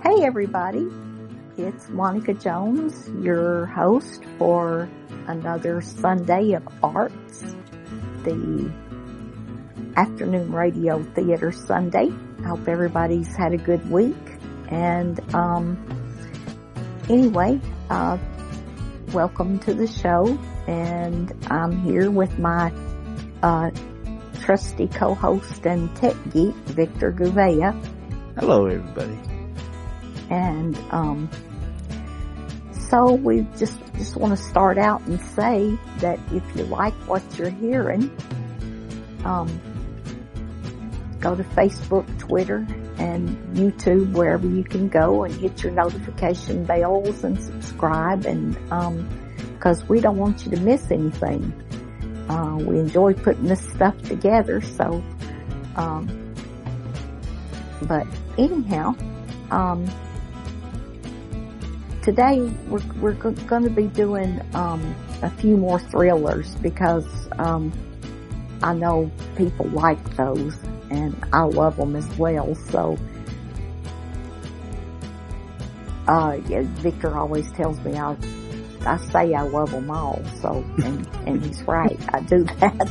Hey everybody, it's Monica Jones, your host for another Sunday of Arts, the afternoon radio theater Sundae. I hope everybody's had a good week. And um, anyway, uh, welcome to the show. And I'm here with my uh, trusty co-host and tech geek, Victor Gouveia. Hello, everybody. And um, so we just just want to start out and say that if you like what you're hearing, um, go to Facebook, Twitter, and YouTube, wherever you can go and hit your notification bells and subscribe and, um, cause we don't want you to miss anything. Uh, we enjoy putting this stuff together, so, um, but anyhow, um, today we're, we're going to be doing, um, a few more thrillers because, um, I know people like those and I love them as well. So, uh, yeah, Victor always tells me I, I say I love them all. So, and, and he's right. I do that.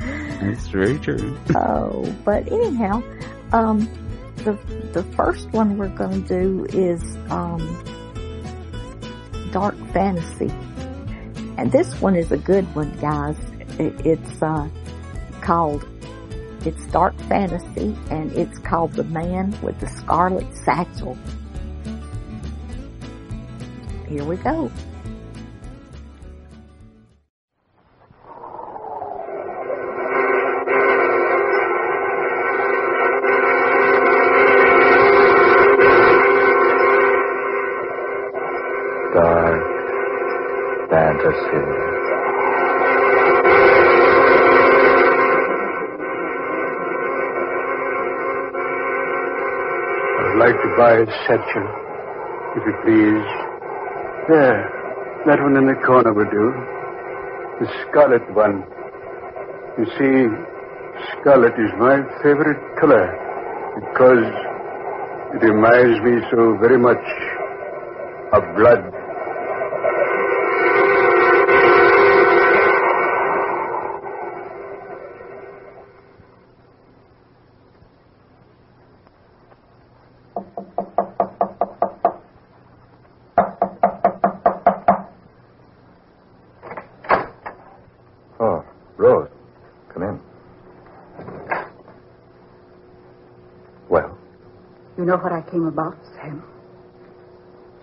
That's very true. oh, but anyhow, um, the, the first one we're going to do is, um, dark fantasy. And this one is a good one, guys. It, it's, uh, called it's dark fantasy and it's called The Man with the Scarlet Satchel. Here we go. Fantasy. I'd like to buy a satchel, if you please. There, that one in the corner will do. The scarlet one. You see, scarlet is my favorite color because it reminds me so very much of blood. Oh, Rose, come in. Well, You know what I came about, Sam?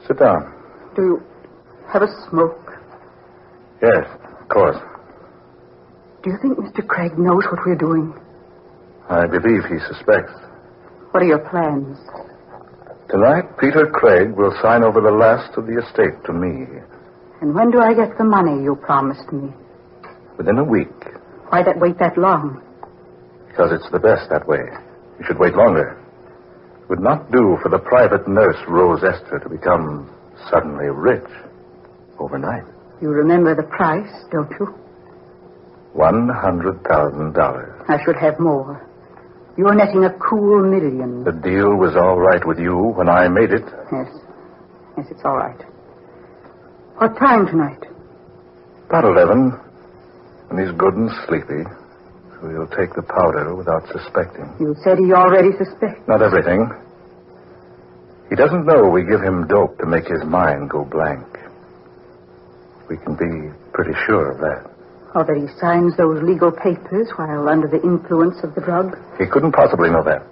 sit down. Do you have a smoke? Yes, of course. Do you think Mr. Craig knows what we're doing? I believe he suspects. What are your plans? Tonight, Peter Craig will sign over the last of the estate to me. And when do I get the money you promised me? Within a week, Why that wait that long? because it's the best that way. You should wait longer. It would not do for the private nurse, Rose Esther, to become suddenly rich overnight. You remember the price, don't you? One hundred thousand dollars. I should have more. You're netting a cool million. The deal was all right with you when I made it. Yes. Yes, it's all right. What time tonight? About eleven. And he's good and sleepy. So he'll take the powder without suspecting. You said he already suspects. Not everything. He doesn't know we give him dope to make his mind go blank. We can be pretty sure of that. Or that he signs those legal papers while under the influence of the drug? He couldn't possibly know that.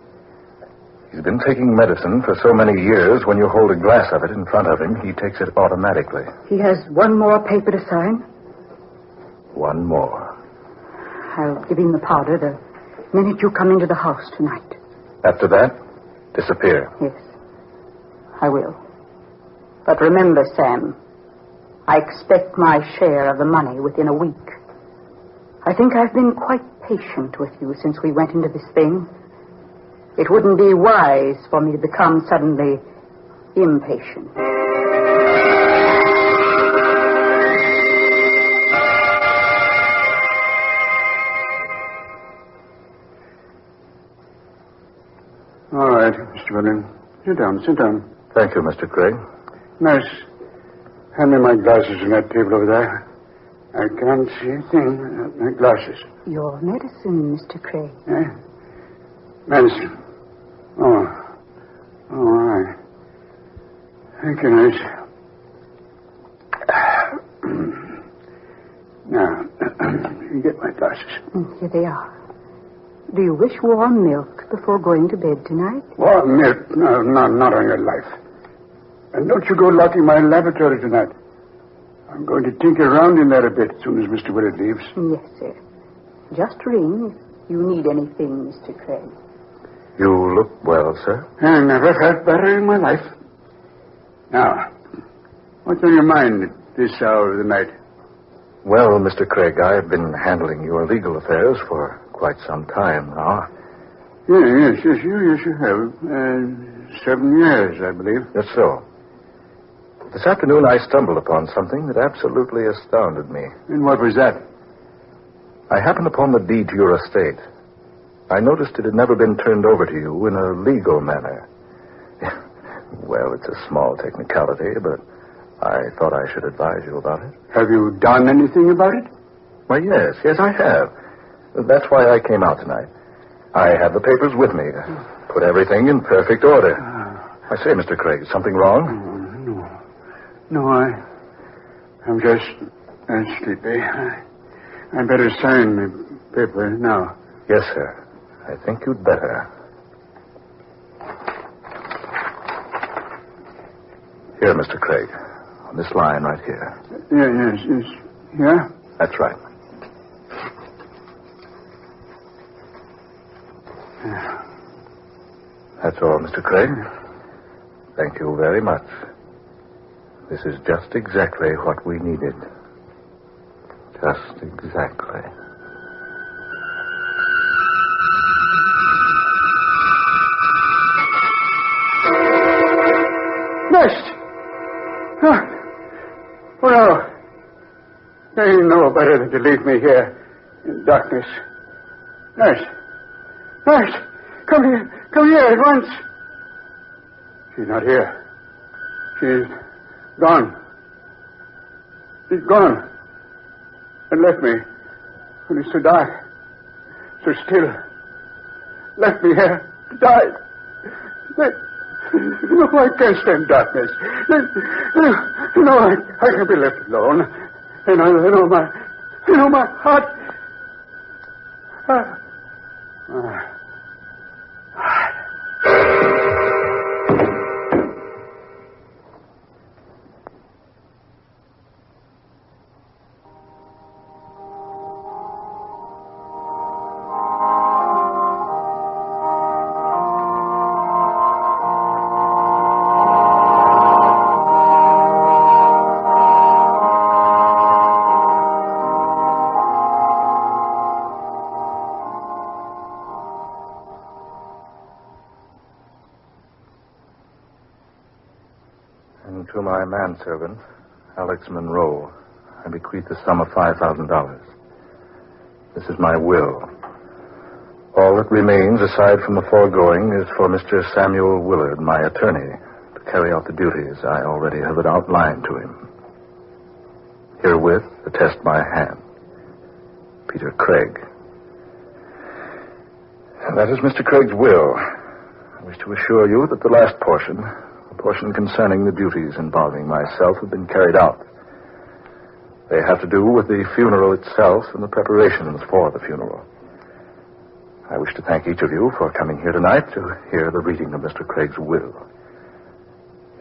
He's been taking medicine for so many years, when you hold a glass of it in front of him, he takes it automatically. He has one more paper to sign. One more. I'll give him the powder the minute you come into the house tonight. After that, disappear. Yes, I will. But remember, Sam, I expect my share of the money within a week. I think I've been quite patient with you since we went into this thing. It wouldn't be wise for me to become suddenly impatient. All right, Mr. William. Sit down, sit down. Thank you, Mr. Craig. Nurse, hand me my glasses on that table over there. I can't see a thing without my glasses. Your medicine, Mr. Craig. Eh? Medicine. Oh. All right. Thank you, nurse. now, you get my glasses. Mm, Here they are. Do you wish warm milk before going to bed tonight? Warm milk? No, no, not on your life. And don't you go locking my laboratory tonight. I'm going to tinker around in there a bit as soon as Mr. Willard leaves. Yes, sir. Just ring if you need anything, Mr. Craig. You look well, sir. I never felt better in my life. Now, what's on your mind at this hour of the night? Well, Mr. Craig, I've been handling your legal affairs for quite some time now. Yeah, yes, yes, you, yes, you have. Uh, seven years, I believe. That's so. This afternoon I stumbled upon something that absolutely astounded me. And what was that? I happened upon the deed to your estate. I noticed it had never been turned over to you in a legal manner. well, it's a small technicality, but I thought I should advise you about it. Have you done anything about it? Why, yes, yes, I have. That's why I came out tonight. I have the papers with me. Put everything in perfect order. Ah. I say, Mr. Craig, is something wrong? Mm-hmm. No. I. I'm just uh, sleepy. I, I better sign the paper now. Yes, sir. I think you'd better. Here, Mr. Craig. On this line right here. Yeah, yes, yes. Yeah? That's right. That's all, Mr. Craig. Thank you very much. This is just exactly what we needed. Just exactly. Nest! Oh, oh no. They know better than to leave me here in darkness. Nurse! Nurse! Come here! Come here at once! She's not here. She's gone. She's gone. And left me when it's so dark, so still. Left me here to die. Let, no, I can't stand darkness. No, no I, I can't be left alone. And I, I know my, I know my heart. Ah. Ah. My manservant, Alex Monroe, I bequeath the sum of $5,000. This is my will. All that remains, aside from the foregoing, is for Mr. Samuel Willard, my attorney, to carry out the duties I already have outlined to him. Herewith, attest my hand. Peter Craig. That is Mr. Craig's will. I wish to assure you that the last portion, portion concerning the duties involving myself, have been carried out. They have to do with the funeral itself and the preparations for the funeral. I wish to thank each of you for coming here tonight to hear the reading of Mr. Craig's will.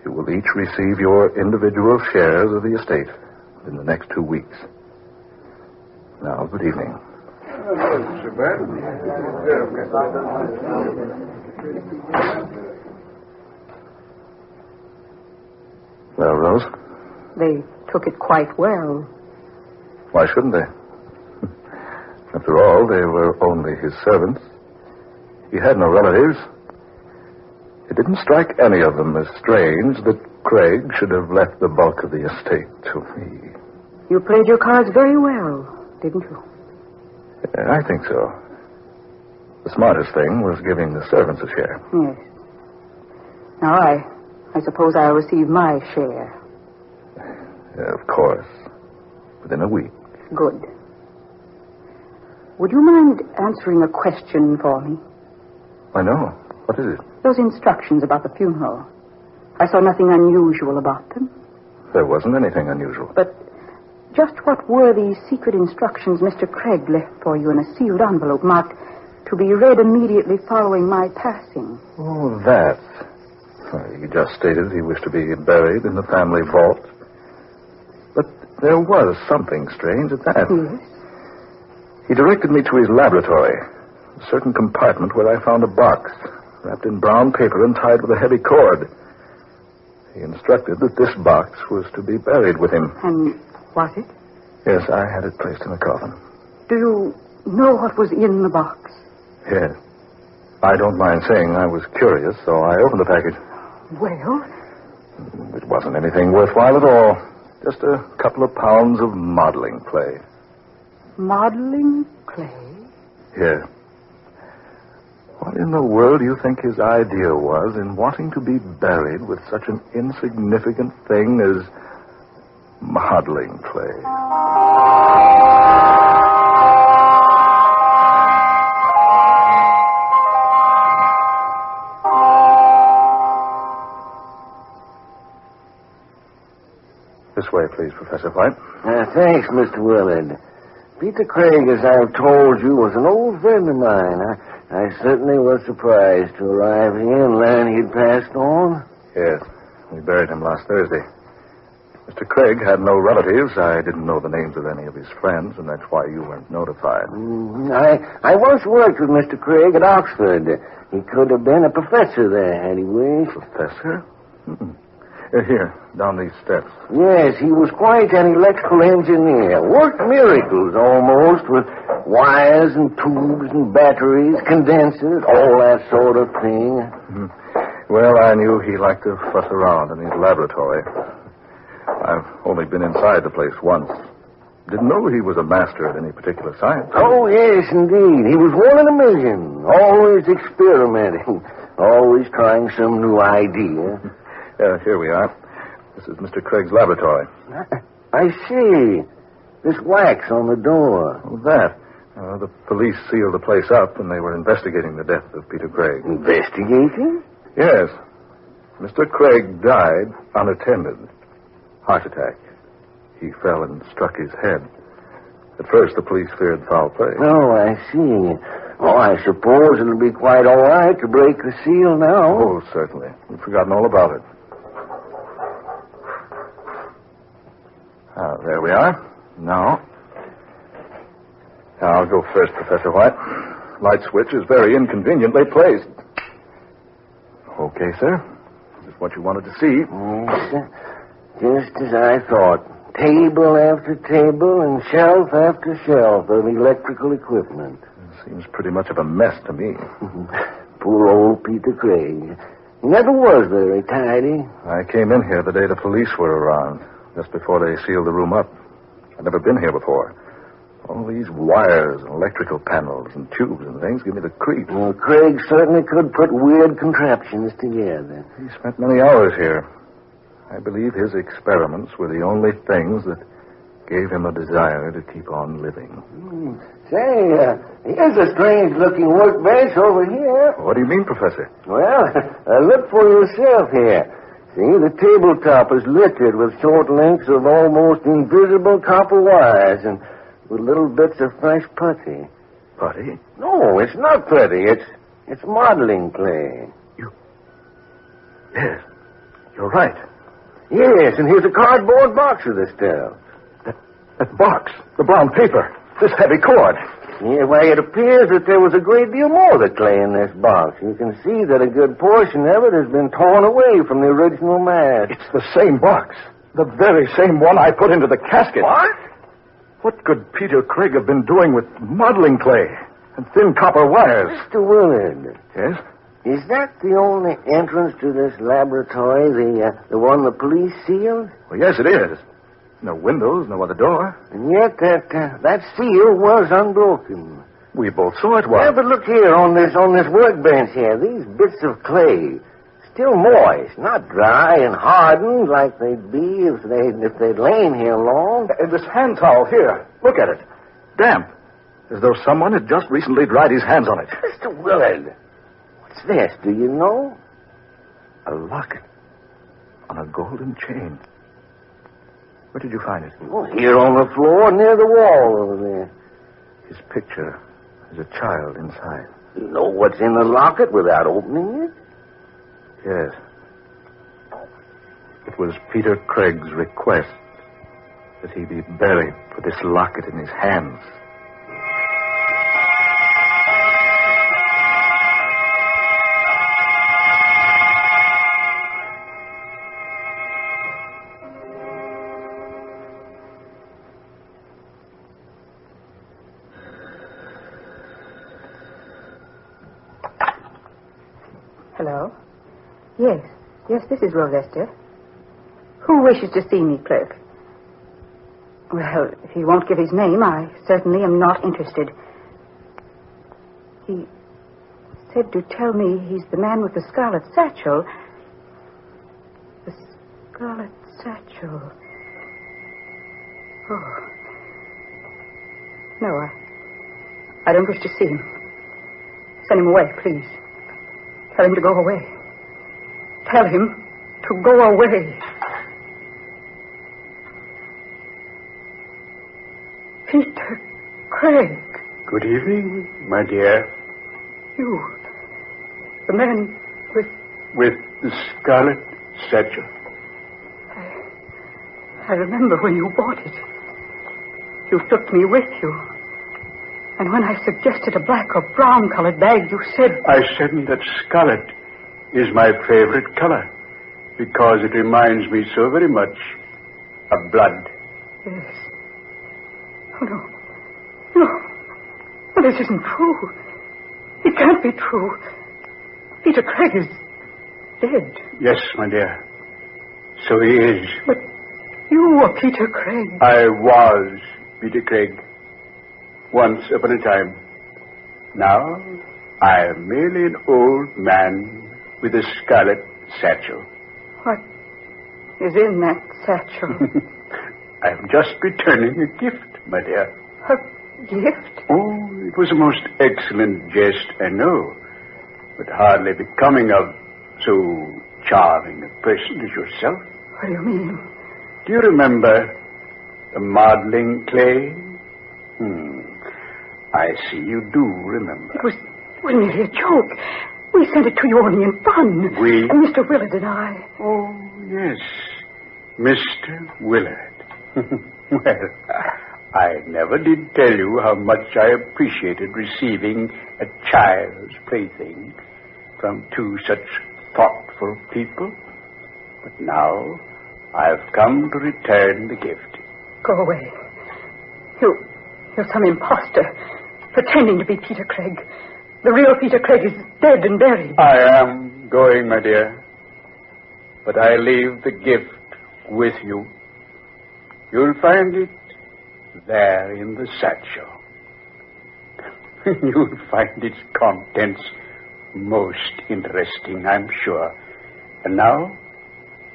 You will each receive your individual shares of the estate in the next two weeks. Now, good evening. Well, Rose, They took it quite well. why shouldn't they? After all, they were only his servants. He had no relatives. It didn't strike any of them as strange that Craig should have left the bulk of the estate to me. You played your cards very well, didn't you? I think so. The smartest thing was giving the servants a share. Yes. Now I, I suppose I'll receive my share. Uh, of course. Within a week. Good. Would you mind answering a question for me? I know. What is it? Those instructions about the funeral. I saw nothing unusual about them. There wasn't anything unusual. But just what were these secret instructions Mr. Craig left for you in a sealed envelope marked to be read immediately following my passing? Oh, that. Well, he just stated he wished to be buried in the family vault. But there was something strange at that. Yes. He directed me to his laboratory, a certain compartment where I found a box, wrapped in brown paper and tied with a heavy cord. He instructed that this box was to be buried with him. And was it? Yes, I had it placed in a coffin. Do you know what was in the box? Yes. I don't mind saying I was curious, so I opened the package. Well, It wasn't anything worthwhile at all. Just a couple of pounds of modeling clay. modeling clay. Yes. What in the world do you think his idea was in wanting to be buried with such an insignificant thing as modeling clay? This way, please, Professor White. Uh, thanks, Mr. Willard. Peter Craig, as I've told you, was an old friend of mine. I, I certainly was surprised to arrive here and learn he'd passed on. Yes, we buried him last Thursday. Mr. Craig had no relatives. I didn't know the names of any of his friends, and that's why you weren't notified. Mhm. I, I once worked with Mr. Craig at Oxford. He could have been a professor there, had he wished. Professor? Mm-mm. Here, down these steps. Yes, he was quite an electrical engineer. Worked miracles almost with wires and tubes and batteries, condensers, all that sort of thing. Hmm. Well, I knew he liked to fuss around in his laboratory. I've only been inside the place once. Didn't know he was a master at any particular science. Oh, yes, indeed. He was one in a million. Always experimenting. Always trying some new idea. Uh, here we are. This is Mr. Craig's laboratory. I see. This wax on the door. Oh, that. Uh, the police sealed the place up, and they were investigating the death of Peter Craig. Investigating? Yes. Mr. Craig died unattended. Heart attack. He fell and struck his head. At first, the police feared foul play. Oh, I see. Oh, I suppose it'll be quite all right to break the seal now. Oh, certainly. We've forgotten all about it. Ah, there we are. Now. Now, I'll go first, Professor White. Light switch is very inconveniently placed. Okay, sir. This is what you wanted to see. Yes, just as I thought. Table after table and shelf after shelf of electrical equipment. Seems pretty much of a mess to me. Poor old Peter Craig. Never was very tidy. I came in here the day the police were around, just before they sealed the room up. I've never been here before. All these wires and electrical panels and tubes and things give me the creeps. Well, Craig certainly could put weird contraptions together. He spent many hours here. I believe his experiments were the only things that gave him a desire to keep on living. Say, uh, here's a strange looking workbench over here. What do you mean, Professor? Well, uh, look for yourself here. See, the tabletop is littered with short lengths of almost invisible copper wires and with little bits of fresh putty. Putty? No, it's not putty. It's it's modeling clay. You. Yes. You're right. Yes, and here's a cardboard box of the stuff. That box, the brown paper. This heavy cord. Yeah, why, it appears that there was a great deal more of the clay in this box. You can see that a good portion of it has been torn away from the original mass. It's the same box. The very same one I put into the casket. What? What could Peter Craig have been doing with modeling clay and thin copper wires? Mr. Willard, Yes? is that the only entrance to this laboratory, the, uh, the one the police sealed? Well, yes, it is. No windows, no other door. And yet that, uh, that seal was unbroken. We both saw it was. Yeah, but look here on this on this workbench here. These bits of clay, still moist, not dry and hardened like they'd be if they if they'd lain here long. And this hand towel here. Look at it. Damp. As though someone had just recently dried his hands on it. Mr. Willard, what's this? Do you know? A locket on a golden chain. Where did you find it? Oh, here on the floor near the wall over there. His picture. There's a child inside. You know what's in the locket without opening it? Yes. It was Peter Craig's request that he be buried with this locket in his hands. Yes. Yes, this is Rose Esther. Who wishes to see me, clerk? Well, if he won't give his name, I certainly am not interested. He said to tell me he's the man with the scarlet satchel. The scarlet satchel. Oh. No, I, I don't wish to see him. Send him away, please. Tell him to go away. Tell him to go away. Peter Craig, Good evening, my dear. you. The man with. With the scarlet satchel. I remember when you bought it. You took me with you. And when I suggested a black or brown colored bag, you said. I said that scarlet is my favorite color because it reminds me so very much of blood. Yes. Oh, no. No. No, this isn't true. It can't be true. Peter Craig is dead. Yes, my dear. So he is. But you were Peter Craig. I was Peter Craig once upon a time. Now I am merely an old man with a scarlet satchel. What is in that satchel? I am just returning a gift, my dear. a gift? Oh, it was a most excellent jest, I know, but hardly becoming of so charming a person as yourself. What do you mean? Do you remember the modeling clay? Hmm. I see you do remember. It was, it was merely a joke. We sent it to you only in fun. We? And Mr. Willard and I. Oh, yes. Mr. Willard. well, I never did tell you how much I appreciated receiving a child's plaything from two such thoughtful people. But now I've come to return the gift. Go away. You, you're some impostor, pretending to be Peter Craig. The real Peter Craig is dead and buried. I am going, my dear. But I leave the gift with you. You'll find it there in the satchel. You'll find its contents most interesting, I'm sure. And now,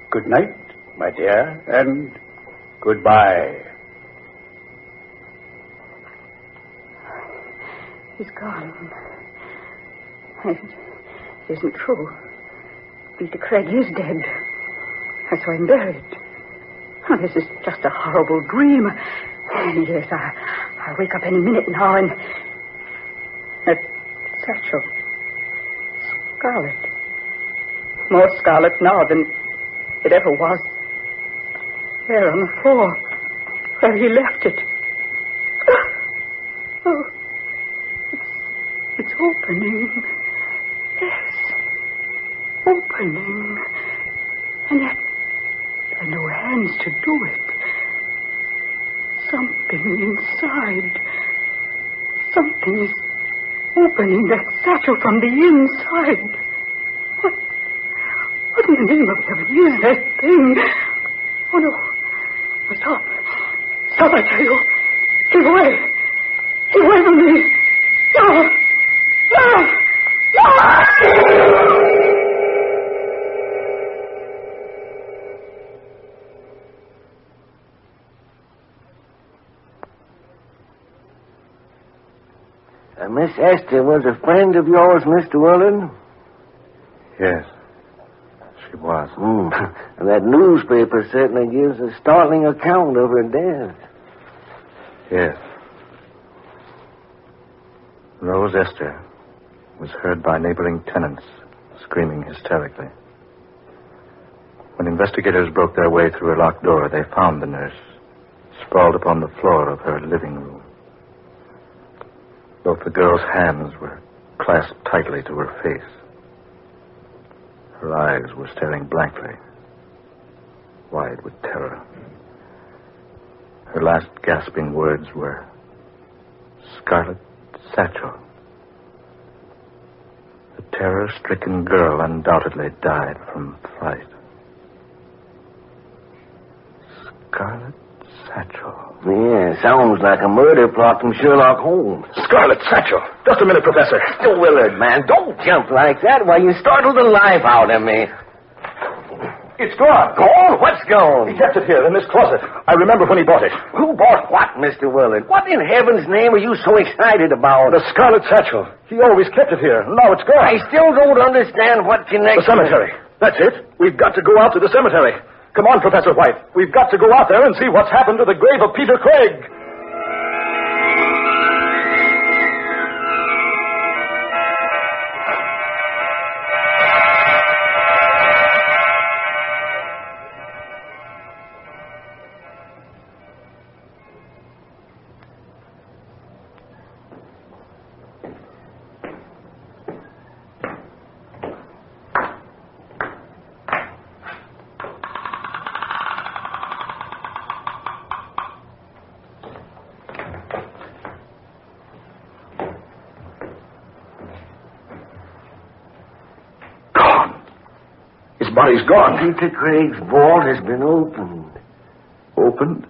good night, my dear, and goodbye. He's gone. It isn't true. Peter Craig is dead. That's why I'm buried. Oh, this is just a horrible dream. Yes, I, I'll wake up any minute now and. That satchel. Scarlet. More scarlet now than it ever was. There on the floor, where he left it. Oh, it's, it's opening. Opening. And yet, there are no hands to do it. Something inside. Something is opening that satchel from the inside. What? What in the name of heaven is that thing? Oh no. Stop. Stop, I tell you. Give away. Give away from me. Esther was a friend of yours, Mr. Willard? Yes, she was. Hmm. that newspaper certainly gives a startling account of her death. Yes. Rose Esther was heard by neighboring tenants screaming hysterically. When investigators broke their way through a locked door, they found the nurse sprawled upon the floor of her living room. Both the girl's hands were clasped tightly to her face. Her eyes were staring blankly, wide with terror. Her last gasping words were, Scarlet Satchel. The terror stricken girl undoubtedly died from fright. Scarlet Satchel. Yeah, sounds like a murder plot from Sherlock Holmes. Scarlet Satchel! Just a minute, Professor. Mr. Willard, man, don't jump like that. Why, you startled the life out of me. It's gone. Gone? What's gone? He kept it here in this closet. I remember when he bought it. Who bought what, Mr. Willard? What in heaven's name are you so excited about? The Scarlet Satchel. He always kept it here. Now it's gone. I still don't understand what connection... The cemetery. That's it. We've got to go out to the cemetery. Come on, Professor White. We've got to go out there and see what's happened to the grave of Peter Craig. His body's gone. Peter Craig's vault has been opened. Opened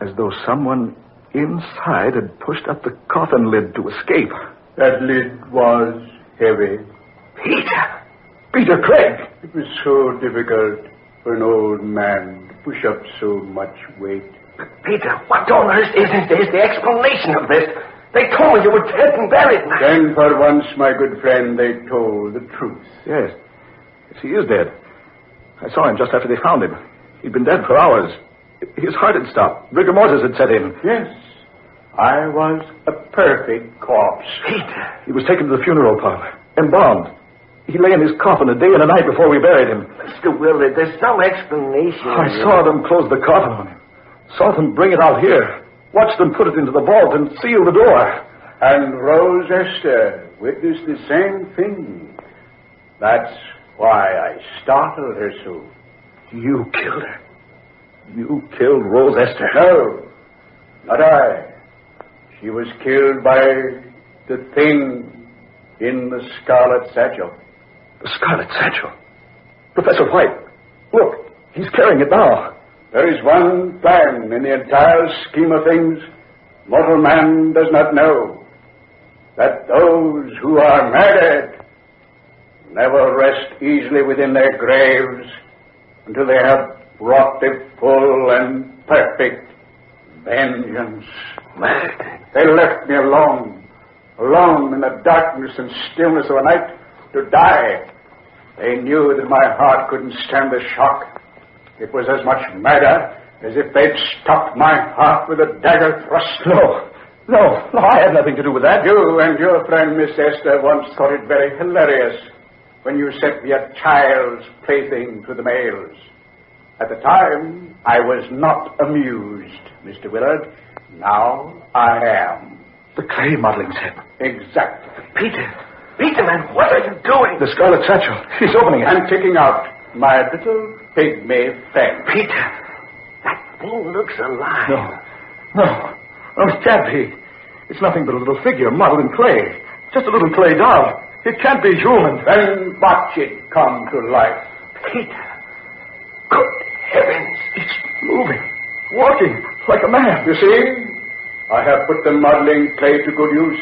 as though someone inside had pushed up the coffin lid to escape. That lid was heavy. Peter! Peter Craig! It was so difficult for an old man to push up so much weight. Peter, what on earth isn't this the explanation of this? They told me you were dead and buried. Then for once, my good friend, they told the truth. Yes. Yes, he is dead. I saw him just after they found him. He'd been dead for hours. His heart had stopped. Rigor mortis had set in. Yes, I was a perfect corpse. Peter. He was taken to the funeral parlor, embalmed. He lay in his coffin a day and a night before we buried him. Mr. Willard, there's some explanation. I saw them close the coffin on him. Saw them bring it out here. Watched them put it into the vault and seal the door. And Rose Esther witnessed the same thing. That's why I startled her so. You killed her. You killed Rose Esther. No, not I. She was killed by the thing in the scarlet satchel. The Scarlet Satchel. Professor White, look, he's carrying it now. There is one plan in the entire scheme of things mortal man does not know. That those who are murdered never rest easily within their graves until they have wrought the full and perfect vengeance. They left me alone, alone in the darkness and stillness of a night to die. They knew that my heart couldn't stand the shock. It was as much murder as if they'd stopped my heart with a dagger thrust. No, no, no, I had nothing to do with that. You and your friend Miss Esther once thought it very hilarious when you sent me a child's plaything through the mails. At the time, I was not amused, Mr. Willard. Now I am. The clay modeling set. Exactly. Peter. Peter, man, what are you doing? The Scarlet Satchel. He's opening it. I'm taking out my little pygmy friend. Peter, that thing looks alive. No. No. No, it can't be. It's nothing but a little figure modeled in clay. Just a little clay doll. It can't be human. Then watch it come to life. Peter. Good heavens. It's moving. Walking like a man. You see? I have put the modeling clay to good use.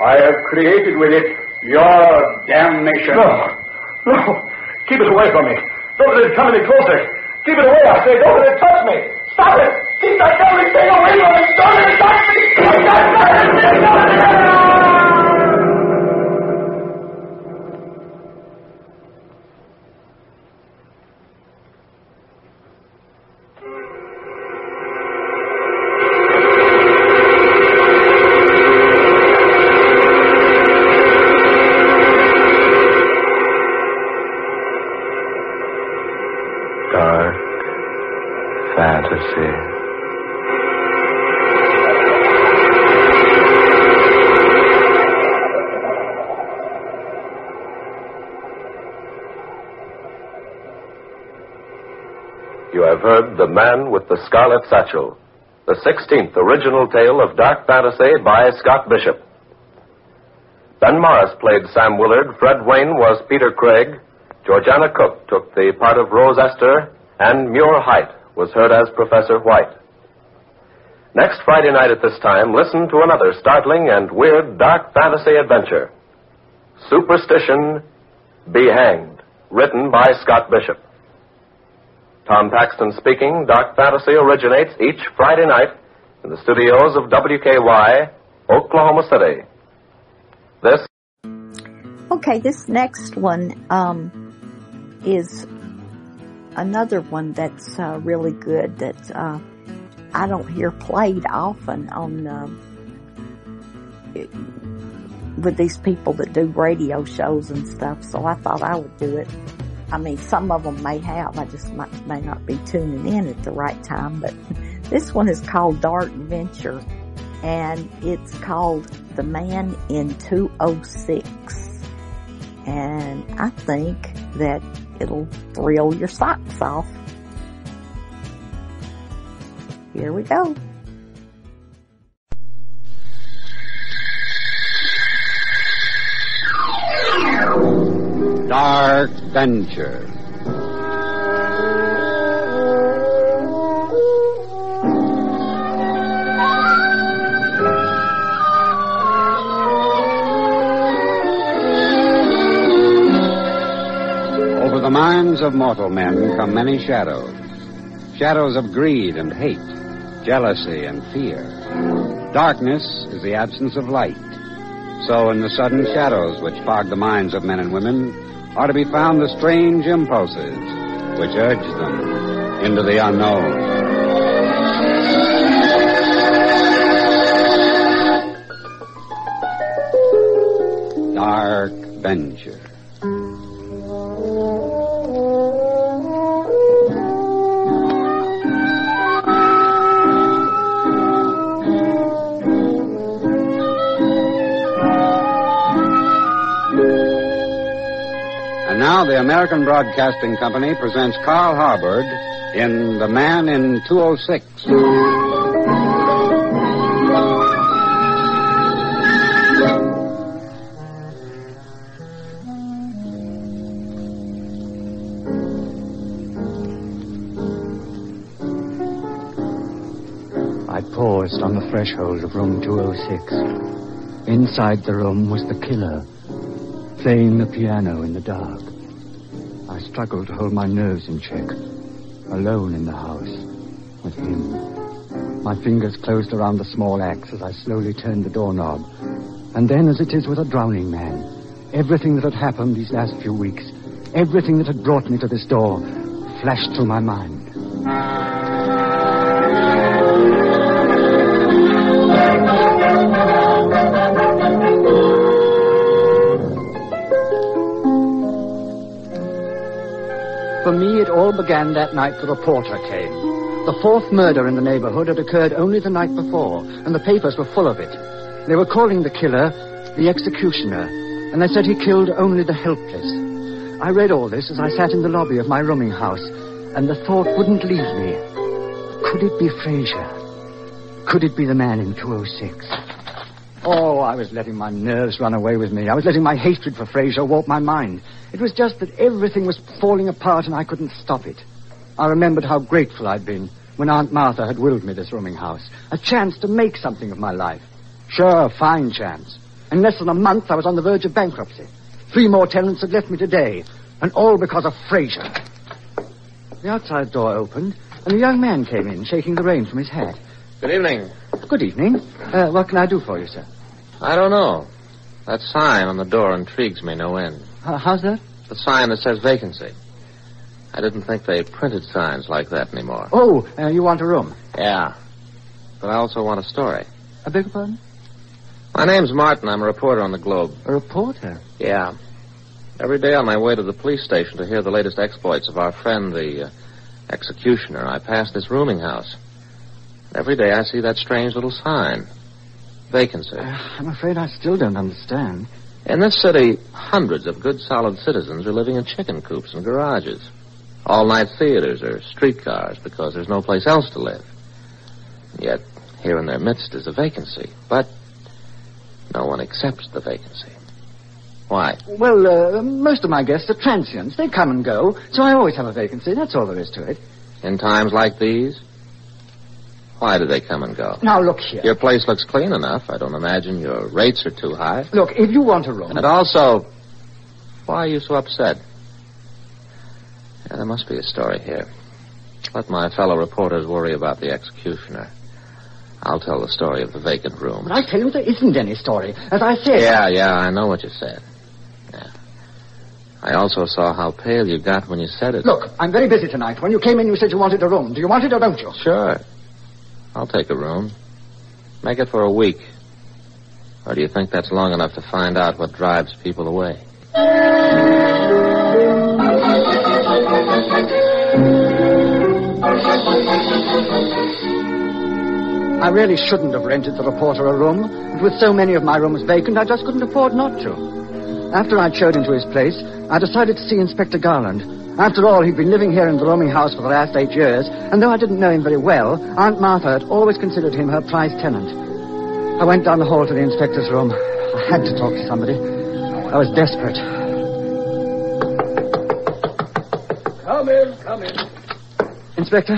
I have created with it your damnation. No. No. Keep it away from me. Don't let it come any closer. Keep it away, I say. Don't let it touch me. Stop it. Keep that thing away from me. Don't let it touch me. Heard The Man with the Scarlet Satchel, the 16th original tale of dark fantasy by Scott Bishop. Ben Morris played Sam Willard, Fred Wayne was Peter Craig, Georgiana Cook took the part of Rose Esther, and Muir Height was heard as Professor White. Next Friday night at this time, listen to another startling and weird dark fantasy adventure. Superstition, Be Hanged, written by Scott Bishop. Tom Paxton speaking. Dark Fantasy originates each Friday night in the studios of WKY, Oklahoma City. This Okay, this next one um, is another one that's uh, really good that uh, I don't hear played often on uh, with these people that do radio shows and stuff. So I thought I would do it. I mean, some of them may have. I just might, may not be tuning in at the right time. But this one is called Dark Venture, and it's called The Man in 206 and I think that it'll thrill your socks off. Here we go. Dark Venture. Over the minds of mortal men come many shadows. Shadows of greed and hate, jealousy and fear. Darkness is the absence of light. So, in the sudden shadows which fog the minds of men and women, are to be found the strange impulses which urge them into the unknown. Dark Venture. American Broadcasting Company presents Carl Harbord in The Man in 206. I paused on the threshold of room 206. Inside the room was the killer, playing the piano in the dark. I struggled to hold my nerves in check, alone in the house, with him. My fingers closed around the small axe as I slowly turned the doorknob. And then, as it is with a drowning man, everything that had happened these last few weeks, everything that had brought me to this door, flashed through my mind. For me, it all began that night the reporter came. The fourth murder in the neighborhood had occurred only the night before, and the papers were full of it. They were calling the killer the executioner, and they said he killed only the helpless. I read all this as I sat in the lobby of my rooming house, and the thought wouldn't leave me. Could it be Fraser? Could it be the man in 206? Oh, I was letting my nerves run away with me. I was letting my hatred for Fraser warp my mind. It was just that everything was falling apart and I couldn't stop it. I remembered how grateful I'd been when Aunt Martha had willed me this rooming house. A chance to make something of my life. Sure, a fine chance. In less than a month, I was on the verge of bankruptcy. Three more tenants had left me today, and all because of Fraser. The outside door opened, and a young man came in, shaking the rain from his hat. Good evening. Good evening. Uh, what can I do for you, sir? I don't know. That sign on the door intrigues me no end. How's that? The sign that says vacancy. I didn't think they printed signs like that anymore. Oh, uh, you want a room? Yeah. But I also want a story. I beg your pardon? My name's Martin. I'm a reporter on the Globe. A reporter? Yeah. Every day on my way to the police station to hear the latest exploits of our friend, the uh, executioner, I pass this rooming house. Every day I see that strange little sign. Vacancy. Uh, I'm afraid I still don't understand. In this city, hundreds of good, solid citizens are living in chicken coops and garages. All night theaters or streetcars because there's no place else to live. Yet, here in their midst is a vacancy. But no one accepts the vacancy. Why? Well, uh, most of my guests are transients. They come and go, so I always have a vacancy. That's all there is to it. In times like these? Why do they come and go? Now, look here. Your place looks clean enough. I don't imagine your rates are too high. Look, if you want a room. And also, why are you so upset? Yeah, there must be a story here. Let my fellow reporters worry about the executioner. I'll tell the story of the vacant room. But I tell you, there isn't any story. As I said. Yeah, yeah, I know what you said. Yeah. I also saw how pale you got when you said it. Look, I'm very busy tonight. When you came in, you said you wanted a room. Do you want it or don't you? Sure. I'll take a room. Make it for a week. Or do you think that's long enough to find out what drives people away? I really shouldn't have rented the reporter a room, but with so many of my rooms vacant, I just couldn't afford not to. After I'd showed him to his place, I decided to see Inspector Garland. After all, he'd been living here in the rooming house for the last eight years, and though I didn't know him very well, Aunt Martha had always considered him her prized tenant. I went down the hall to the inspector's room. I had to talk to somebody. I was desperate. Come in, come in. Inspector,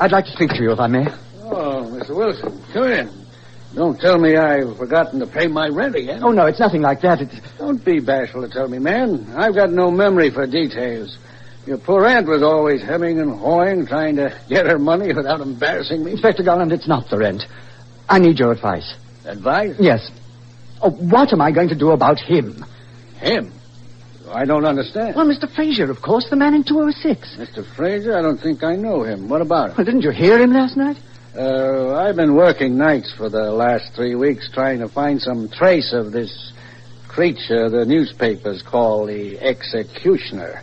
I'd like to speak to you, if I may. Oh, Mr. Wilson, come in. Don't tell me I've forgotten to pay my rent again. Oh, no, it's nothing like that. It's... Don't be bashful to tell me, man. I've got no memory for details. Your poor aunt was always hemming and hawing, trying to get her money without embarrassing me. Inspector Garland, it's not the rent. I need your advice. Advice? Yes. Oh, what am I going to do about him? Him? I don't understand. Well, Mr. Fraser, of course, the man in 206. Mr. Fraser? I don't think I know him. What about him? Well, didn't you hear him last night? Uh, I've been working nights for the last three weeks trying to find some trace of this creature the newspapers call the executioner.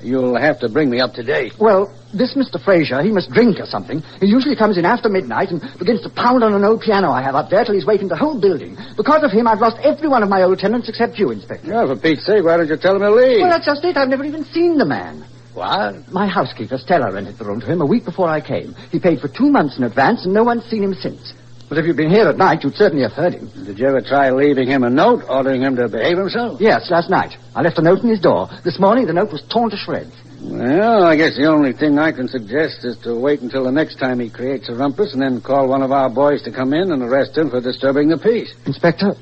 You'll have to bring me up to date. Well, this Mr. Fraser, he must drink or something. He usually comes in after midnight and begins to pound on an old piano I have up there till he's wakened the whole building. Because of him, I've lost every one of my old tenants except you, Inspector. Yeah, for Pete's sake, why don't you tell him to leave? Well, that's just it. I've never even seen the man. What? My housekeeper, Stella, rented the room to him a week before I came. He paid for two months in advance, and no one's seen him since. But if you'd been here at night, you'd certainly have heard him. Did you ever try leaving him a note, ordering him to behave himself? Yes, last night. I left a note in his door. This morning, the note was torn to shreds. Well, I guess the only thing I can suggest is to wait until the next time he creates a rumpus and then call one of our boys to come in and arrest him for disturbing the peace. Inspector,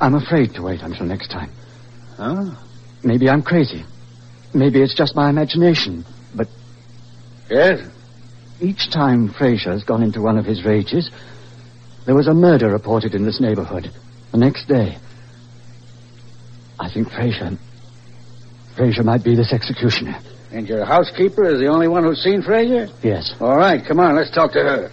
I'm afraid to wait until next time. Huh? Maybe I'm crazy. Maybe it's just my imagination. But Yes? Each time Fraser's gone into one of his rages, there was a murder reported in this neighborhood. The next day. I think Fraser. Fraser might be this executioner. And your housekeeper is the only one who's seen Fraser? Yes. All right, come on, let's talk to her.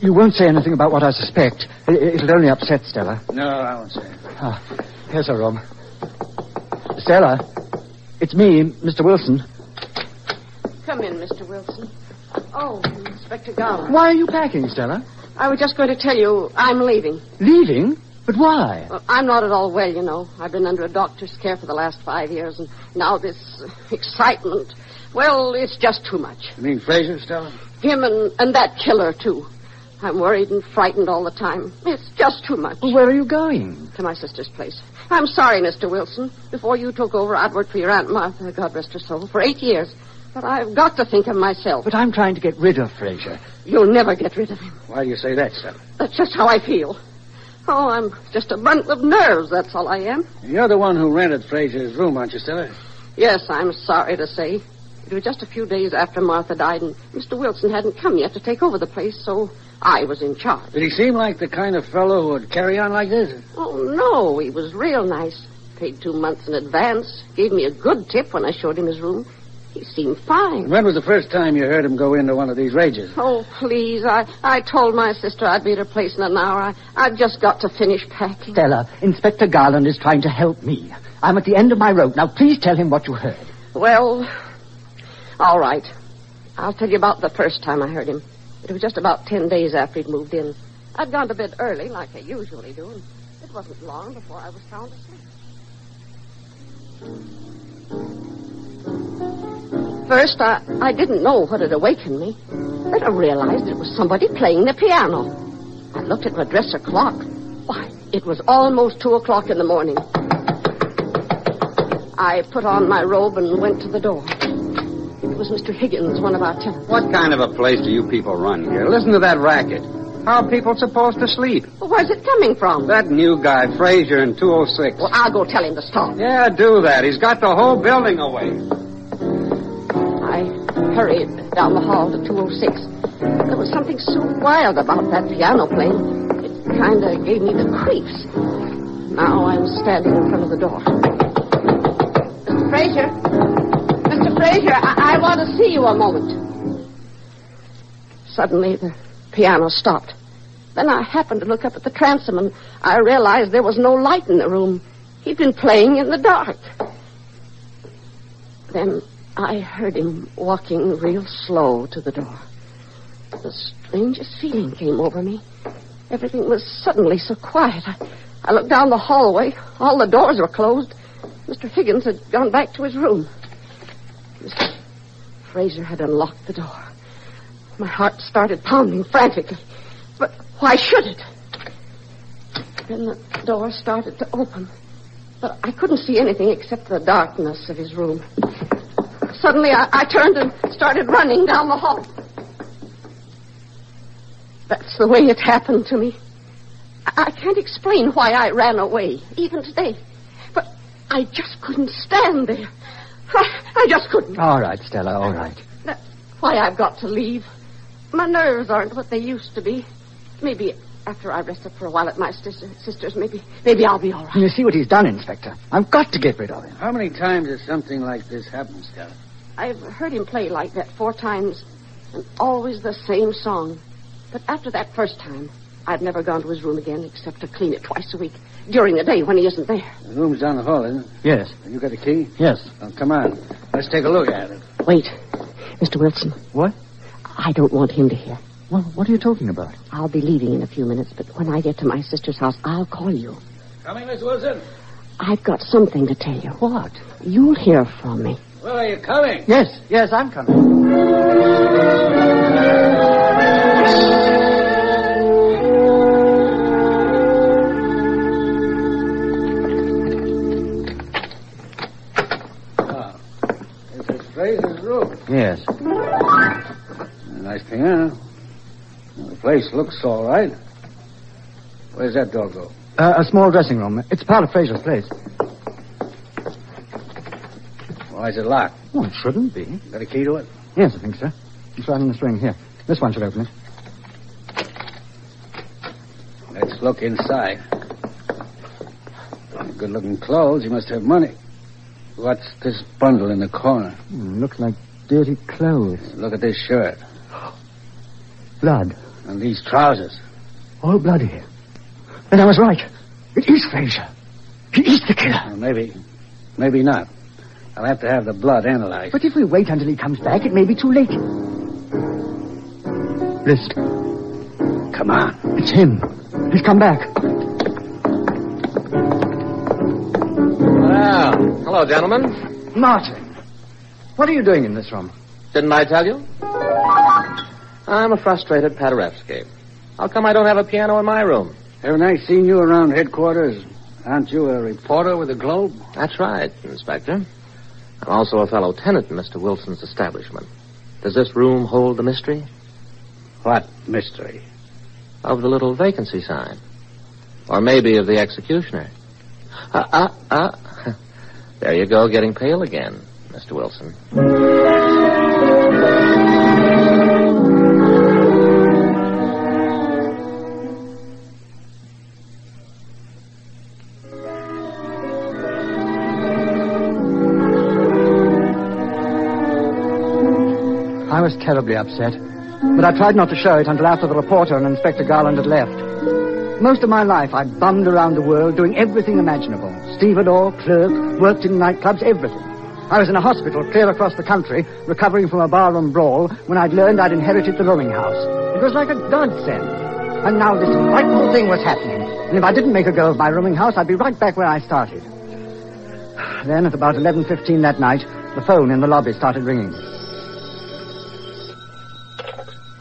You won't say anything about what I suspect. It- It'll only upset Stella. No, I won't say it. Ah, here's her room. Stella. It's me, Mr. Wilson. Come in, Mr. Wilson. Oh, Inspector Garland. Why are you packing, Stella? I was just going to tell you I'm leaving. Leaving? But why? Well, I'm not at all well, you know. I've been under a doctor's care for the last five years, and now this excitement. Well, it's just too much. You mean Fraser, Stella? Him and, and that killer, too. I'm worried and frightened all the time. It's just too much. Well, where are you going? To my sister's place. I'm sorry, Mr. Wilson. Before you took over, I'd worked for your Aunt Martha, uh, God rest her soul, for eight years. But I've got to think of myself. But I'm trying to get rid of Fraser. You'll never get rid of him. Why do you say that, Stella? That's just how I feel. Oh, I'm just a bundle of nerves, that's all I am. You're the one who rented Fraser's room, aren't you, Stella? Yes, I'm sorry to say. It was just a few days after Martha died, and Mr. Wilson hadn't come yet to take over the place, so I was in charge. Did he seem like the kind of fellow who would carry on like this? Oh, no, he was real nice. Paid two months in advance. Gave me a good tip when I showed him his room. He seemed fine. When was the first time you heard him go into one of these rages? Oh, please. I, I told my sister I'd be at her place in an hour. I, I've just got to finish packing. Stella, Inspector Garland is trying to help me. I'm at the end of my rope. Now, please tell him what you heard. Well, all right. I'll tell you about the first time I heard him. It was just about ten days after he'd moved in. I'd gone to bed early, like I usually do, and it wasn't long before I was sound asleep. First, I, I didn't know what had awakened me. Then I realized it was somebody playing the piano. I looked at my dresser clock. Why, it was almost two o'clock in the morning. I put on my robe and went to the door. It was Mr. Higgins, one of our tenants. What kind of a place do you people run here? Listen to that racket. How are people supposed to sleep? Well, where's it coming from? That new guy, Fraser, in 206. Well, I'll go tell him to stop. Yeah, do that. He's got the whole building awake. I hurried down the hall to 206. There was something so wild about that piano playing. It kind of gave me the creeps. Now I'm standing in front of the door. Mr. Fraser? Mr. Fraser, I, I want to see you a moment. Suddenly, the piano stopped. Then I happened to look up at the transom and I realized there was no light in the room. He'd been playing in the dark. Then I heard him walking real slow to the door. The strangest feeling came over me. Everything was suddenly so quiet. I, I looked down the hallway. All the doors were closed. Mr. Higgins had gone back to his room. Fraser had unlocked the door. My heart started pounding frantically. But why should it? Then the door started to open. But I couldn't see anything except the darkness of his room. Suddenly, I, I turned and started running down the hall. That's the way it happened to me. I, I can't explain why I ran away, even today. But I just couldn't stand there. I, I just couldn't. All right, Stella, all right. That's why I've got to leave. My nerves aren't what they used to be. Maybe after I rest up for a while at my sister, sister's, maybe maybe I'll be all right. You see what he's done, Inspector. I've got to get rid of him. How many times has something like this happened, Stella? I've heard him play like that four times, and always the same song. But after that first time, I've never gone to his room again except to clean it twice a week during the day when he isn't there. The room's down the hall, isn't it? Yes. You got the key? Yes. Well, come on. Let's take a look at it. Wait, Mr. Wilson. What? I don't want him to hear. Well, what are you talking about? I'll be leaving in a few minutes, but when I get to my sister's house, I'll call you. Coming, Miss Wilson? I've got something to tell you. What? You'll hear from me. Well, are you coming? Yes, yes, I'm coming. Yes. Nice piano. Well, the place looks all right. Where's that door go? Uh, a small dressing room. It's part of Fraser's place. Why is it locked? Oh, it shouldn't be. Got a key to it? Yes, I think so. It's right on the string here. This one should open it. Let's look inside. Good looking clothes. You must have money. What's this bundle in the corner? Hmm, looks like dirty clothes. Look at this shirt. Blood. And these trousers. All bloody. And I was right. It is Fraser. He is the killer. Well, maybe, maybe not. I'll have to have the blood analyzed. But if we wait until he comes back, it may be too late. List. Come on. It's him. He's come back. Well, hello, gentlemen. Martin. What are you doing in this room? Didn't I tell you? I'm a frustrated Paderewski. How come I don't have a piano in my room? Haven't I seen you around headquarters? Aren't you a reporter with the Globe? That's right, Inspector. I'm also a fellow tenant in Mr. Wilson's establishment. Does this room hold the mystery? What mystery? Of the little vacancy sign. Or maybe of the executioner. Ah, ah, ah. There you go, getting pale again, Mr. Wilson. I was terribly upset. But I tried not to show it until after the reporter and Inspector Garland had left. Most of my life I bummed around the world doing everything imaginable. Stevedore, clerk, worked in nightclubs, everything. I was in a hospital clear across the country, recovering from a barroom brawl, when I'd learned I'd inherited the rooming house. It was like a godsend. And now this frightful thing was happening. And if I didn't make a go of my rooming house, I'd be right back where I started. Then, at about 11.15 that night, the phone in the lobby started ringing.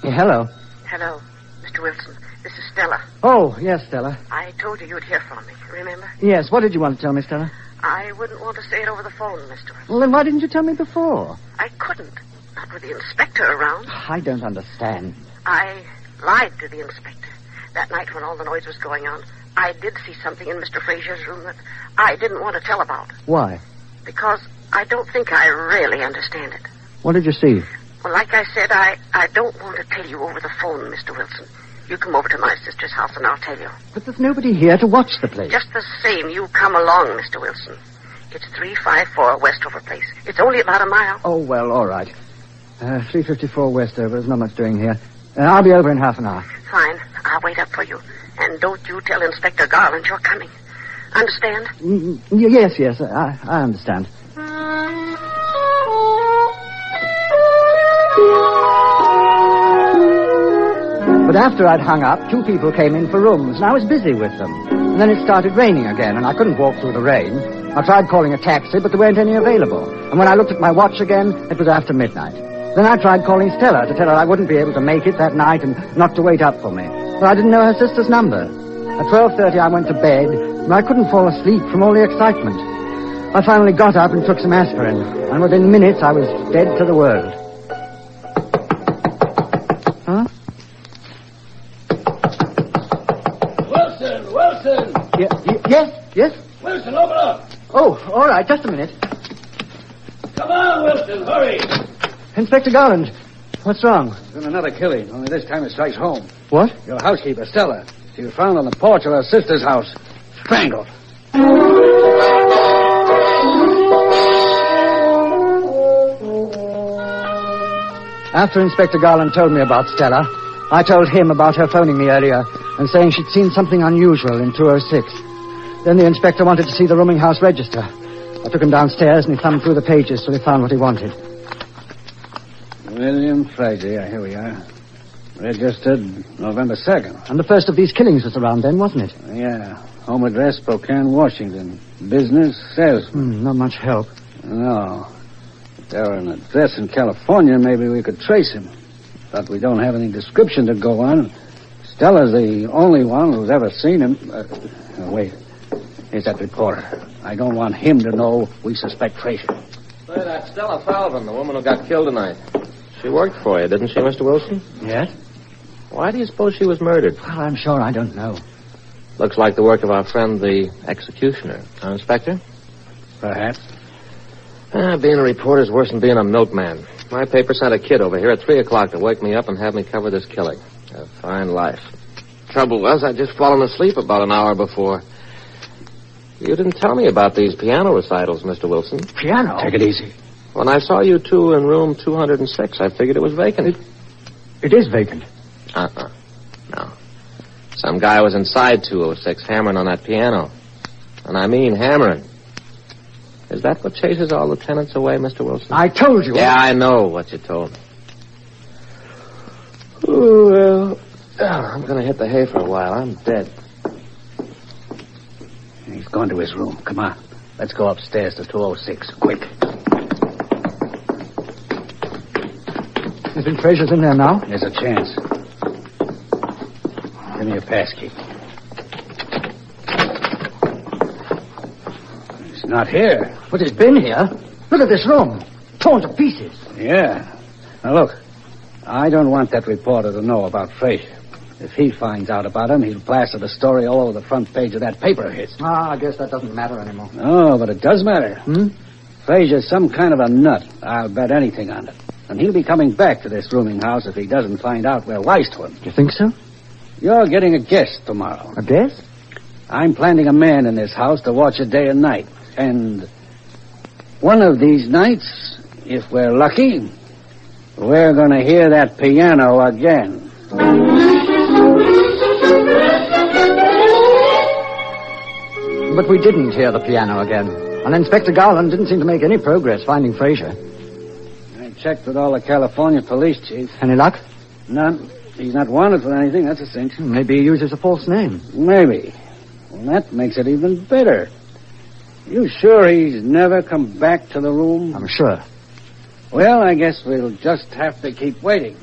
Yeah, hello. Hello, Mr. Wilson. This is Stella. Oh, yes, Stella. I told you you'd hear from me, remember? Yes, what did you want to tell me, Stella? I wouldn't want to say it over the phone, Mr. Well, then why didn't you tell me before? I couldn't. Not with the inspector around. I don't understand. I lied to the inspector. That night when all the noise was going on, I did see something in Mr. Fraser's room that I didn't want to tell about. Why? Because I don't think I really understand it. What did you see? Well, like I said, I, I don't want to tell you over the phone, Mr. Wilson. You come over to my sister's house and I'll tell you. But there's nobody here to watch the place. Just the same, you come along, Mr. Wilson. It's 354 Westover Place. It's only about a mile. Oh, well, all right. Uh, 354 Westover. There's not much doing here. Uh, I'll be over in half an hour. Fine. I'll wait up for you. And don't you tell Inspector Garland you're coming. Understand? Mm, yes, yes, I, I understand. But after I'd hung up, two people came in for rooms, and I was busy with them. And then it started raining again, and I couldn't walk through the rain. I tried calling a taxi, but there weren't any available. And when I looked at my watch again, it was after midnight. Then I tried calling Stella to tell her I wouldn't be able to make it that night and not to wait up for me. But I didn't know her sister's number. At 12.30 I went to bed, and I couldn't fall asleep from all the excitement. I finally got up and took some aspirin, and within minutes I was dead to the world. Yes, yes? Wilson, open up! Oh, all right, just a minute. Come on, Wilson, hurry! Inspector Garland, what's wrong? There's been another killing, only this time it strikes home. What? Your housekeeper, Stella. She was found on the porch of her sister's house, strangled. After Inspector Garland told me about Stella, I told him about her phoning me earlier and saying she'd seen something unusual in 206. Then the inspector wanted to see the rooming house register. I took him downstairs and he thumbed through the pages till he found what he wanted. William Fraser, here we are. Registered November 2nd. And the first of these killings was around then, wasn't it? Yeah. Home address, Spokane, Washington. Business, salesman. Hmm, not much help. No. If there were an address in California, maybe we could trace him. But we don't have any description to go on. Stella's the only one who's ever seen him. Uh, wait. Here's that reporter. I don't want him to know we suspect Fraser. Say, that Stella Falvin, the woman who got killed tonight. She worked for you, didn't she, Mr. Wilson? Yes? Why do you suppose she was murdered? Well, I'm sure I don't know. Looks like the work of our friend, the executioner. Huh, Inspector? Perhaps. Ah, being a reporter's worse than being a milkman. My paper sent a kid over here at 3 o'clock to wake me up and have me cover this killing. A fine life. Trouble was, I'd just fallen asleep about an hour before. You didn't tell me about these piano recitals, Mr. Wilson. Piano? Take it easy. When I saw you two in room 206, I figured it was vacant. It is vacant. Uh-uh. No. Some guy was inside 206 hammering on that piano. And I mean hammering. Is that what chases all the tenants away, Mr. Wilson? I told you. Yeah, I know what you told me. Oh, well, I'm going to hit the hay for a while. I'm dead. He's gone to his room. Come on. Let's go upstairs to 206. Quick. You think Fraser's in there now? There's a chance. Give me your pass key. He's not here. But he's been here. Look at this room. Torn to pieces. Yeah. Now look, I don't want that reporter to know about Fraser. If he finds out about him, he'll plaster the story all over the front page of that paper of his. Ah, I guess that doesn't matter anymore. Oh, but it does matter. Hmm? Fraser's some kind of a nut. I'll bet anything on it. And he'll be coming back to this rooming house if he doesn't find out we're wise to him. You think so? You're getting a guest tomorrow. A guest? I'm planting a man in this house to watch it day and night. And one of these nights, if we're lucky, we're going to hear that piano again. But we didn't hear the piano again. And Inspector Garland didn't seem to make any progress finding Fraser. I checked with all the California police chiefs. Any luck? None. He's not wanted for anything, that's a cinch. Maybe he uses a false name. Maybe. Well, that makes it even better. You sure he's never come back to the room? I'm sure. Well, I guess we'll just have to keep waiting.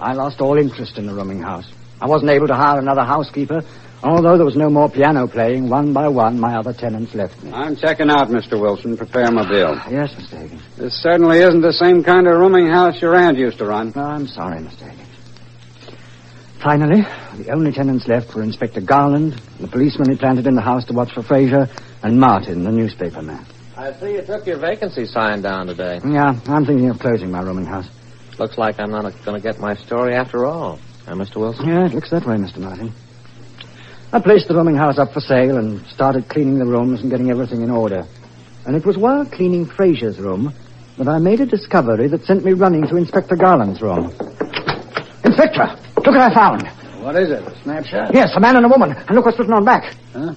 I lost all interest in the rooming house. I wasn't able to hire another housekeeper. Although there was no more piano playing, one by one my other tenants left me. I'm checking out, Mr. Wilson. Prepare my bill. Yes, Mr. Higgins. This certainly isn't the same kind of rooming house your aunt used to run. No, I'm sorry, Mr. Higgins. Finally, the only tenants left were Inspector Garland, the policeman he planted in the house to watch for Fraser, and Martin, the newspaper man. I see you took your vacancy sign down today. Yeah, I'm thinking of closing my rooming house. Looks like I'm not going to get my story after all. Huh, Mr. Wilson? Yeah, it looks that way, Mr. Martin. I placed the rooming house up for sale and started cleaning the rooms and getting everything in order. And it was while cleaning Fraser's room that I made a discovery that sent me running to Inspector Garland's room. Inspector, look what I found. What is it, a snapshot? Yes, a man and a woman. And look what's written on back. Huh?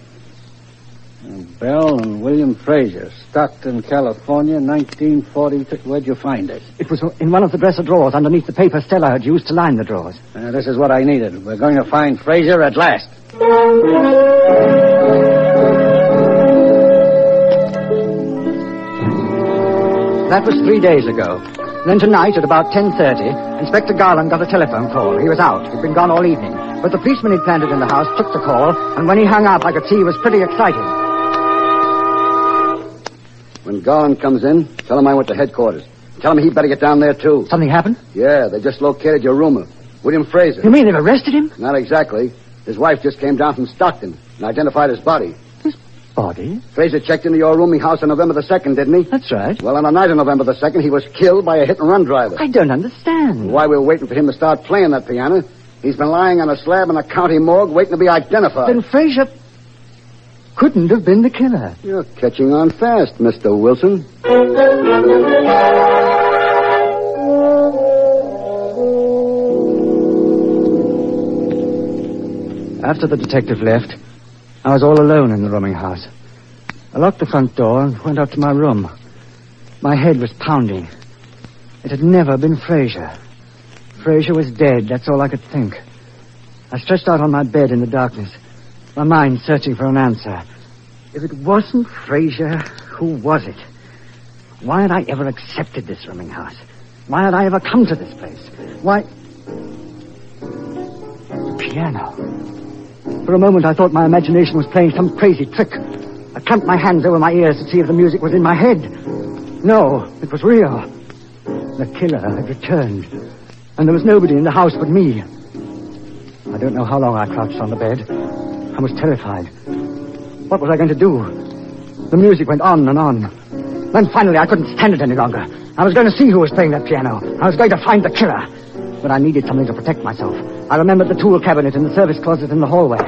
Bell and William Fraser, Stockton, California, 1942. Where'd you find it? It was in one of the dresser drawers underneath the paper Stella had used to line the drawers. Uh, this is what I needed. We're going to find Fraser at last. That was three days ago. Then tonight at about 10.30, Inspector Garland got a telephone call. He was out. He'd been gone all evening. But the policeman he'd planted in the house took the call, and when he hung up, I could see he was pretty excited. When Garland comes in, tell him I went to headquarters. Tell him he'd better get down there, too. Something happened? Yeah, they just located your roomer, William Fraser. You mean they've arrested him? Not exactly. His wife just came down from Stockton and identified his body. His Body? Fraser checked into your rooming house on November the 2nd, didn't he? That's right. Well, on the night of November the 2nd, he was killed by a hit-and-run driver. I don't understand. Why we're waiting for him to start playing that piano. He's been lying on a slab in the county morgue waiting to be identified. Then Fraser couldn't have been the killer. You're catching on fast, Mr. Wilson. After the detective left, I was all alone in the rooming house. I locked the front door and went up to my room. My head was pounding. It had never been Fraser. Fraser was dead, that's all I could think. I stretched out on my bed in the darkness, my mind searching for an answer. If it wasn't Fraser, who was it? Why had I ever accepted this rooming house? Why had I ever come to this place? Why... The piano. For a moment, I thought my imagination was playing some crazy trick. I clamped my hands over my ears to see if the music was in my head. No, it was real. The killer had returned, and there was nobody in the house but me. I don't know how long I crouched on the bed. I was terrified. What was I going to do? The music went on and on. Then finally, I couldn't stand it any longer. I was going to see who was playing that piano. I was going to find the killer. But I needed something to protect myself. I remembered the tool cabinet in the service closet in the hallway.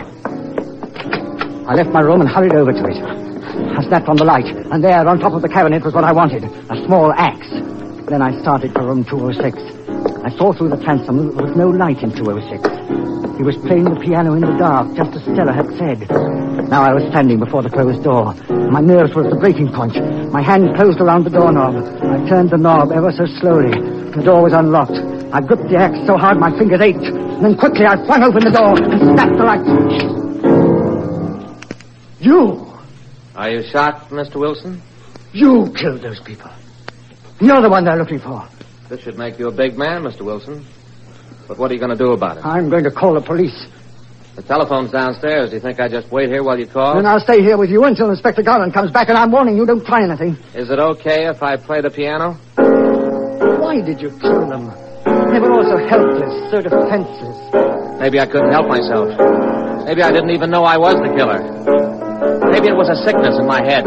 I left my room and hurried over to it. I snapped on the light, and there, on top of the cabinet, was what I wanted a small axe. Then I started for room 206. I saw through the transom that there was no light in 206. He was playing the piano in the dark, just as Stella had said. Now I was standing before the closed door. My nerves were at the breaking point. My hand closed around the doorknob. I turned the knob ever so slowly. The door was unlocked. I gripped the axe so hard my fingers ached. And then quickly I flung open the door and snapped the light switch. You! Are you shocked, Mr. Wilson? You killed those people. You're the one they're looking for. This should make you a big man, Mr. Wilson. But what are you going to do about it? I'm going to call the police. The telephone's downstairs. Do you think I just wait here while you call? Then I'll stay here with you until Inspector Garland comes back, and I'm warning you, don't try anything. Is it okay if I play the piano? Why did you kill them? They were all so helpless, so defenseless. Maybe I couldn't help myself. Maybe I didn't even know I was the killer. Maybe it was a sickness in my head.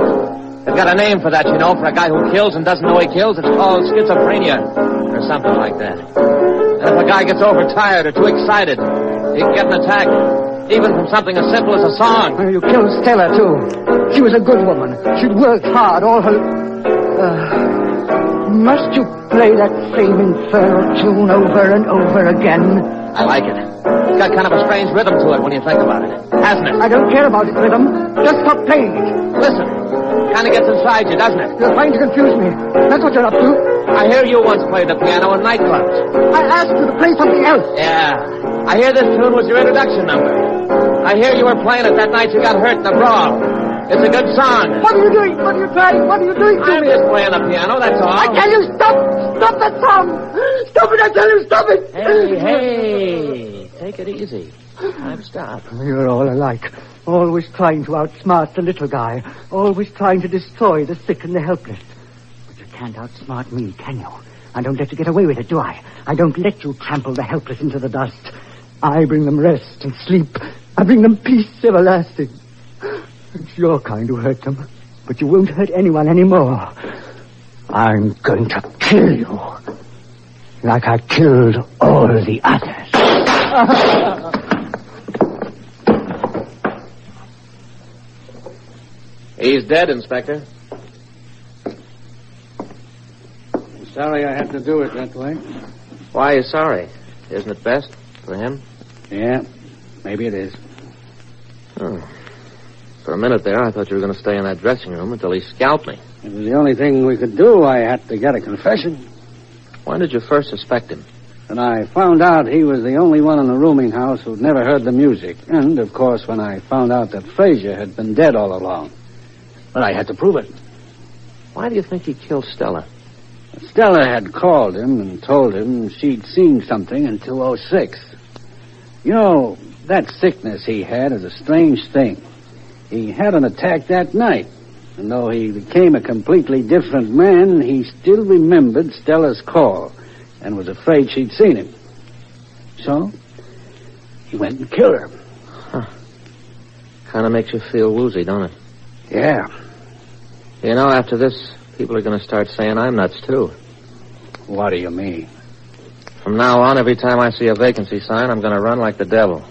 They've got a name for that, you know, for a guy who kills and doesn't know he kills. It's called schizophrenia, or something like that. And if a guy gets overtired or too excited, he can get an attack, even from something as simple as a song. You killed Stella, too. She was a good woman. She'd worked hard all her... Uh, must you play that same infernal tune over and over again? I like it. It's got kind of a strange rhythm to it when you think about it, hasn't it? I don't care about its rhythm. Just stop playing it. Listen, kind of gets inside you, doesn't it? You're trying to confuse me. That's what you're up to. I hear you once played the piano in nightclubs. I asked you to play something else. Yeah. I hear this tune was your introduction number. I hear you were playing it that night you got hurt in the brawl. It's a good song. What are you doing? What are you trying? What are you doing to I'm me? just playing the piano, that's all. I tell you, stop! Stop that song! Stop it, I tell you, stop it! Hey, hey, take it easy. Time stop. You're all alike. Always trying to outsmart the little guy. Always trying to destroy the sick and the helpless. But you can't outsmart me, can you? I don't let you get away with it, do I? I don't let you trample the helpless into the dust. I bring them rest and sleep. I bring them peace everlasting. It's your kind who hurt them, but you won't hurt anyone anymore. I'm going to kill you. Like I killed all the others. He's dead, Inspector. Sorry I had to do it that way. Why are you sorry? Isn't it best for him? Yeah, maybe it is. Oh. For a minute there, I thought you were going to stay in that dressing room until he scalped me. It was the only thing we could do. I had to get a confession. When did you first suspect him? And I found out he was the only one in the rooming house who'd never heard the music. And, of course, when I found out that Fraser had been dead all along. But I had to prove it. Why do you think he killed Stella? Stella had called him and told him she'd seen something in 206. You know, that sickness he had is a strange thing. He had an attack that night, and though he became a completely different man, he still remembered Stella's call and was afraid she'd seen him. So, he went and killed her. Huh. Kind of makes you feel woozy, don't it? Yeah. You know, after this, people are going to start saying I'm nuts, too. What do you mean? From now on, every time I see a vacancy sign, I'm going to run like the devil.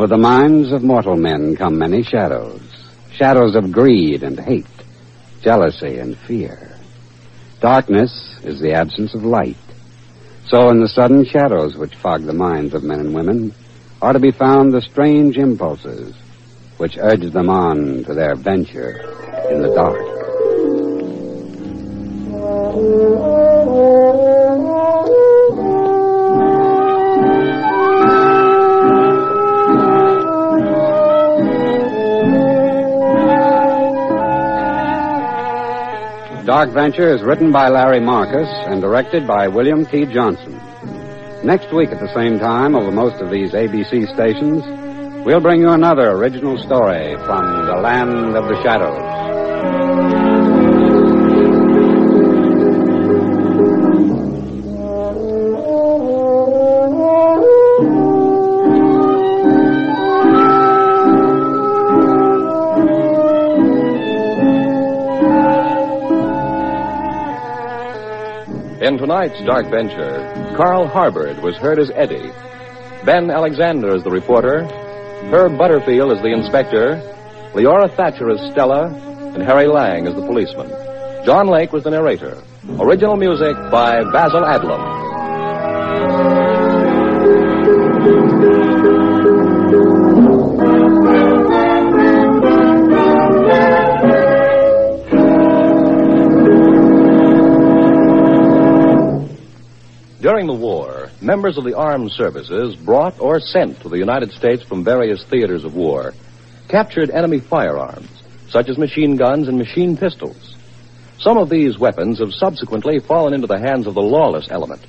Over the minds of mortal men come many shadows. Shadows of greed and hate, jealousy and fear. Darkness is the absence of light. So in the sudden shadows which fog the minds of men and women are to be found the strange impulses which urge them on to their venture in the dark. Dark Venture is written by Larry Marcus and directed by William T. Johnson. Next week at the same time, over most of these ABC stations, we'll bring you another original story from the land of the shadows. In tonight's Dark Venture, Carl Harbord was heard as Eddie, Ben Alexander as the reporter, Herb Butterfield as the inspector, Leora Thatcher as Stella, and Harry Lang as the policeman. John Lake was the narrator. Original music by Basil Adlam. During the war, members of the armed services brought or sent to the United States from various theaters of war captured enemy firearms, such as machine guns and machine pistols. Some of these weapons have subsequently fallen into the hands of the lawless element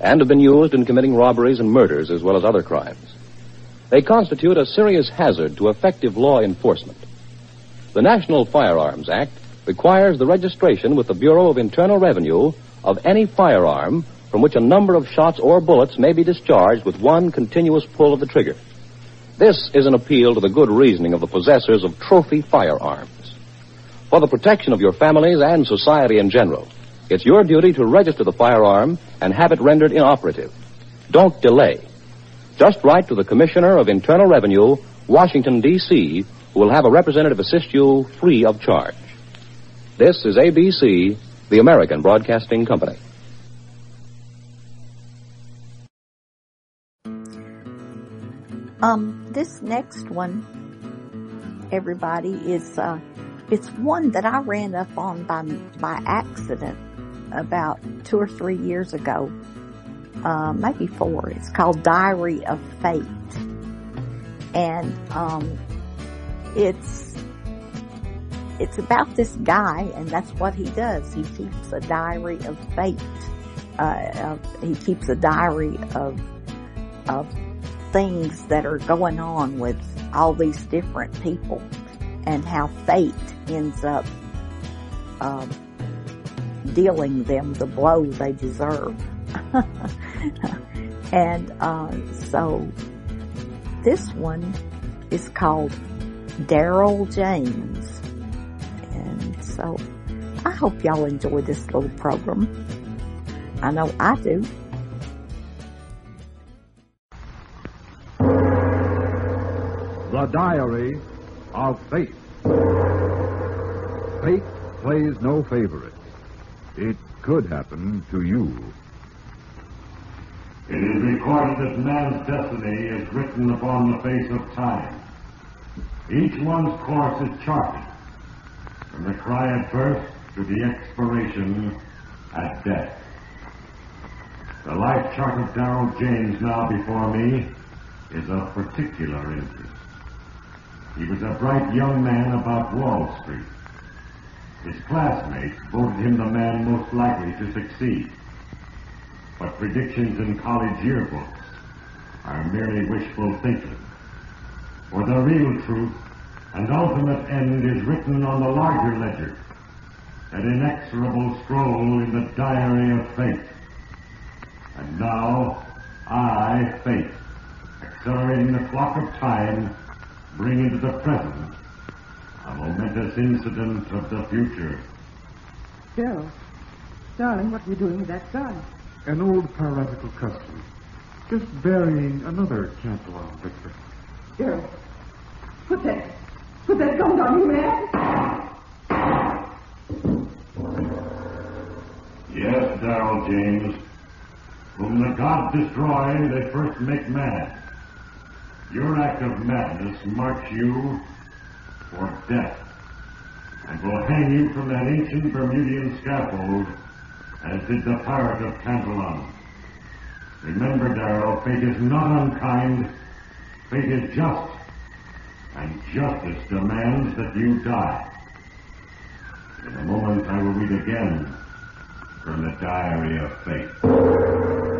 and have been used in committing robberies and murders as well as other crimes. They constitute a serious hazard to effective law enforcement. The National Firearms Act requires the registration with the Bureau of Internal Revenue of any firearm from which a number of shots or bullets may be discharged with one continuous pull of the trigger. This is an appeal to the good reasoning of the possessors of trophy firearms. For the protection of your families and society in general, it's your duty to register the firearm and have it rendered inoperative. Don't delay. Just write to the Commissioner of Internal Revenue, Washington, D.C., who will have a representative assist you free of charge. This is ABC, the American Broadcasting Company. Um, this next one, everybody, is, uh, it's one that I ran up on by, by accident about two or three years ago. Uh, maybe four. It's called Diary of Fate. And, um, it's, it's about this guy and that's what he does. He keeps a diary of fate. Uh, of, he keeps a diary of, of things that are going on with all these different people and how fate ends up um, dealing them the blow they deserve. and uh, so this one is called Daryl James. And so I hope y'all enjoy this little program. I know I do. The Diary of Fate. Fate plays no favorites. It could happen to you. It is recorded that man's destiny is written upon the face of time. Each one's course is charted, from the cry at birth to the expiration at death. The life chart of Darrell James now before me is of particular interest. He was a bright young man about Wall Street. His classmates voted him the man most likely to succeed. But predictions in college yearbooks are merely wishful thinking. For the real truth and ultimate end is written on the larger ledger, an inexorable scroll in the diary of fate. And now, I, fate, accelerating the clock of time, bring into the present a momentous incident of the future. Daryl, darling, what are you doing with that gun? An old piratical custom. Just burying another Cantillon victim. Daryl, put that, put that gun down, you man. Yes, Darrell James. Whom the gods destroy, they first make mad. Your act of madness marks you for death, and will hang you from that ancient Bermudian scaffold as did the pirate of Cantillon. Remember, Darrow, fate is not unkind, fate is just, and justice demands that you die. In a moment, I will read again from the Diary of Fate.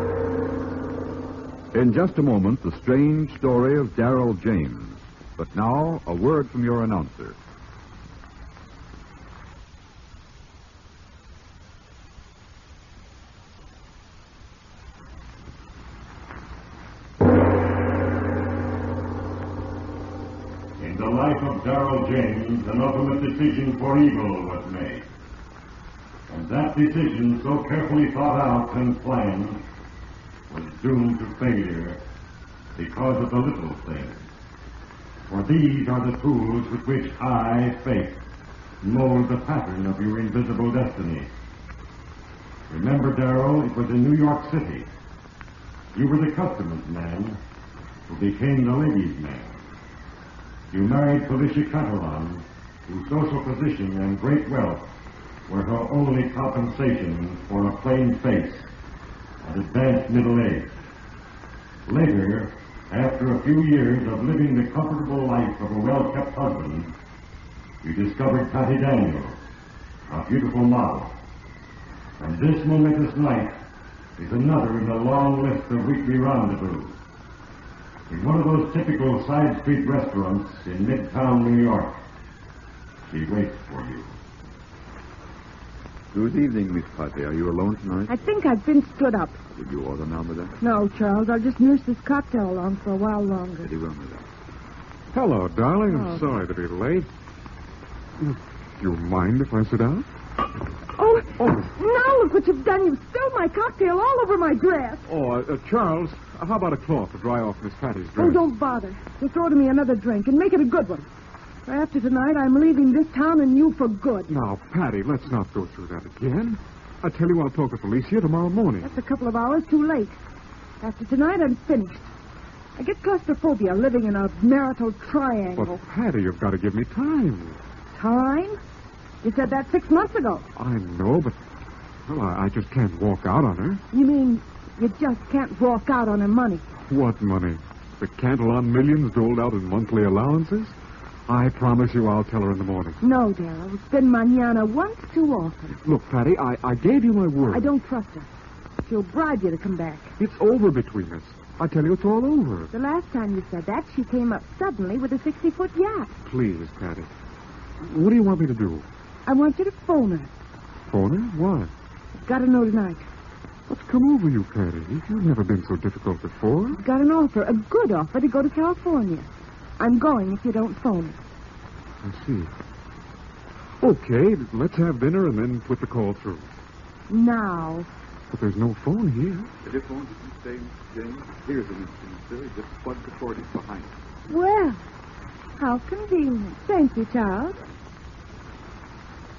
In just a moment, the strange story of Darrell James. But now, a word from your announcer. In the life of Darrell James, an ultimate decision for evil was made. And that decision, so carefully thought out and planned, was doomed to failure because of the little things. For these are the tools with which I, fate, mold the pattern of your invisible destiny. Remember, Darrell, it was in New York City. You were the customer's man who became the ladies' man. You married Felicia Catalan, whose social position and great wealth were her only compensation for a plain face advanced middle age. Later, after a few years of living the comfortable life of a well-kept husband, you discovered Patty Daniels, a beautiful model. And this momentous night is another in the long list of weekly rendezvous. In one of those typical side street restaurants in midtown New York, she waits for you. Good evening, Miss Patty. Are you alone tonight? I think I've been stood up. Did you order now, madame? No, Charles, I'll just nurse this cocktail along for a while longer. Very well, madame. Hello, darling. Oh. I'm sorry to be late. Do you mind if I sit down? Oh, now look what you've done. You've spilled my cocktail all over my dress. Oh, uh, uh, Charles, how about a cloth to dry off Miss Patty's dress? Oh, don't bother. Just order me another drink and make it a good one. After tonight, I'm leaving this town and you for good. Now, Patty, let's not go through that again. I tell you, I'll talk to Felicia tomorrow morning. That's a couple of hours too late. After tonight, I'm finished. I get claustrophobia living in a marital triangle. But, Patty, you've got to give me time. Time? You said that six months ago. I know, but, well, I, I just can't walk out on her. You mean you just can't walk out on her money? What money? The Cantillon millions doled out in monthly allowances? I promise you I'll tell her in the morning. No, Darrell. It's been manana once too often. Look, Patty, I, I gave you my word. I don't trust her. She'll bribe you to come back. It's over between us. I tell you, it's all over. The last time you said that, she came up suddenly with a 60 foot yacht. Please, Patty. What do you want me to do? I want you to phone her. Phone her? Why? Got to know tonight. What's come over you, Patty? You've never been so difficult before. Got an offer, a good offer to go to California. I'm going if you don't phone her. I see. Okay, let's have dinner and then put the call through. Now. But there's no phone here. If phone doesn't stay, James, here's an instant, sir. Just plug the cord in behind it. Well, how convenient. Thank you, Charles.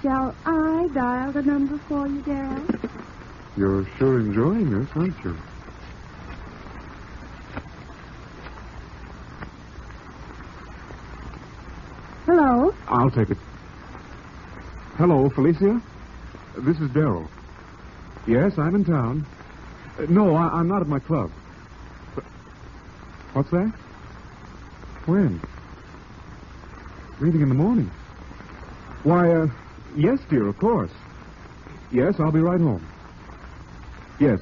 Shall I dial the number for you, Darrell? You're sure enjoying this, aren't you? Hello? I'll take it. Hello, Felicia? This is Darrell. Yes, I'm in town. Uh, no, I, I'm not at my club. But- What's that? When? Meeting in the morning. Why, uh, yes, dear, of course. Yes, I'll be right home. Yes.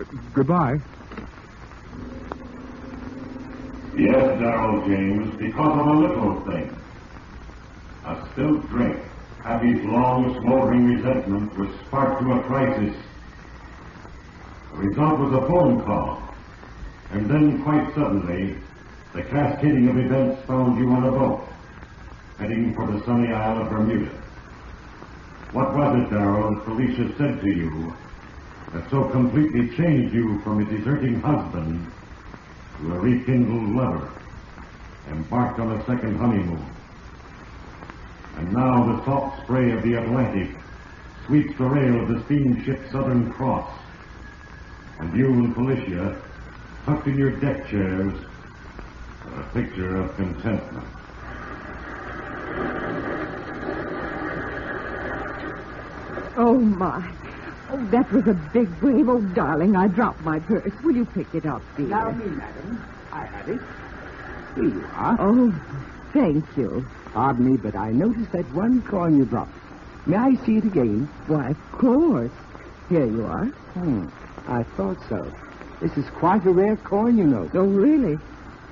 Uh, goodbye. Yes, Darrell James, because of a little thing. A still drink. Abby's long, smoldering resentment was sparked to a crisis. The result was a phone call. And then, quite suddenly, the cascading of events found you on a boat, heading for the sunny isle of Bermuda. What was it, Darrell, that Felicia said to you that so completely changed you from a deserting husband to a rekindled lover, embarked on a second honeymoon. And now the soft spray of the Atlantic sweeps the rail of the steamship Southern Cross, and you and Felicia, tucked in your deck chairs, are a picture of contentment. Oh, my. Oh, that was a big wave. Oh, darling, I dropped my purse. Will you pick it up, dear? Now me, madam. I have it. Here you are. Oh, thank you. Pardon me, but I noticed that one coin you dropped. May I see it again? Why, of course. Here you are. Hmm. I thought so. This is quite a rare coin, you know. Oh, really?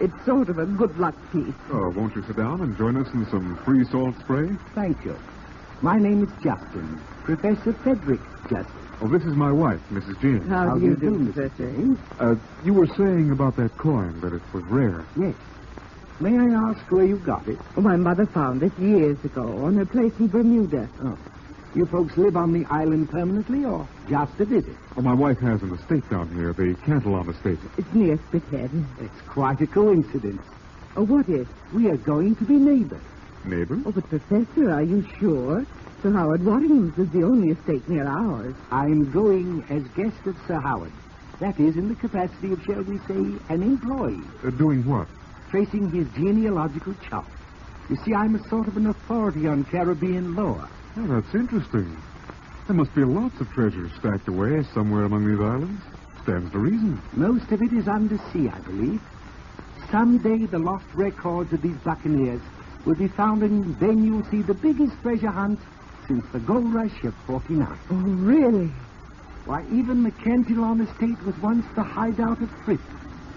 It's sort of a good luck piece. Oh, won't you sit down and join us in some free salt spray? Thank you. My name is Justin. Professor Frederick Justin. Oh, this is my wife, Mrs. James. How, do you do, Mr. James? Uh, you were saying about that coin, that it was rare. Yes. May I ask where you got it? Oh, my mother found it years ago on a place in Bermuda. Oh. You folks live on the island permanently or just a visit? Oh, my wife has an estate down here, the Cantillon estate. It's near Spithead. It's quite a coincidence. Oh, what is? We are going to be neighbors. Neighbors? Oh, but Professor, are you sure? Sir Howard Waddingham's is the only estate near ours. I'm going as guest of Sir Howard. That is, in the capacity of, shall we say, an employee. Uh, doing what? Tracing his genealogical chart. You see, I'm a sort of an authority on Caribbean lore. Oh, that's interesting. There must be lots of treasure stacked away somewhere among these islands. Stands to reason. Most of it is undersea, I believe. Someday the lost records of these buccaneers will be found, and then you'll see the biggest treasure hunt since the gold rush of 49. Oh, really? Why, even the Cantillon estate was once the hideout of Frith,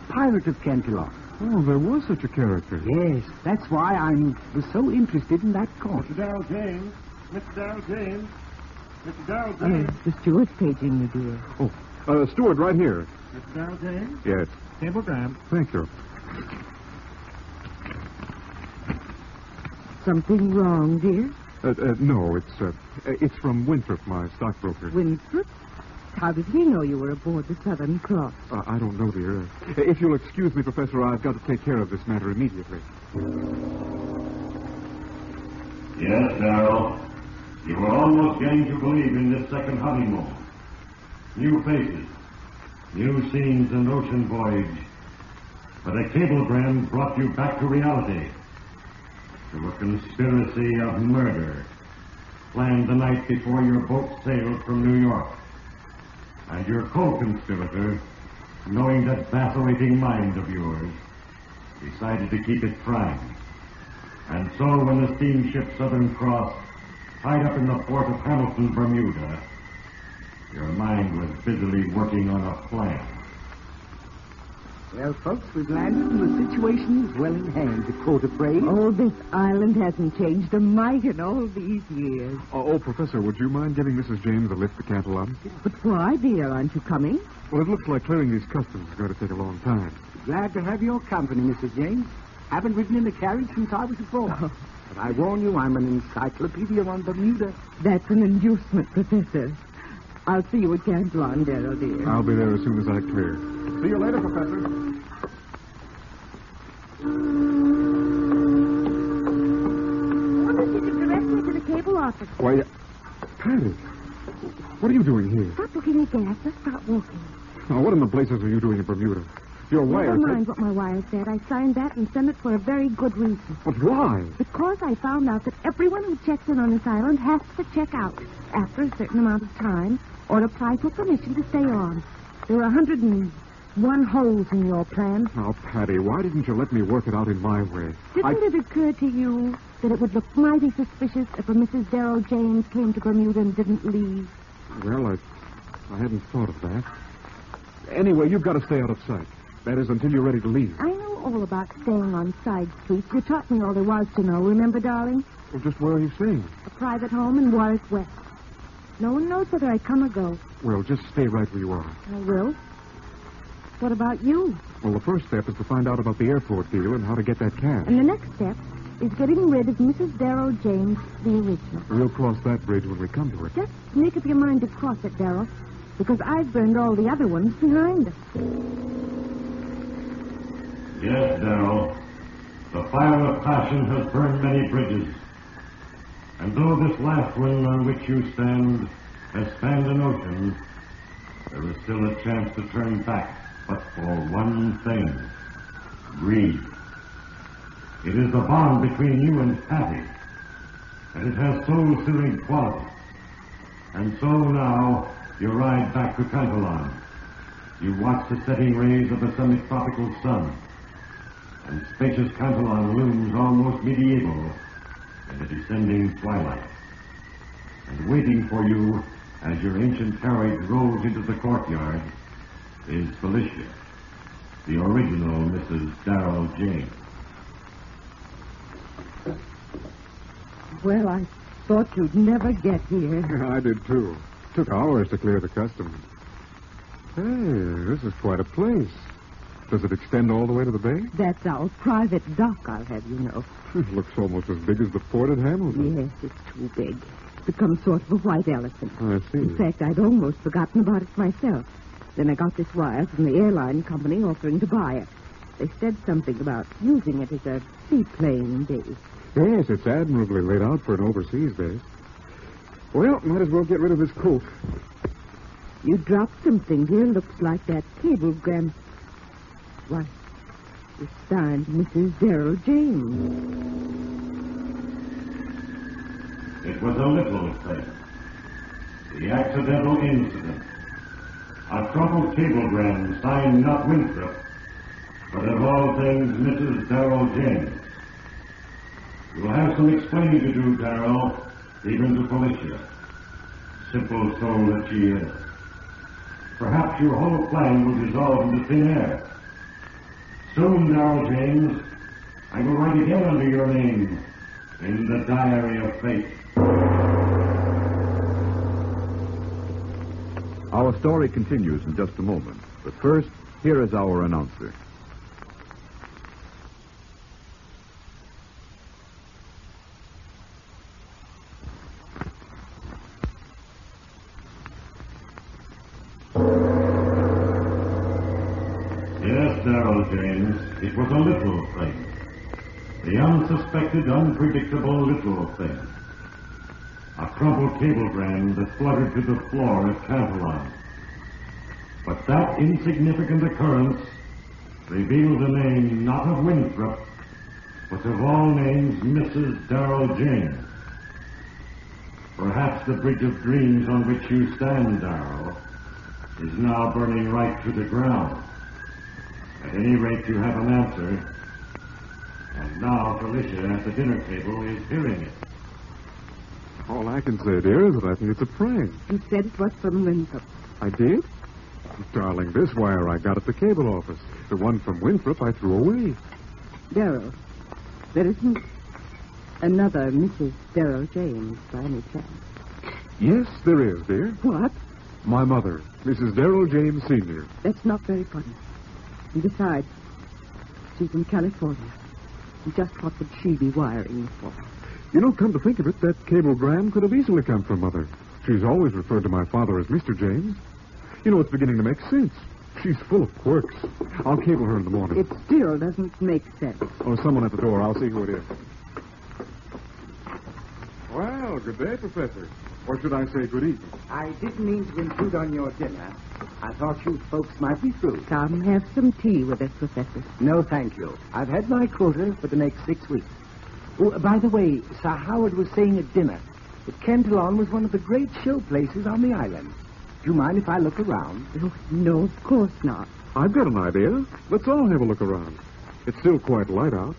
pirate of Cantillon. Oh, there was such a character. Yes, that's why I was so interested in that court. Mr. Darrell James. Mr. Darrell James. Mr. Darrell Uh, James. the steward's paging you, dear. Oh, uh, steward, right here. Mr. Darrell James. Yes. Cablegram. Thank you. Something wrong, dear? Uh, uh, no, it's uh, it's from Winthrop, my stockbroker. Winthrop? How did he know you were aboard the Southern Cross? Uh, I don't know, dear. If you'll excuse me, Professor, I've got to take care of this matter immediately. Yes, Darrell. You were almost getting to believe in this second honeymoon. New faces, new scenes and ocean voyage. But a cablegram brought you back to reality. To a conspiracy of murder planned the night before your boat sailed from New York. And your co-conspirator, knowing that vacillating mind of yours, decided to keep it primed. And so when the steamship Southern Cross tied up in the port of Hamilton, Bermuda, your mind was busily working on a plan. Well, folks, we've landed and the situation is well in hand, to quote a phrase. Oh, this island hasn't changed a mite in all these years. Oh, oh, Professor, would you mind giving Mrs. James a lift to Cantillon? But why, dear? Aren't you coming? Well, it looks like clearing these customs is going to take a long time. Glad to have your company, Mrs. James. Haven't ridden in a carriage since I was a boy. Oh. But I warn you, I'm an encyclopedia on Bermuda. That's an inducement, Professor. I'll see you at Cantillon, Darrell, dear. I'll be there as soon as I clear. See you later, Professor. Wonder if you could direct me to the cable office. Why, uh, Patty, what are you doing here? Stop looking at gas. Let's start walking. Now, what in the blazes are you doing in Bermuda? Your wire. Never mind what my wire said. I signed that and sent it for a very good reason. But why? Because I found out that everyone who checks in on this island has to check out after a certain amount of time or apply for permission to stay on. There are 101 holes in your plan. Now, Patty, why didn't you let me work it out in my way? Didn't it occur to you that it would look mighty suspicious if a Mrs. Darrell James came to Bermuda and didn't leave? Well, I, I hadn't thought of that. Anyway, you've got to stay out of sight. That is, until you're ready to leave. I know all about staying on side streets. You taught me all there was to know, remember, darling? Well, just where are you staying? A private home in Warwick West. No one knows whether I come or go. Well, just stay right where you are. I will. What about you? Well, the first step is to find out about the airport deal and how to get that cash. And the next step is getting rid of Mrs. Darrell James, the original. We'll cross that bridge when we come to it. Just make up your mind to cross it, Darrell, because I've burned all the other ones behind us. Yes, Darrell. The fire of passion has burned many bridges. And though this last one on which you stand has spanned an ocean, there is still a chance to turn back, but for one thing greed. It is the bond between you and Patty, and it has soul searing quality. And so now you ride back to Cantillon. You watch the setting rays of the semi-tropical sun, and spacious Cantillon looms almost medieval in the descending twilight. And waiting for you as your ancient carriage rolls into the courtyard is Felicia, the original Mrs. Darrell James. Well, I thought you'd never get here. I did too. Took hours to clear the customs. Hey, this is quite a place. Does it extend all the way to the bay? That's our private dock, I'll have you know. It looks almost as big as the port at Hamilton. Yes, it's too big. It's become sort of a white elephant. I see. In fact, I'd almost forgotten about it myself. Then I got this wire from the airline company offering to buy it. They said something about using it as a seaplane base. Yes, it's admirably laid out for an overseas base. Well, might as well get rid of this coat. You dropped something here. Looks like that cablegram. Why, it's signed Mrs. Darrell James. It was a little thing. The accidental incident. A crumpled cablegram signed not Winthrop, but of all things Mrs. Darrell James. You'll have some explaining to do, Darrell, even to Felicia. Simple soul that she is. Perhaps your whole plan will dissolve into thin air. Soon, Darrell James, I will write again under your name in the diary of fate. Our story continues in just a moment. But first, here is our announcer. Yes, Darrell James, it was a little thing. The unsuspected, unpredictable little thing. A crumpled cablegram that fluttered to the floor at Cantillon. But that insignificant occurrence revealed the name not of Winthrop, but of all names Mrs. Darrell James. Perhaps the bridge of dreams on which you stand, Darrell, is now burning right to the ground. At any rate, you have an answer. And now Felicia at the dinner table is hearing it. All I can say, dear, is that I think it's a prank. You said it was from Winthrop. I did? Darling, this wire I got at the cable office. The one from Winthrop I threw away. Darrell, there isn't another Mrs. Darrell James by any chance. Yes, there is, dear. What? My mother, Mrs. Darrell James Sr. That's not very funny. And besides, she's in California. Just what would she be wiring for? You know, come to think of it, that cablegram could have easily come from Mother. She's always referred to my father as Mr. James. You know, it's beginning to make sense. She's full of quirks. I'll cable her in the morning. It still doesn't make sense. Oh, someone at the door. I'll see who it is. Well, good day, Professor. Or should I say good evening? I didn't mean to intrude on your dinner. I thought you folks might be through. Come have some tea with us, Professor. No, thank you. I've had my quota for the next six weeks. Oh, uh, by the way, Sir Howard was saying at dinner that Cantillon was one of the great show places on the island. Do you mind if I look around? Oh, no, of course not. I've got an idea. Let's all have a look around. It's still quite light out.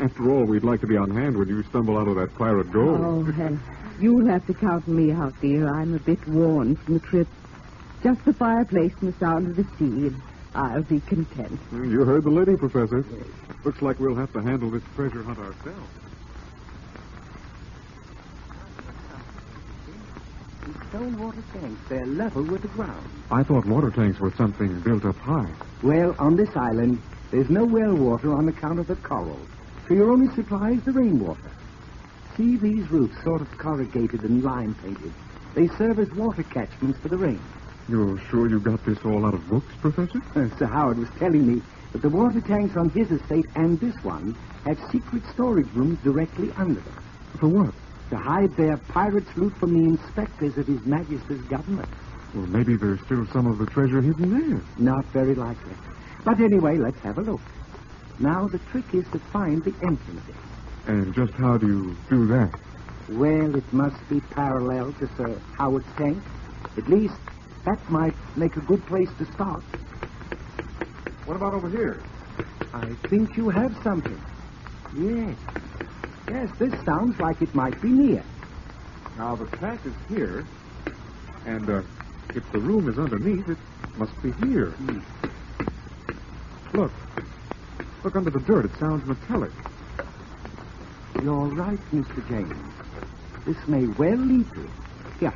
After all, we'd like to be on hand when you stumble out of that pirate gold. Oh, well, you'll have to count me out, dear. I'm a bit worn from the trip. Just the fireplace and the sound of the sea, and I'll be content. Hmm, you heard the lady, Professor. Looks like we'll have to handle this treasure hunt ourselves. These stone water tanks, they're level with the ground. I thought water tanks were something built up high. Well, on this island, there's no well water on account of the coral. So your only supply is the rainwater. See these roofs sort of corrugated and lime painted. They serve as water catchments for the rain. You're sure you got this all out of books, Professor? Uh, Sir Howard was telling me that the water tanks on his estate and this one have secret storage rooms directly under them. For what? To hide their pirates' loot from the inspectors of His Majesty's government. Well, maybe there's still some of the treasure hidden there. Not very likely. But anyway, let's have a look. Now, the trick is to find the entrance. And just how do you do that? Well, it must be parallel to Sir Howard's tank. At least, that might make a good place to start. What about over here? I think you have something. Yes. Yes, this sounds like it might be near. Now, the tank is here, and uh, if the room is underneath, it must be here. Look. Look under the dirt. It sounds metallic. You're right, Mr. James. This may well lead to it. Here,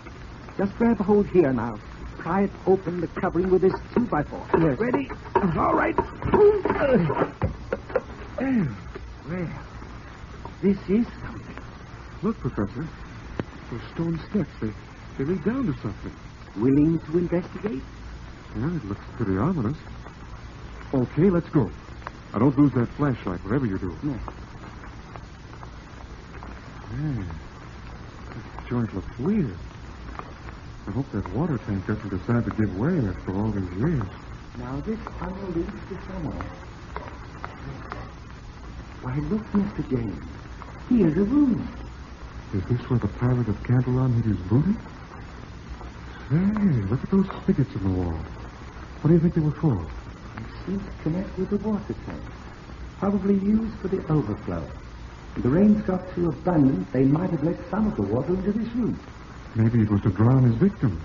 just grab a hold here now. Pry it open the covering with this two by four. Yes. Ready? All right. Well, this is something. Look, Professor. Those stone steps, they, they lead down to something. Willing to investigate? Yeah, it looks pretty ominous. Okay, let's go. Now, don't lose that flashlight, whatever you do. No. Yeah. This joint looks weird. I hope that water tank doesn't decide to give way after all these years. Now this tunnel leads to somewhere. Why, look, Mr. James. Here's a room. Is this where the pirate of Cantillon hid his booty? Say, look at those spigots in the wall. What do you think they were for? To connect with the water tank. Probably used for the overflow. If the rains got too abundant, they might have let some of the water into this room. Maybe it was to drown his victims.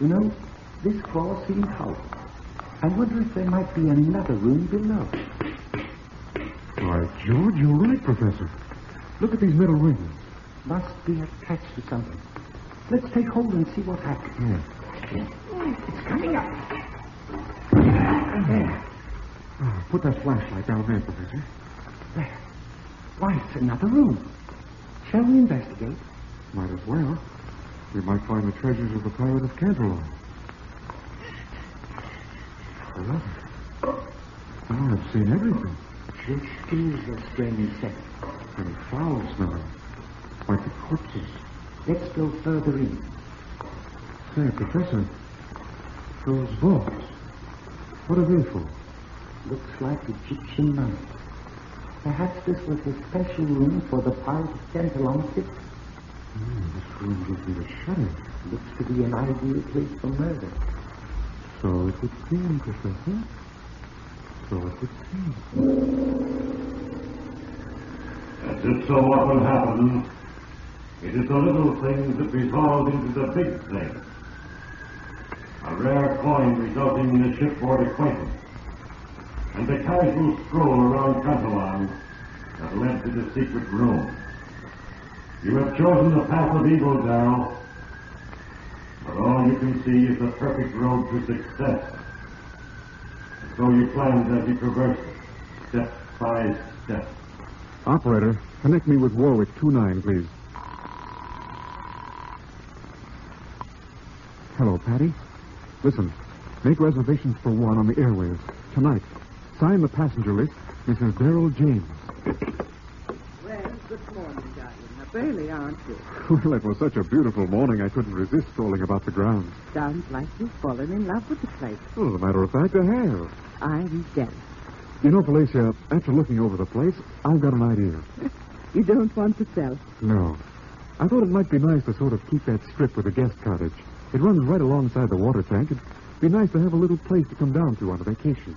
You know, this floor seemed hollow. I wonder if there might be another room below. Why, George, you're right, Professor. Look at these metal rings. Must be attached to something. Let's take hold and see what happens. Yeah. It's coming up. There. Ah, put that flashlight down there, Professor. There. Why, it's another room. Shall we investigate? Might as well. We might find the treasures of the pirate of love it. Now I've seen everything. This is a strange set. And foul smelling. Like the corpses. Let's go further in. Say, Professor, those vaults, what are they for? Looks like Egyptian money. Perhaps this was a special room for the pirate of Cantillon Six. Hmm, this room gives me a shudder. Looks to be an ideal place for murder. So it would seem, Professor. So it would seem. As it so often happens, it is the little things that resolve into the big things. A rare coin resulting in a shipboard acquaintance, and a casual stroll around Cantillon that led to the secret room. You have chosen the path of evil, Darrell, but all you can see is the perfect road to success. And so you planned as you traversed it, step by step. Operator, connect me with Warwick 29, please. Hello, Patty. Listen, make reservations for one on the airways tonight. Sign the passenger list, Mrs. Darrell James. Well, good morning, darling. Up early, aren't you? Well, it was such a beautiful morning, I couldn't resist strolling about the grounds. Sounds like you've fallen in love with the place. Well, as a matter of fact, I have. I'm jealous. You know, Felicia, after looking over the place, I've got an idea. You don't want to sell. No. I thought it might be nice to sort of keep that strip with a guest cottage. It runs right alongside the water tank. It'd be nice to have a little place to come down to on a vacation.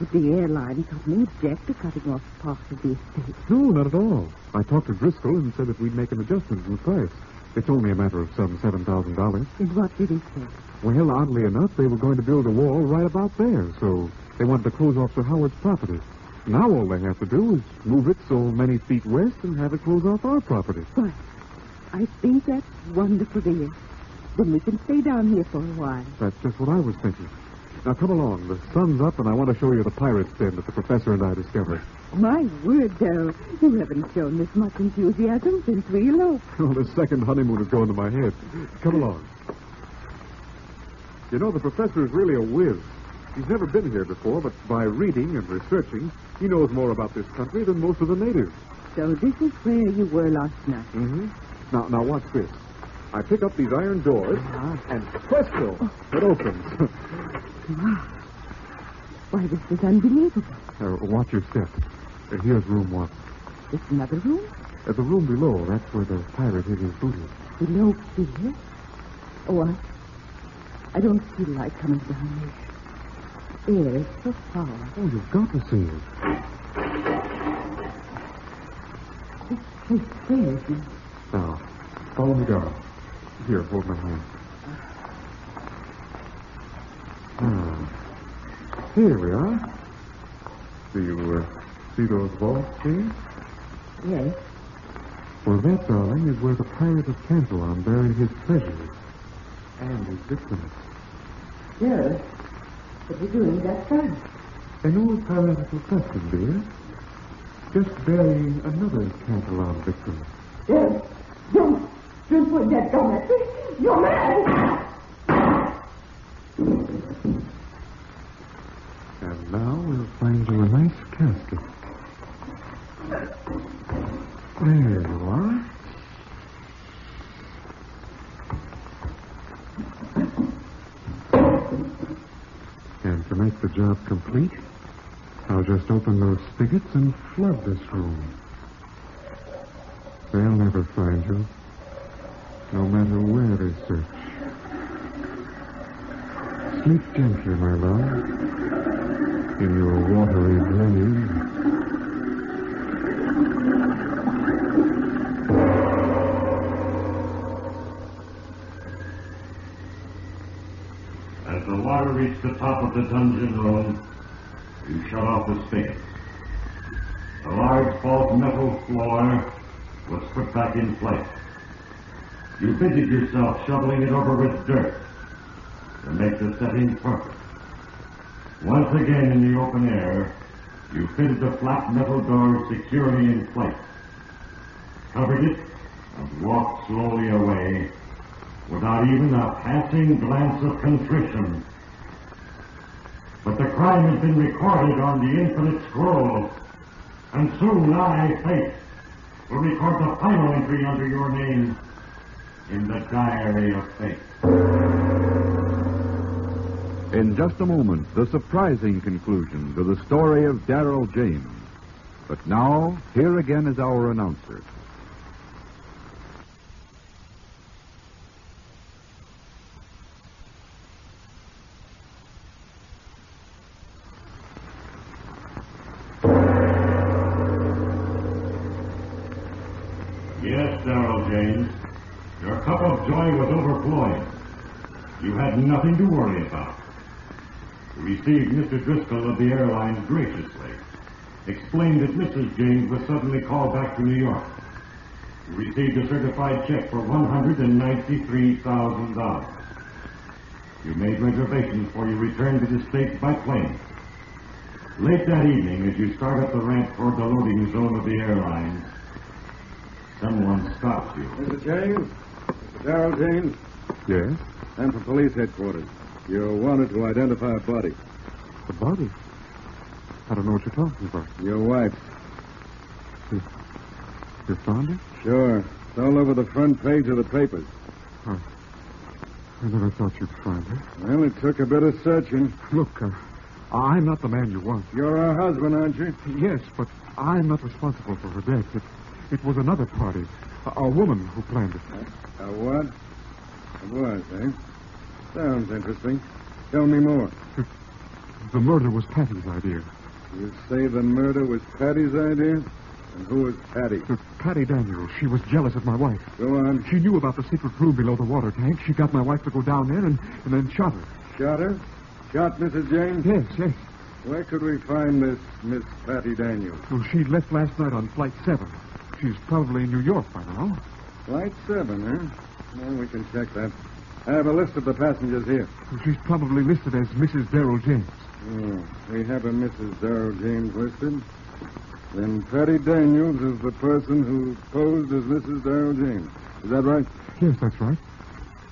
Would the airline company object to cutting off part of the estate? No, not at all. I talked to Driscoll and said that we'd make an adjustment in the price. It's only a matter of some $7,000. And what did he say? Well, oddly enough, they were going to build a wall right about there, so they wanted to close off Sir Howard's property. Now all they have to do is move it so many feet west and have it close off our property. Why, I think that's wonderful, dear. Then we can stay down here for a while. That's just what I was thinking. Now come along. The sun's up, and I want to show you the pirate's den that the professor and I discovered. My word, Darrell, you haven't shown this much enthusiasm since we eloped. Oh, the second honeymoon is going to my head. Come along. You know, the professor is really a whiz. He's never been here before, but by reading and researching, he knows more about this country than most of the natives. So this is where you were last night. Mm-hmm. Now, now watch this. I pick up these iron doors, and presto, it opens. Wow. Why, this is unbelievable. Uh, watch your step. Uh, here's room one. It's another room? Uh, the room below, that's where the pirate hid his booty. Below here? Oh, I, I don't feel like coming down here. Air is so foul. Oh, you've got to see it. This place scares me. Now, follow me down. Here, hold my hand. Here we are. Do you uh, see those vaults, James? Yes. Well, that, darling, is where the pirate of Cantillon buried his treasures and his victims. Yes. What are you doing that time? An old piratical custom, dear. Just burying another Cantillon victim. Yes. Don't. Don't point that gun at me. You're mad. And now we'll find you a nice casket. There you are. And to make the job complete, I'll just open those spigots and flood this room. They'll never find you, no matter where they search. Sleep gently, my love, in your watery grave. As the water reached the top of the dungeon room, you shut off the spigot. The large false metal floor was put back in place. You busied yourself shoveling it over with dirt to make the setting perfect. Once again in the open air, you fitted the flat metal door securely in place, covered it, and walked slowly away without even a passing glance of contrition. But the crime has been recorded on the infinite scroll, and soon I, Fate, will record the final entry under your name in the diary of fate. In just a moment, the surprising conclusion to the story of Darrell James. But now, here again is our announcer. Yes, Darrell James. Your cup of joy was overflowing. You had nothing to worry about. You received Mr. Driscoll of the airlines graciously. Explained that Mrs. James was suddenly called back to New York. You received a certified check for $193,000. You made reservations for your return to the States by plane. Late that evening, as you start up the ramp toward the loading zone of the airlines, someone stops you. Mr. James? Mr. Darrell James? Yes? I'm from police headquarters. You're wanted to identify a body. A body? I don't know what you're talking about. Your wife. You, you found it? Sure. It's all over the front page of the papers. Oh. I never thought you'd find her. Well, it took a bit of searching. Look, uh, I'm not the man you want. You're her husband, aren't you? Yes, but I'm not responsible for her death. It, it was another party. A, a woman who planned it. A what? It was, eh? Sounds interesting. Tell me more. The murder was Patty's idea. You say the murder was Patty's idea? And who was Patty? Uh, Patty Daniels. She was jealous of my wife. Go on. She knew about the secret room below the water tank. She got my wife to go down there and, and then shot her. Shot her? Shot Mrs. James? Yes, yes. Where could we find this Miss Patty Daniels? Well, she left last night on Flight 7. She's probably in New York by now. Flight 7, huh? Well, we can check that. I have a list of the passengers here. Well, she's probably listed as Mrs. Darrell James. Oh, we have a Mrs. Darrell James listed. Then Patty Daniels is the person who posed as Mrs. Darrell James. Is that right? Yes, that's right.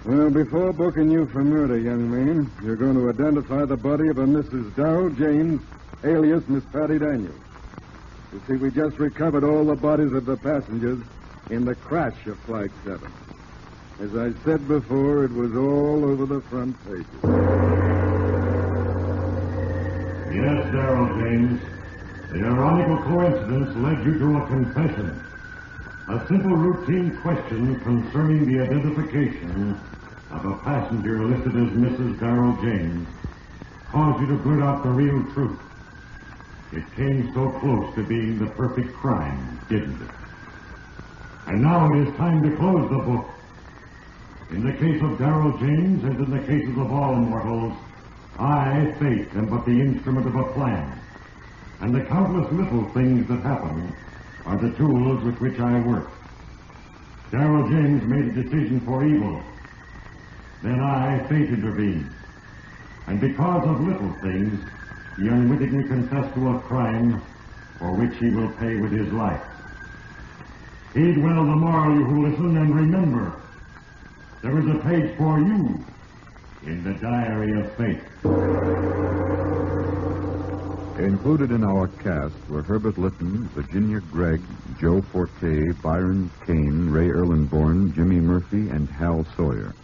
Well, before booking you for murder, young man, you're going to identify the body of a Mrs. Darrell James, alias Miss Patty Daniels. You see, we just recovered all the bodies of the passengers in the crash of Flight 7. As I said before, it was all over the front pages. Yes, Darrell James. The ironical coincidence led you to a confession. A simple routine question concerning the identification of a passenger listed as Mrs. Darrell James caused you to blurt out the real truth. It came so close to being the perfect crime, didn't it? And now it is time to close the book. In the case of Darrell James, as in the cases of all mortals, I, fate, am but the instrument of a plan. And the countless little things that happen are the tools with which I work. Darrell James made a decision for evil. Then I, fate, intervened. And because of little things, he unwittingly confessed to a crime for which he will pay with his life. Heed well the moral, you who listen, and remember, there is a page for you in the Diary of Fate. Included in our cast were Herbert Lytton, Virginia Gregg, Joe Forte, Byron Kane, Ray Erlenborn, Jimmy Murphy, and Hal Sawyer.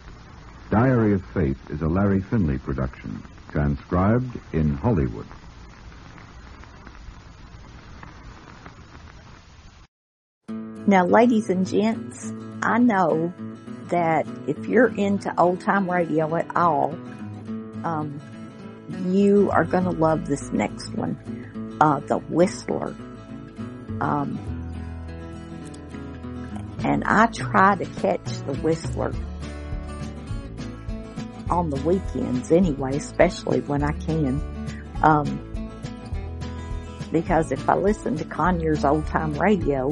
Diary of Fate is a Larry Finley production, transcribed in Hollywood. Now, ladies and gents, I know that if you're into old time radio at all, um, you are going to love this next one, uh, The Whistler. Um, and I try to catch The Whistler on the weekends anyway, especially when I can. Um, because if I listen to Conyers old time radio,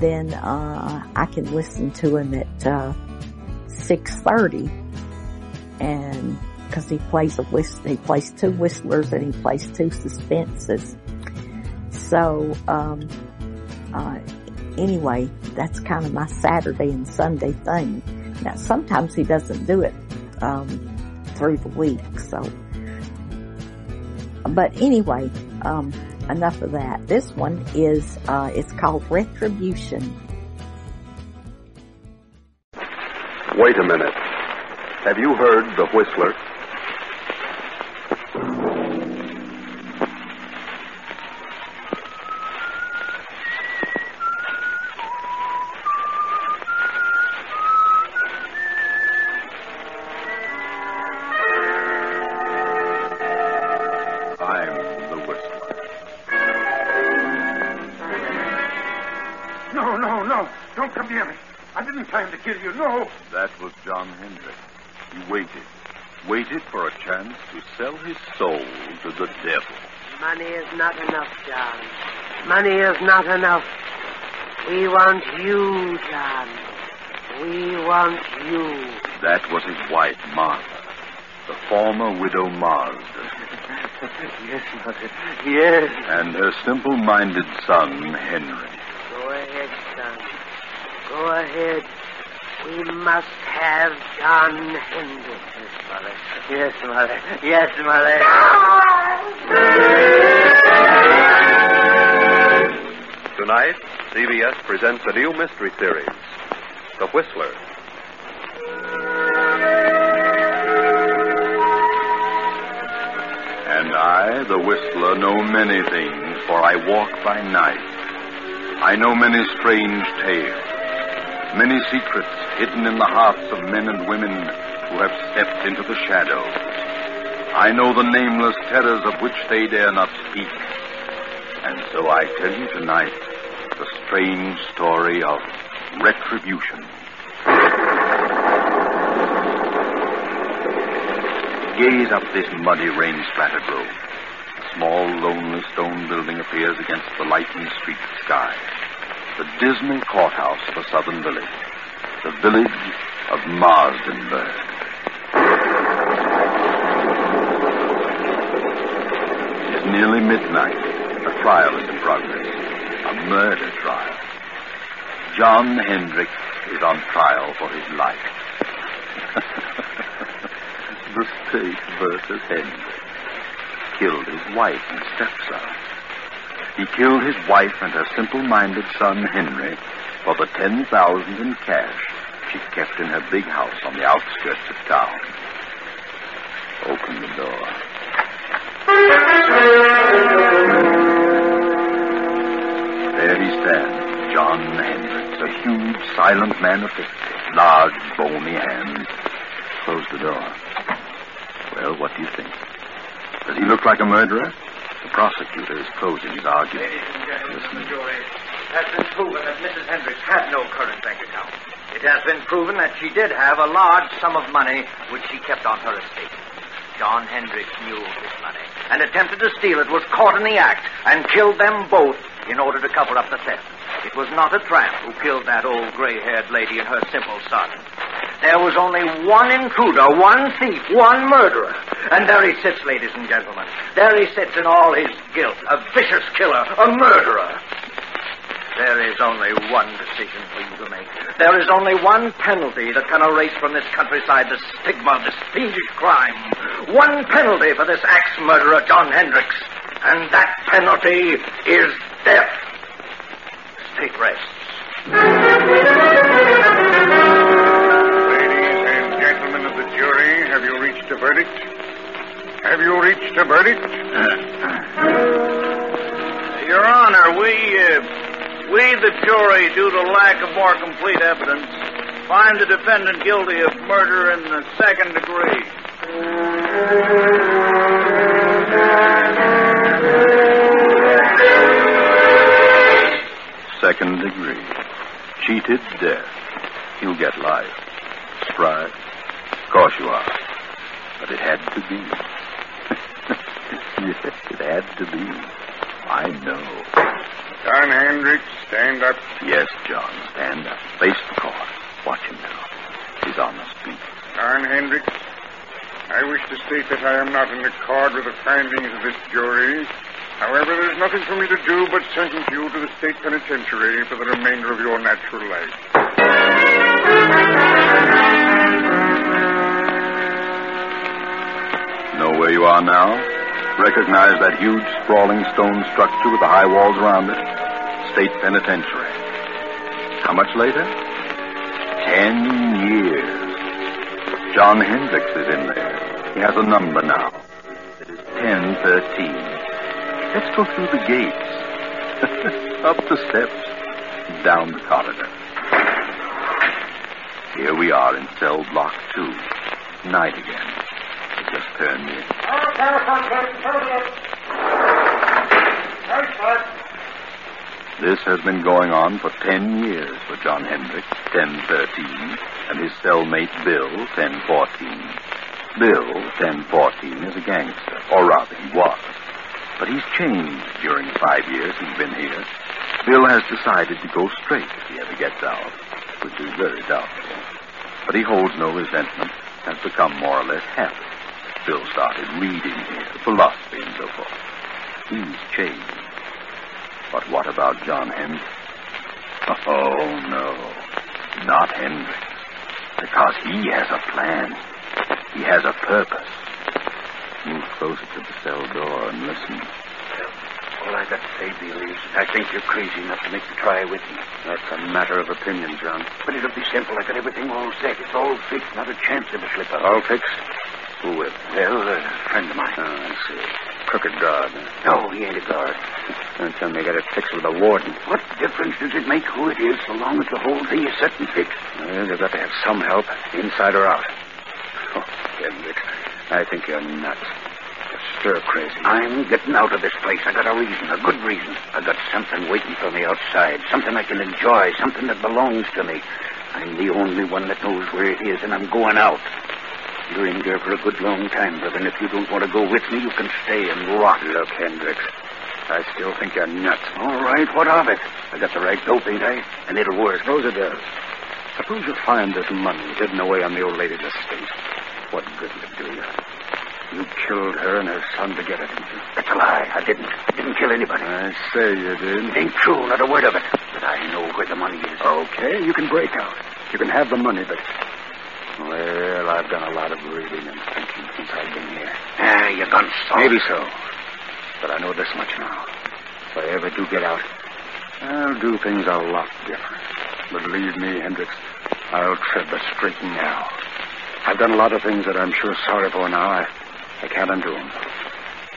then uh, I can listen to him at uh, six thirty, and because he plays a whist, he plays two whistlers and he plays two suspenses. So um, uh, anyway, that's kind of my Saturday and Sunday thing. Now sometimes he doesn't do it um, through the week, so. But anyway, um, enough of that. This one is, uh, it's called Retribution. Wait a minute. Have you heard the Whistler? Kill you. No. That was John Hendrick. He waited. Waited for a chance to sell his soul to the devil. Money is not enough, John. Money is not enough. We want you, John. We want you. That was his wife, Martha, the former widow Marsden, yes, Mother. Yes. and her simple minded son, Henry. Go ahead, son. Go ahead. We must have John Hendrick. Yes, Mother. Yes, Mother. Yes, Mother. Tonight, CBS presents a new mystery series, The Whistler. And I, the Whistler, know many things, for I walk by night. I know many strange tales, many secrets hidden in the hearts of men and women who have stepped into the shadows. I know the nameless terrors of which they dare not speak. And so I tell you tonight the strange story of retribution. Gaze up this muddy, rain-splattered road. A small, lonely stone building appears against the lightning streaked sky. The dismal courthouse of a southern village. The village of Marsdenburg. It is nearly midnight. A trial is in progress. A murder trial. John Hendrick is on trial for his life. the state versus Hendrick. Killed his wife and stepson. He killed his wife and her simple-minded son, Henry, for the ten thousand in cash she kept in her big house on the outskirts of town. Open the door. There he stands, John Hendricks, a huge, silent man of fifty, large, bony hands. Close the door. Well, what do you think? Does he look like a murderer? The prosecutor is closing his argument. It has been proven that Mrs. Hendricks had no current bank account. It has been proven that she did have a large sum of money which she kept on her estate. John Hendricks knew of this money and attempted to steal it, was caught in the act, and killed them both in order to cover up the theft. It was not a tramp who killed that old gray-haired lady and her simple son. There was only one intruder, one thief, one murderer. And there he sits, ladies and gentlemen. There he sits in all his guilt. A vicious killer, a murderer. There is only one decision for you to make. There is only one penalty that can erase from this countryside the stigma of this fiendish crime. One penalty for this axe murderer, John Hendricks. And that penalty is death. Ladies and gentlemen of the jury, have you reached a verdict? Have you reached a verdict? Your Honor, we, uh, we, the jury, due to lack of more complete evidence, find the defendant guilty of murder in the second degree. Second degree. Cheated death. He'll get life. Surprise? Of course you are. But it had to be. yes, it had to be. I know. John Hendricks, stand up. Yes, John, stand up. Face the court. Watch him now. He's on the speak. John Hendricks, I wish to state that I am not in accord with the findings of this jury. However, there is nothing for me to do but sentence you to the state penitentiary for the remainder of your natural life. Know where you are now? Recognize that huge, sprawling stone structure with the high walls around it? State penitentiary. How much later? Ten years. John Hendricks is in there. He has a number now. It is 1013. Let's go through the gates. Up the steps. Down the corridor. Here we are in cell block two. Night again. It just turned in. This has been going on for ten years for John Hendricks, 1013, and his cellmate Bill, 1014. Bill, 1014, is a gangster, or rather, he was. But he's changed during five years he's been here. Bill has decided to go straight if he ever gets out, which is very doubtful. But he holds no resentment, has become more or less happy. Bill started reading here, philosophy and so forth. He's changed. But what about John Hendricks? Oh, no. Not Hendricks. Because he has a plan. He has a purpose. Move closer to the cell door and listen. All I got to say, Bill, is I think you're crazy enough to make the try with me. That's a matter of opinion, John. But it'll be simple. I got everything all set. It's all fixed. Not a chance of a slip up. All fixed? Who with? Well, a friend of mine. Oh, I see. Crooked guard. No, he ain't a guard. Don't tell me you got it fixed with a warden. What difference does it make who it is so long as the whole thing is set and fixed? Well, you've got to have some help, inside or out. Oh, Hendricks, I think you're nuts. You're stir crazy. I'm getting out of this place. I got a reason, a good reason. I got something waiting for me outside, something I can enjoy, something that belongs to me. I'm the only one that knows where it is, and I'm going out. You're in here for a good long time, brother, and if you don't want to go with me, you can stay and rot. Look, Hendricks, I still think you're nuts. All right, what of it? I got the right dope, ain't I? Eh? And it'll work. Suppose it does. Suppose you find this money hidden away on the old lady's estate. What good will it do you? You killed her and her son to get it, didn't you? That's a lie. I didn't. I didn't kill anybody. I say you did. It ain't true, not a word of it. But I know where the money is. Okay, you can break out. You can have the money, but. Well, I've done a lot of reading and thinking since I've been here. Ah, you gone soft. Maybe so. But I know this much now. If I ever do get out, I'll do things a lot different. But believe me, Hendricks, I'll tread the straight and narrow. I've done a lot of things that I'm sure sorry for now. I, I can't undo them.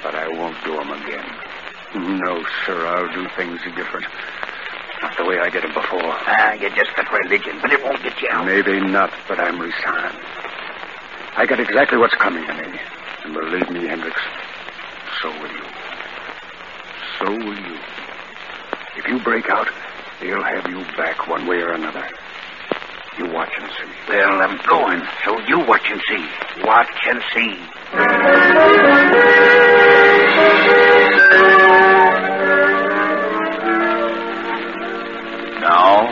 But I won't do them again. No, sir, I'll do things different. Not the way I did them before. Ah, you just got religion, but it won't get you out. Maybe not, but I'm resigned. I got exactly what's coming to me. And believe me, Hendricks, so will you. So will you. If you break out, they'll have you back one way or another. You watch and see. Well, I'm going, so you watch and see. Watch and see. Now,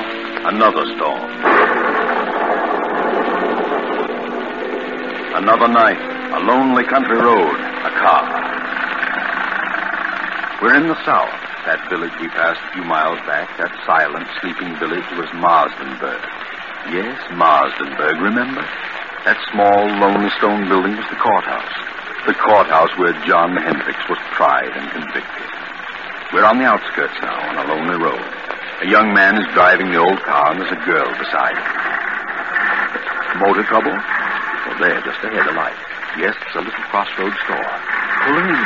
another storm. Another night, a lonely country road, a car. We're in the South, That village we passed a few miles back, that silent, sleeping village, was Marsdenburg. Yes, Marsdenburg, remember? That small, lonely stone building was the courthouse. The courthouse where John Hendricks was tried and convicted. We're on the outskirts now, on a lonely road. A young man is driving the old car, and there's a girl beside him. Motor trouble? Oh, there, just ahead, a light. Yes, it's a little crossroads store. Pull in.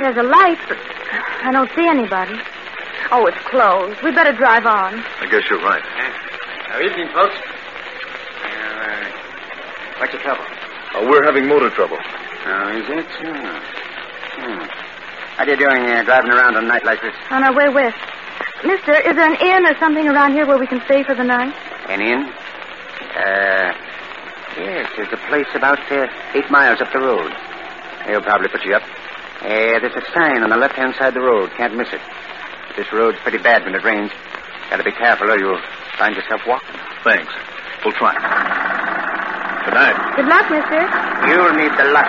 There's a light, but I don't see anybody. Oh, it's closed. We'd better drive on. I guess you're right. Now, evening, folks. what's the trouble? Oh, we're having motor trouble. Oh, is it? Hmm. Hmm. How you doing uh, driving around on a night like this? On our way west. Mister, is there an inn or something around here where we can stay for the night? An inn? Uh, yes, there's a place about uh, eight miles up the road. They'll probably put you up. Uh, there's a sign on the left-hand side of the road. Can't miss it. This road's pretty bad when it rains. Gotta be careful or you'll find yourself walking. Thanks. We'll try. Good night. Good luck, mister. You'll need the luck.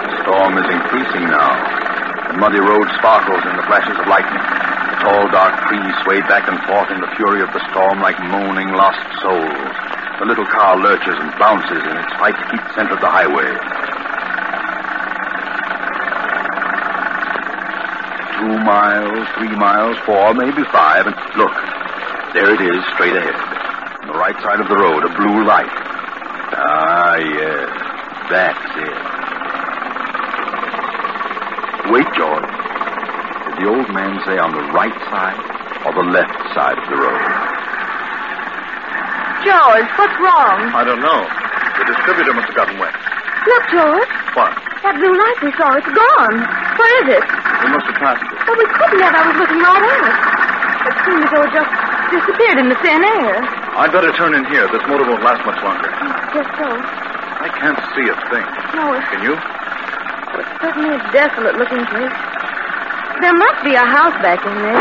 The storm is increasing now. The muddy road sparkles in the flashes of lightning. Tall, dark trees sway back and forth in the fury of the storm like moaning, lost souls. The little car lurches and bounces in its fight to keep center of the highway. Two miles, three miles, four, maybe five, and look, there it is, straight ahead. On the right side of the road, a blue light. Ah, yes, that's it. Wait, George. Did the old man say on the right side or the left side of the road? George, what's wrong? I don't know. The distributor must have gotten wet. Look, George. What? That blue light we saw, it's gone. Where is it? We must have passed it. Well, we couldn't have. I was looking right at it. It seemed as though it just disappeared in the thin air. I'd better turn in here. This motor won't last much longer. Oh, Guess so. I can't see a thing. No, it's, Can you? well, it's certainly a desolate looking place. There must be a house back in there.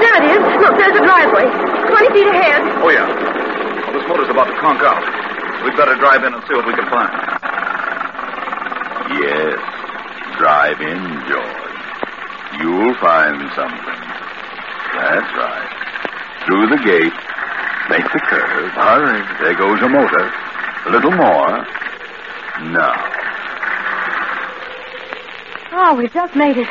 There it is. Look, there's a driveway. Twenty feet ahead. Oh, yeah. Well, this motor's about to conk out. We'd better drive in and see what we can find. Yes. Drive in, George. You'll find something. That's right. Through the gate. Make the curve. Hurry. There goes a motor. A little more. Now. Oh, we just made it.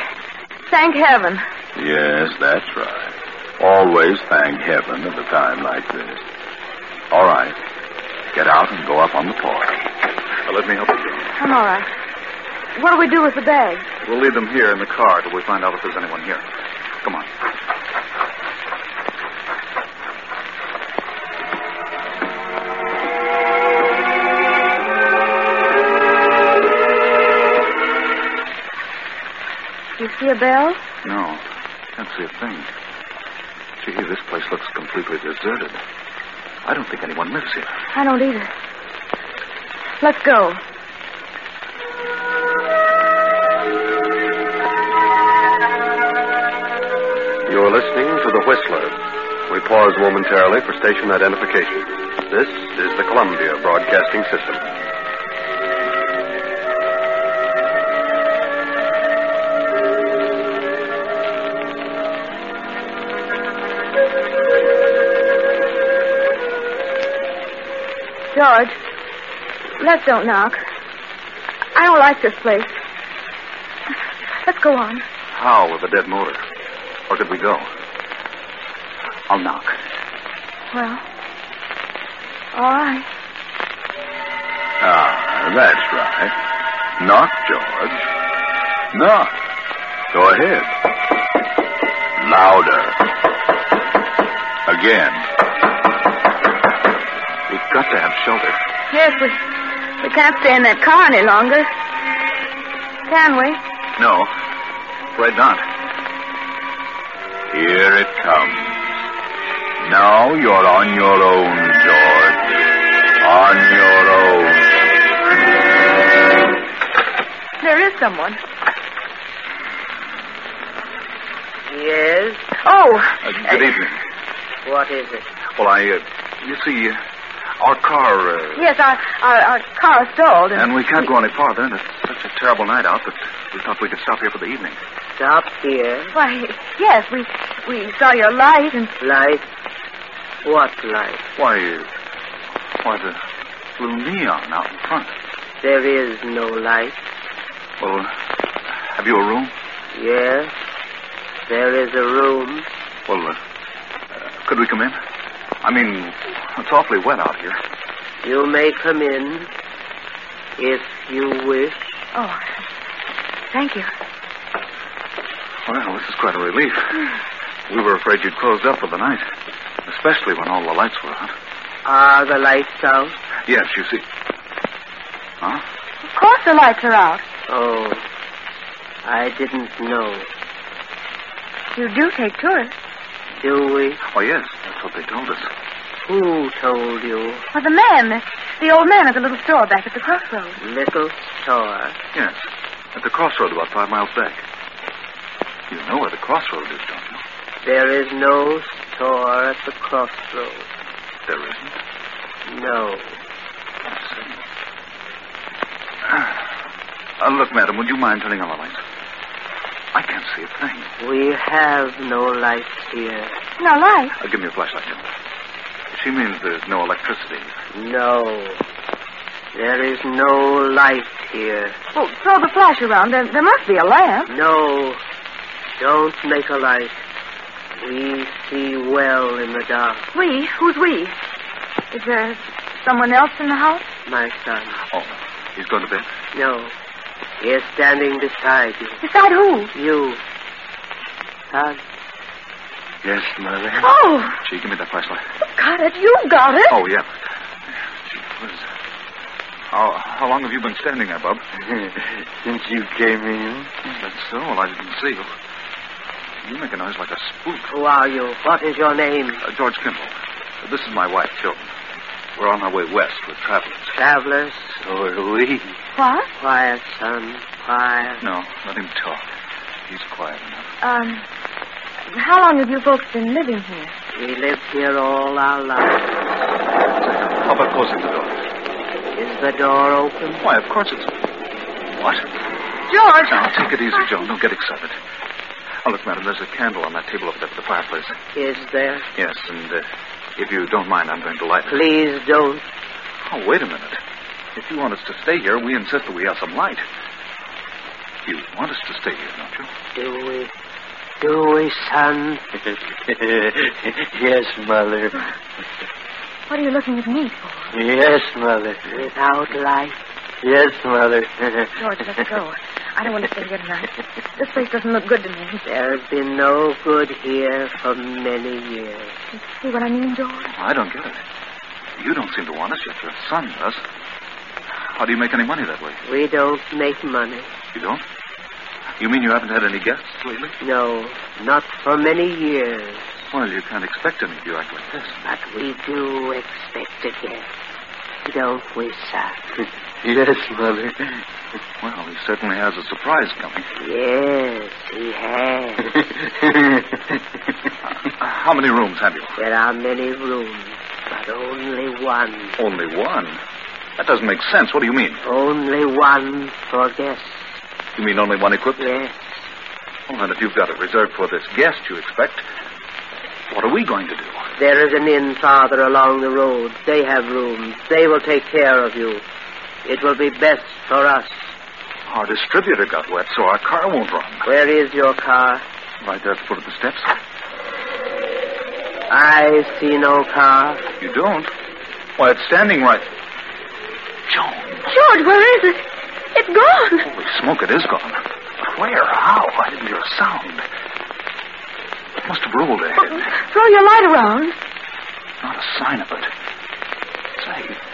Thank heaven. Yes, that's right. Always thank heaven at a time like this. All right. Get out and go up on the porch. Now, let me help you. I'm all right. What do we do with the bags? We'll leave them here in the car till we find out if there's anyone here. Come on. See a bell? No, can't see a thing. Gee, this place looks completely deserted. I don't think anyone lives here. I don't either. Let's go. You're listening to The Whistler. We pause momentarily for station identification. This is the Columbia Broadcasting System. George, let's don't knock. I don't like this place. Let's go on. How with a dead motor? Where could we go? I'll knock. Well, all right. Ah, that's right. Knock, George. Knock. Go ahead. Louder. Again. We've got to have shelter. Yes, we we can't stay in that car any longer. Can we? No. Afraid not. Here it comes. Now you're on your own, George. On your own. There is someone. Yes, Oh. Uh, good evening. What is it? Well, I, uh, you see, uh, our car, uh, Yes, our, our, our car stalled. and we can't go any farther, and it's such a terrible night out that we thought we could stop here for the evening. Stop here. Why, yes, we we saw your light and... Light? What light? Why, uh, why, the little neon out in front. There is no light. Well, have you a room? Yes, there is a room. Well, uh, uh, could we come in? I mean, it's awfully wet out here. You may come in if you wish. Oh, thank you. Well, this is quite a relief. We were afraid you'd closed up for the night, especially when all the lights were out. Are the lights out? Yes, you see. Huh? Of course the lights are out. Oh, I didn't know. You do take tourists. Do we? Oh, yes, that's what they told us. Who told you? Well, the man, the, the old man at the little store back at the crossroads. Little store. Yes, at the crossroad about five miles back. You know where the crossroad is, don't you? There is no store at the crossroads. There isn't. No. Uh, look, madam, would you mind turning on the lights? I can't see a thing. We have no light here. No light. Uh, give me a flashlight, Jim. She means there's no electricity. No. There is no light here. Well, throw the flash around. There, there must be a lamp. No. Don't make a light. We see well in the dark. We? Who's we? Is there someone else in the house? My son. Oh, he's going to bed? No. He is standing beside you. Beside who? You. Son. Yes, Mother. Oh, Gee, give me that flashlight. got it. You got it. Oh, yeah. Gee whiz. How, how long have you been standing there, Bub? Since you came in. That's so. Well, I didn't see you. You make a noise like a spook. Who are you? What is your name? Uh, George Kimball. This is my wife, Chilton. We're on our way west with travelers. Travelers? So are we. What? Quiet, son. Quiet. No, let him talk. He's quiet enough. Um, how long have you folks been living here? We lived here all our lives. How about closing the door? Is the door open? Why, of course it's. What? George! Now, take it easy, Joan. Don't get excited. Oh, look, madam, there's a candle on that table over there by the fireplace. Is there? Yes, and uh, if you don't mind, I'm going to light it. Please don't. Oh, wait a minute. If you want us to stay here, we insist that we have some light. You want us to stay here, don't you? Do we? Do we, son? yes, Mother. What are you looking at me for? Yes, Mother. Without light? Yes, Mother. George, let's go. I don't want to stay here tonight. This place doesn't look good to me. There's been no good here for many years. See what I mean, George? I don't get it. You don't seem to want us, yet your son does. How do you make any money that way? We don't make money. You don't? You mean you haven't had any guests lately? No, not for many years. Well, you can't expect any if you act like this. But we do expect a guest. Don't we, sir? yes, Mother. Well, he certainly has a surprise coming. Yes, he has. How many rooms have you? there are many rooms, but only one. Only one. That doesn't make sense. What do you mean? Only one for guests. You mean only one equipped? Yes. Well, then, if you've got it reserved for this guest you expect, what are we going to do? There is an inn farther along the road. They have rooms. They will take care of you. It will be best for us. Our distributor got wet, so our car won't run. Where is your car? Right there at the foot of the steps. I see no car. You don't? Why, it's standing right. Joan. George, where is it? It's gone. Holy smoke, it is gone. Where? How? I didn't hear a sound. It must have rolled ahead. Throw your light around. Not a sign of it. Say,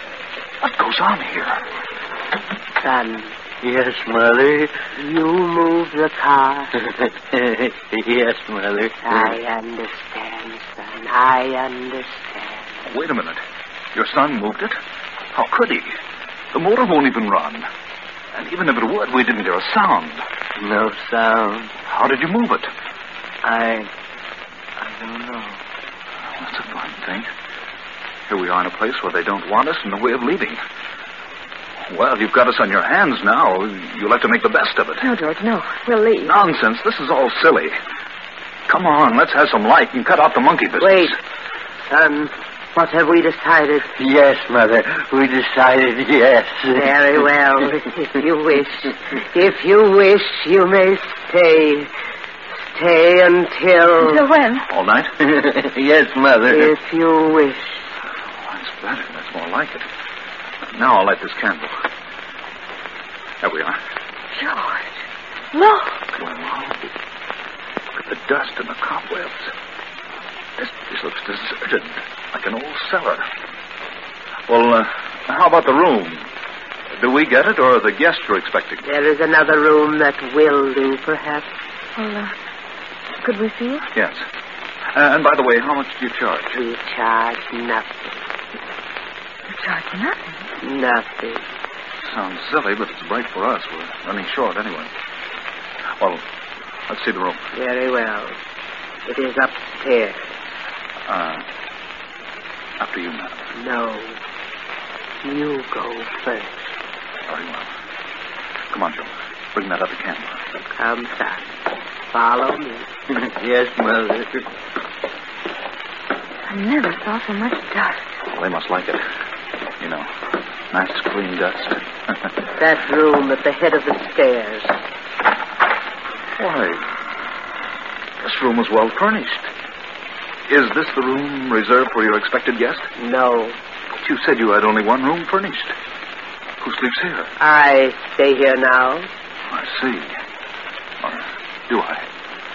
what goes on here? Son, Yes, Mother. you move the car. yes, Mother. I understand, son. I understand. Wait a minute. Your son moved it? How could he? The motor won't even run. And even if it would, we didn't hear a sound. No sound. How did you move it? I. I don't know. That's a fine thing. Here we are in a place where they don't want us and no way of leaving. Well, you've got us on your hands now. You'll have to make the best of it. No, George, no. We'll leave. Nonsense. This is all silly. Come on, let's have some light and cut out the monkey business. Wait. Son, what have we decided? Yes, Mother. We decided yes. Very well. If you wish. If you wish, you may stay. Stay until. Until when? All night? yes, Mother. If you wish. That's better. That's more like it. Now I'll light this candle. There we are. George, look. Well, look at the dust and the cobwebs. This, this looks deserted, like an old cellar. Well, uh, how about the room? Do we get it, or the guest we're expecting? There is another room that will do, perhaps. Well, uh, could we see it? Yes. Uh, and by the way, how much do you charge? We charge nothing. You charge nothing. Nothing. Sounds silly, but it's right for us. We're running short anyway. Well, let's see the room. Very well. It is upstairs. Uh, after you, madam. No. You go first. Very well. Come on, Joe. Bring that other candle. Come, son. Follow me. yes, Mother. I never saw so much dust. Well, they must like it. You know, nice clean dust. that room at the head of the stairs. Why, this room was well furnished. Is this the room reserved for your expected guest? No. But you said you had only one room furnished. Who sleeps here? I stay here now. I see. Or do I?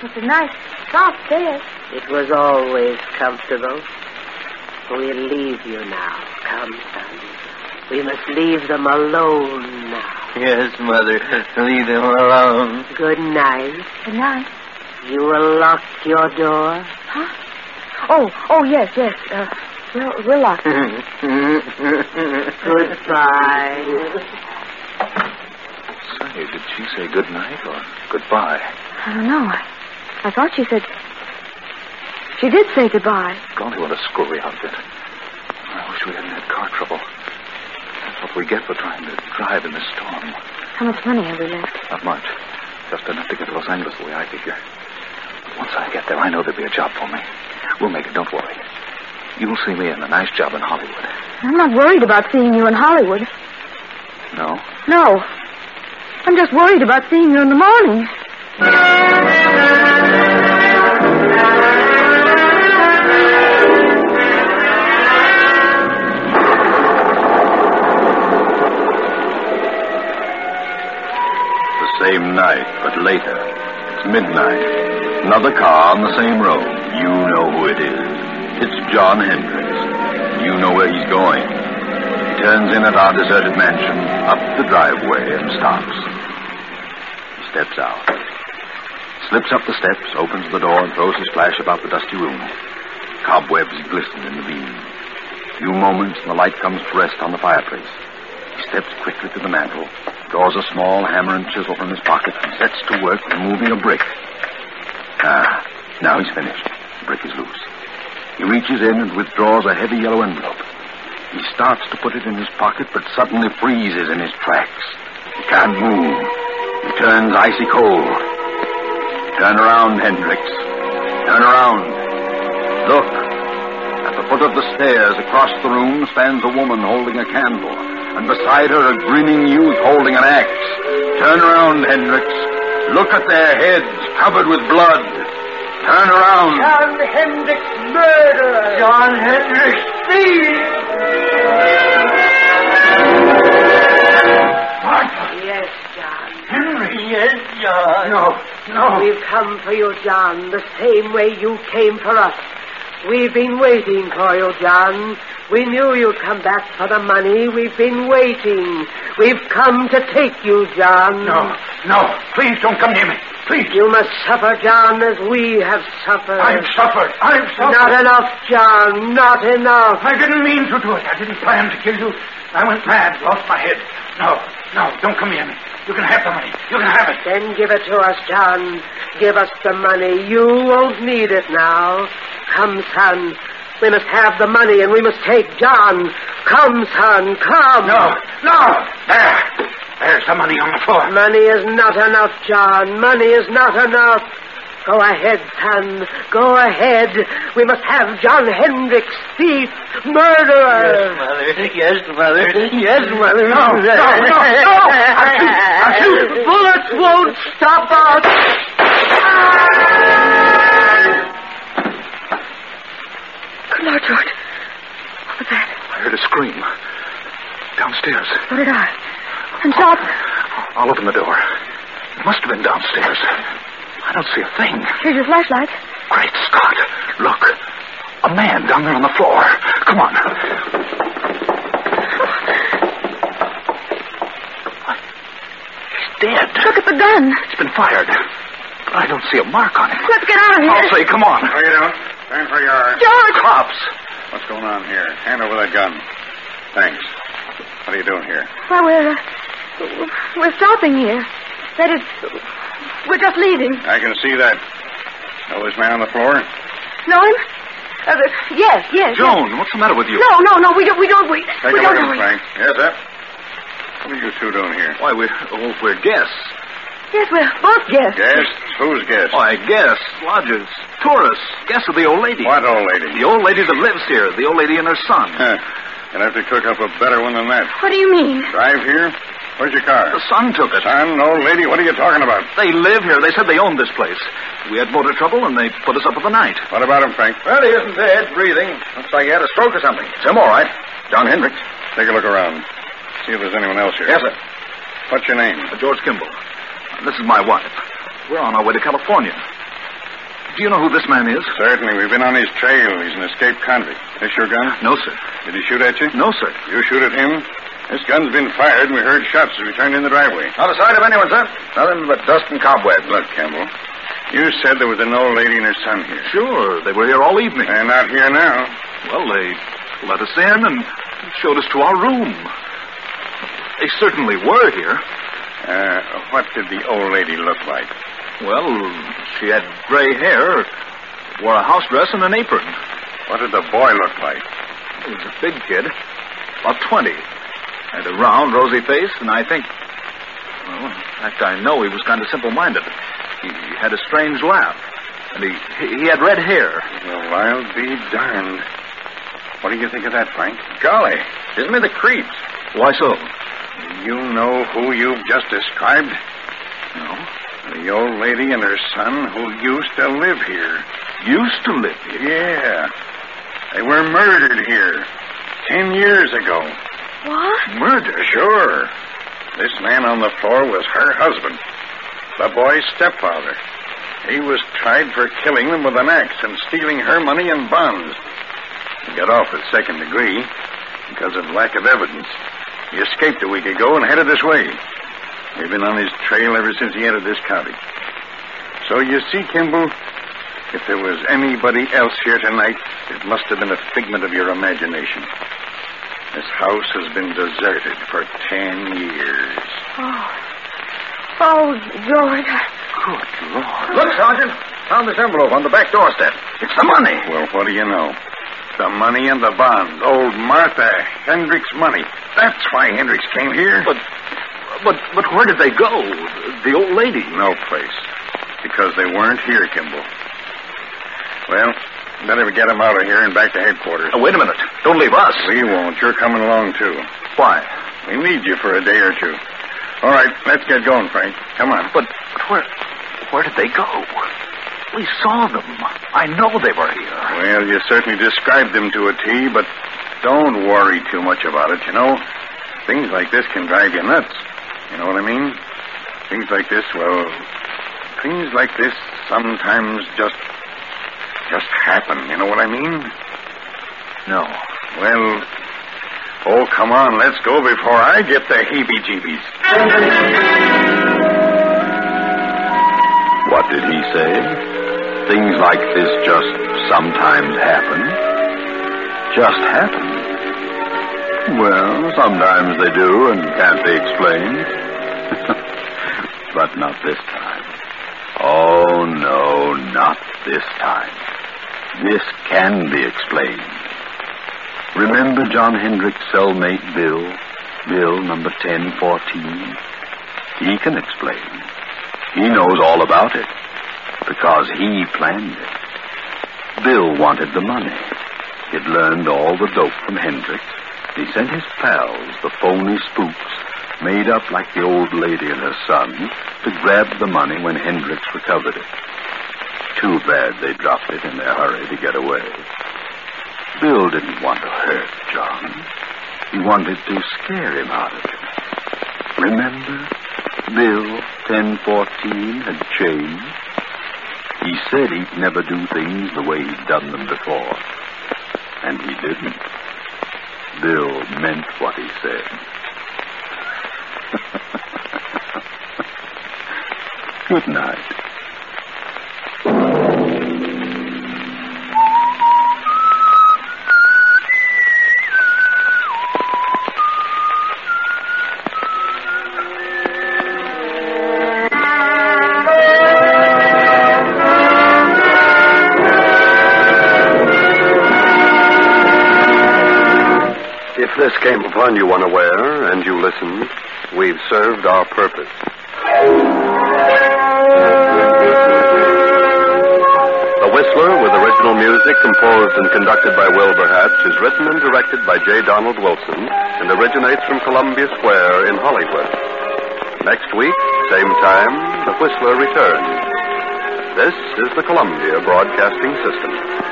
It's a nice, soft bed. It was always comfortable. We'll leave you now. Come, son. We must leave them alone now. Yes, Mother. Leave them alone. Good night. Good night. You will lock your door? Huh? Oh, oh, yes, yes. Uh, we'll, we'll lock it. Goodbye. Say, did she say good night or goodbye? I don't know. I, I thought she said. She did say goodbye. Golly, what a screwy outfit. I wish we hadn't had car trouble. That's what we get for trying to drive in this storm. How much money have we left? Not much. Just enough to get to Los Angeles the way I figure. But once I get there, I know there'll be a job for me. We'll make it, don't worry. You'll see me in a nice job in Hollywood. I'm not worried about seeing you in Hollywood. No? No. I'm just worried about seeing you in the morning. Same night, but later. It's midnight. Another car on the same road. You know who it is. It's John Hendricks. You know where he's going. He turns in at our deserted mansion, up the driveway, and stops. He steps out. Slips up the steps, opens the door, and throws his flash about the dusty room. Cobwebs glisten in the beam. A Few moments, and the light comes to rest on the fireplace. He steps quickly to the mantel, draws a small hammer and chisel from his pocket, and sets to work removing a brick. Ah, now he's finished. The brick is loose. He reaches in and withdraws a heavy yellow envelope. He starts to put it in his pocket, but suddenly freezes in his tracks. He can't move. He turns icy cold. Turn around, Hendricks. Turn around. Look. At the foot of the stairs across the room stands a woman holding a candle, and beside her a grinning youth holding an axe. Turn around, Hendricks. Look at their heads covered with blood. Turn around. John Hendricks murderer. John Hendricks thief. Yes, John. Henry. Yes, John. No, no. We've come for you, John, the same way you came for us. We've been waiting for you, John. We knew you'd come back for the money. We've been waiting. We've come to take you, John. No, no. Please don't come near me. Please. You must suffer, John, as we have suffered. I've suffered. I've suffered. Not enough, John. Not enough. I didn't mean to do it. I didn't plan to kill you. I went mad, lost my head. No, no, don't come near me. You can have the money. You can have it. Then give it to us, John. Give us the money. You won't need it now. Come, son. We must have the money and we must take John. Come, son, come. No, no. There. There's the money on the floor. Money is not enough, John. Money is not enough. Go ahead, son. Go ahead. We must have John Hendricks, thief, murderer. Mother, yes, mother. Yes, mother. No, no, no, no. I'll shoot. I'll shoot. Bullets won't stop us. Good Lord, George. What was that? I heard a scream. Downstairs. So did I. And stop. I'll open the door. It must have been downstairs. I don't see a thing. Here's your flashlight. Great Scott. Look. A man down there on the floor. Come on. He's dead. Look at the gun. It's been fired. But I don't see a mark on him. Let's get out of here. I'll say, come on. No, you don't. Stand where you are. George! Cops. What's going on here? Hand over that gun. Thanks. What are you doing here? Well, we're, uh, we're stopping here. That is, we're just leaving. I can see that. Know this man on the floor? Know him? Uh, yes, yes. Joan, what's the matter with you? No, no, no, we don't, we don't, we, Take we a don't look know at him, him. Frank. Yes, sir. What are you two doing here? Why, we're, oh, we're guests. Yes, we're both guests. Guests? Who's guests? Why, guests, lodgers, tourists, guests of the old lady. What old lady? The old lady that lives here, the old lady and her son. Huh. You'll have to cook up a better one than that. What do you mean? Drive here? Where's your car? The son took it. Son, old lady, what are you talking about? They live here. They said they owned this place. We had motor trouble, and they put us up for the night. What about him, Frank? Well, he isn't dead, breathing. Looks like he had a stroke or something. It's him, all right. John Hendricks. Take a look around. See if there's anyone else here. Yes, sir. What's your name? Uh, George Kimball. This is my wife. We're on our way to California. Do you know who this man is? Certainly. We've been on his trail. He's an escaped convict. This your gun? No, sir. Did he shoot at you? No, sir. You shoot at him? This gun's been fired, and we heard shots as we turned in the driveway. Not a sight of anyone, sir. Nothing but dust and cobwebs. Look, Kimball. You said there was an old lady and her son here. Sure. They were here all evening. They're not here now. Well, they let us in and showed us to our room. They certainly were here. Uh, what did the old lady look like? Well, she had gray hair, wore a house dress and an apron. What did the boy look like? He was a big kid, about 20. Had a round, rosy face, and I think. Well, in fact, I know he was kind of simple minded. He had a strange laugh, and he, he had red hair. Well, I'll be darned. What do you think of that, Frank? Golly, isn't it the creeps? Why so? Do you know who you've just described? No. The old lady and her son who used to live here. Used to live here? Yeah. They were murdered here ten years ago. What? Murder? Sure. This man on the floor was her husband, the boy's stepfather. He was tried for killing them with an axe and stealing her money and bonds. He got off with second degree because of lack of evidence. He escaped a week ago and headed this way. We've been on his trail ever since he entered this county. So you see, Kimball, if there was anybody else here tonight, it must have been a figment of your imagination. This house has been deserted for ten years. Oh. Oh, George. Good Lord. Look, Sergeant. Found this envelope on the back doorstep. It's the money. Well, what do you know? The money and the bonds. Old Martha Hendricks' money. That's why Hendricks came here. But, but, but where did they go? The old lady. No place. Because they weren't here, Kimball. Well, better get them out of here and back to headquarters. Oh, wait a minute. Don't leave us. We won't. You're coming along, too. Why? We need you for a day or two. All right, let's get going, Frank. Come on. But, but where, where did they go? We saw them. I know they were here. Well, you certainly described them to a T, but don't worry too much about it, you know. Things like this can drive you nuts. You know what I mean? Things like this, well, things like this sometimes just just happen. You know what I mean? No. Well, oh, come on, let's go before I get the heebie-jeebies. What did he say? Things like this just sometimes happen. Just happen. Well, sometimes they do, and can't be explained. But not this time. Oh, no, not this time. This can be explained. Remember John Hendrick's cellmate, Bill? Bill, number 1014? He can explain. He knows all about it because he planned it. Bill wanted the money. He'd learned all the dope from Hendricks. He sent his pals, the phony spooks, made up like the old lady and her son, to grab the money when Hendricks recovered it. Too bad they dropped it in their hurry to get away. Bill didn't want to hurt John. He wanted to scare him out of it. Remember? Bill, 1014, had changed. He said he'd never do things the way he'd done them before. And he didn't. Bill meant what he said. Good night. Upon you unaware and you listened, we've served our purpose. The Whistler, with original music composed and conducted by Wilbur Hatch, is written and directed by J. Donald Wilson and originates from Columbia Square in Hollywood. Next week, same time, The Whistler returns. This is the Columbia Broadcasting System.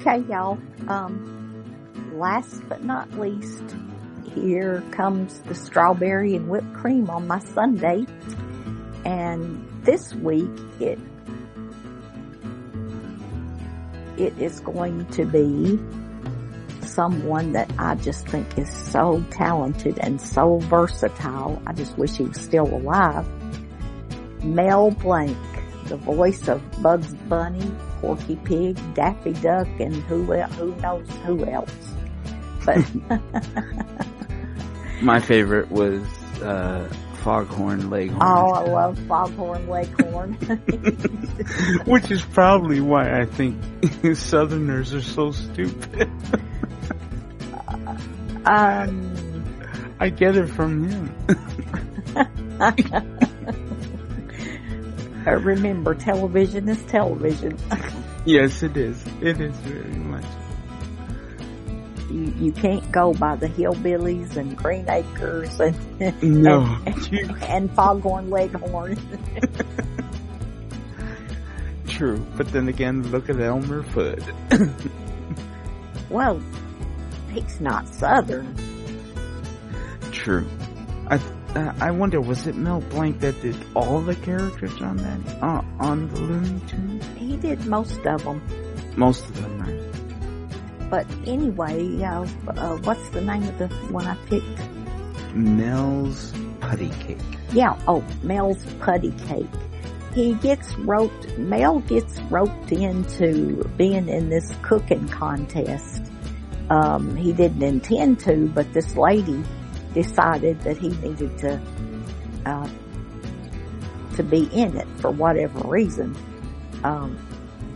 Okay, y'all. Um, last but not least, here comes the strawberry and whipped cream on my Sundae. And this week, it it is going to be someone that I just think is so talented and so versatile. I just wish he was still alive. Mel Blanc, the voice of Bugs Bunny, Porky Pig, Daffy Duck, and who el- who knows who else. But My favorite was uh, Foghorn Leghorn, oh, I love Foghorn Leghorn. which is probably why I think Southerners are so stupid. um, I get it from him. Uh, remember, television is television. yes, it is. It is very much. you you can't go by the hillbillies and Green Acres and No. and, and Foghorn Leghorn. True, but then again, look at Elmer Fudd. well, he's not Southern. True. I uh, I wonder, was it Mel Blanc that did all the characters on that uh, on the Looney Tunes? He did most of them. Most of them, right? But anyway, uh, uh, what's the name of the one I picked? Mel's Putty Cake. Yeah, oh, Mel's Putty Cake. He gets roped, Mel gets roped into being in this cooking contest. Um, he didn't intend to, but this lady decided that he needed to, uh, to be in it for whatever reason. Um,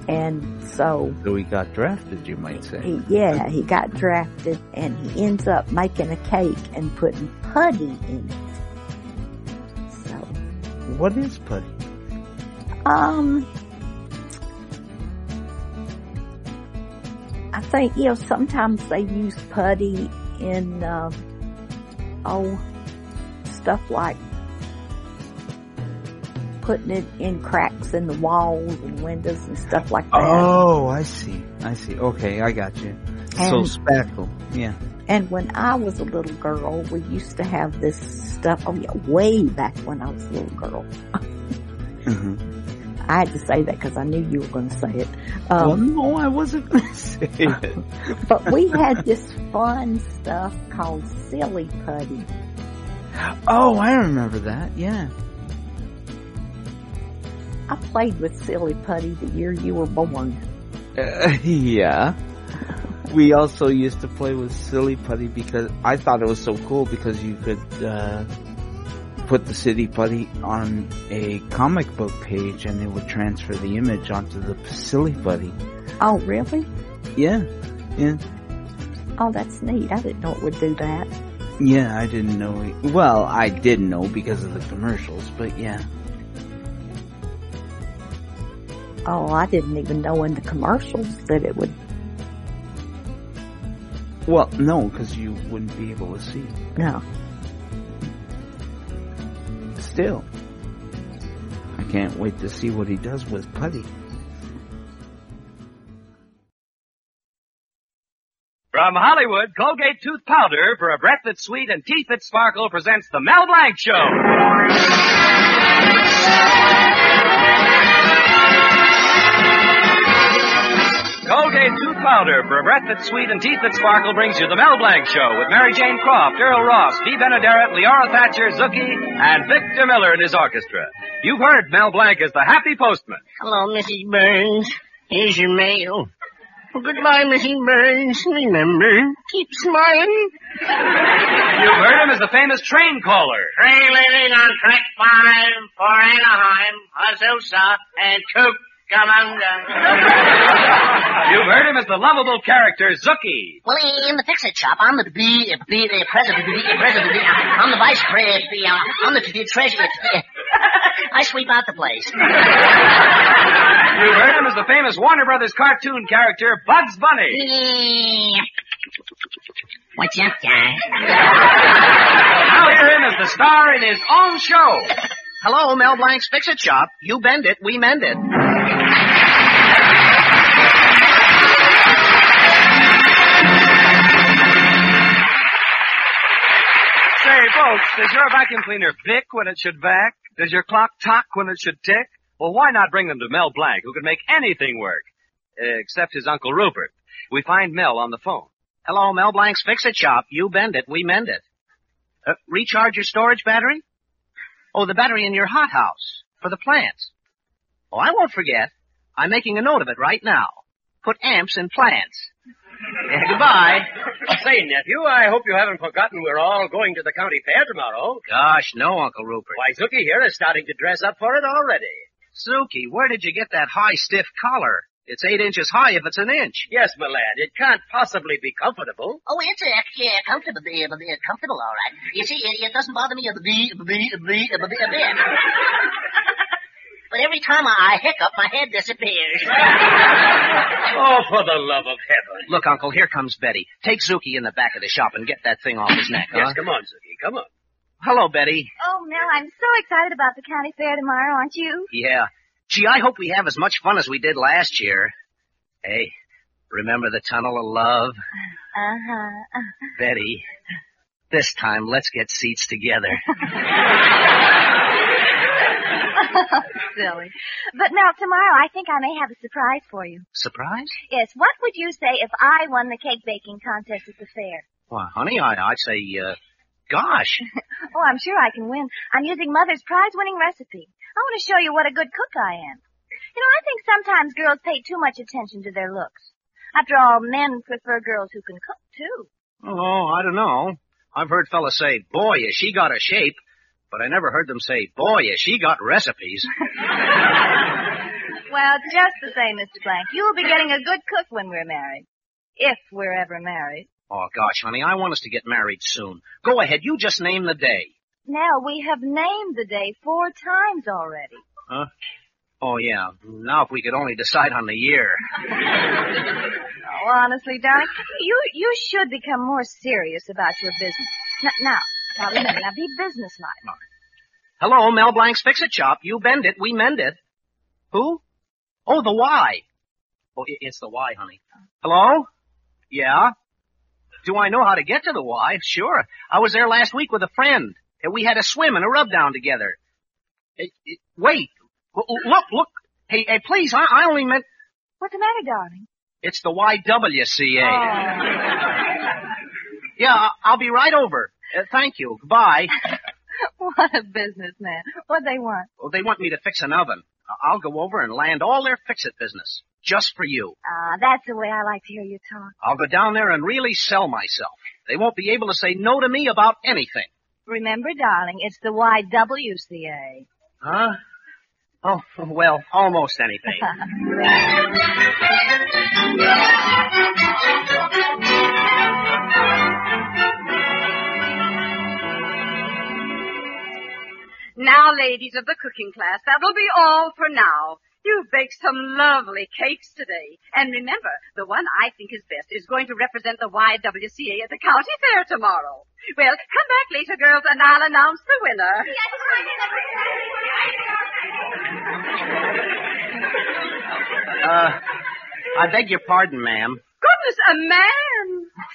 and so So he got drafted, you might say. he, yeah, he got drafted and he ends up making a cake and putting putty in it. So, What is putty? um, I think, you know, sometimes they use putty in, uh, oh, stuff like putting it in cracks in the walls and windows and stuff like that. Oh, I see. I see. Okay, I got you. so And- spackle. Yeah. And when I was a little girl, we used to have this stuff. Oh yeah, way back when I was a little girl. hmm I had to say that because I knew you were going to say it. well, Um, no, I wasn't going to say it. but we had this fun stuff called silly putty. Oh, I remember that. Yeah. I played with silly putty the year you were born. Uh, yeah. we also used to play with silly putty because I thought it was so cool because you could uh, put the silly putty on a comic book page and it would transfer the image onto the silly putty. Oh, really? Yeah, yeah, Oh, that's neat. I didn't know it would do that. yeah. I didn't know. It. Well, I did know because of the commercials, but yeah. Oh, I didn't even know in the commercials that it would. Well, no, because you wouldn't be able to see. No. Still, I can't wait to see what he does with putty. From Hollywood, Colgate Tooth Powder for a breath that's sweet and teeth that sparkle presents the Mel Blanc Show. Colgate Tooth Powder for a breath that's sweet and teeth that sparkle brings you the Mel Blanc Show with Mary Jane Croft, Earl Ross, Bea Benaderet, Leora Thatcher, Zookie, and Victor Miller and his orchestra. You've heard Mel Blanc as the happy postman. Hello, Mrs. Burns. Here's your mail. Well, goodbye, Mrs. Burns. Remember, keep smiling. You've heard him as the famous train caller. Train leaving on track five for Anaheim, Azusa, and Cucamonga. You've heard him as the lovable character Zookie. Well, in the fix-it shop, I'm the B, B, the president, B, president, I'm the vice president, uh, I'm the, the treasurer. I sweep out the place. You've heard him as the famous Warner Brothers cartoon character Bugs Bunny. What's up, guy? Now hear him as the star in his own show. Hello, Mel Blanc's Fix-It Shop. You bend it, we mend it. Say, folks, does your vacuum cleaner pick when it should vac? Does your clock tock when it should tick? Well, why not bring them to Mel Blanc, who can make anything work? Except his Uncle Rupert. We find Mel on the phone. Hello, Mel Blanc's Fix-It Shop. You bend it, we mend it. Uh, recharge your storage battery? Oh, the battery in your hothouse. For the plants. Oh, I won't forget. I'm making a note of it right now. Put amps in plants. Yeah, goodbye. Say, nephew, I hope you haven't forgotten we're all going to the county fair tomorrow. Gosh, no, Uncle Rupert. Why, Zookie here is starting to dress up for it already. Zookie, where did you get that high, stiff collar? It's eight inches high if it's an inch. Yes, my lad, it can't possibly be comfortable. Oh, it's uh, yeah, comfortable, uh, uh, comfortable, all right. You see, it, it doesn't bother me a bit, But every time I, I hiccup, my head disappears. oh, for the love of heaven. Look, Uncle, here comes Betty. Take Zookie in the back of the shop and get that thing off his neck, Yes, come on, Zookie. come on. Hello, Betty. Oh, Mel, I'm so excited about the county fair tomorrow, aren't you? Yeah. Gee, I hope we have as much fun as we did last year. Hey, remember the tunnel of love? Uh-huh. Betty, this time let's get seats together. Silly. But now, tomorrow I think I may have a surprise for you. Surprise? Yes, what would you say if I won the cake baking contest at the fair? Why, honey, I, I'd say, uh, gosh. Oh, I'm sure I can win. I'm using Mother's prize-winning recipe. I want to show you what a good cook I am. You know, I think sometimes girls pay too much attention to their looks. After all, men prefer girls who can cook, too. Oh, I don't know. I've heard fellas say, boy, has she got a shape. But I never heard them say, boy, has she got recipes. Well, just the same, Mr. Blanc. You'll be getting a good cook when we're married. If we're ever married. Oh, gosh, honey, I want us to get married soon. Go ahead, you just name the day. Now, we have named the day four times already. Huh? Oh, yeah. Now if we could only decide on the year. Oh, honestly, darling, you you should become more serious about your business. N- now, now remember, now be businesslike. Hello, Mel Blanc's Fix-It Shop. You bend it, we mend it. Who? Oh, the Y. Oh, it's the Y, honey. Hello? Yeah? Do I know how to get to the Y? Sure. I was there last week with a friend. and We had a swim and a rub down together. Wait. Look, look. Hey, hey, please, I, I only meant... What's the matter, darling? It's the YWCA. Oh. Yeah, I'll be right over. Uh, thank you. Goodbye. what a businessman. What they want? Well, they want me to fix an oven. I'll go over and land all their fix-it business. just for you. Ah, that's the way I like to hear you talk. I'll go down there and really sell myself. They won't be able to say no to me about anything. Remember, darling, it's the YWCA. Huh? Oh, well, almost anything. Now, ladies of the cooking class, that'll be all for now. You've baked some lovely cakes today. And remember, the one I think is best is going to represent the YWCA at the county fair tomorrow. Well, come back later, girls, and I'll announce the winner. Uh, I beg your pardon, ma'am. Goodness, a man!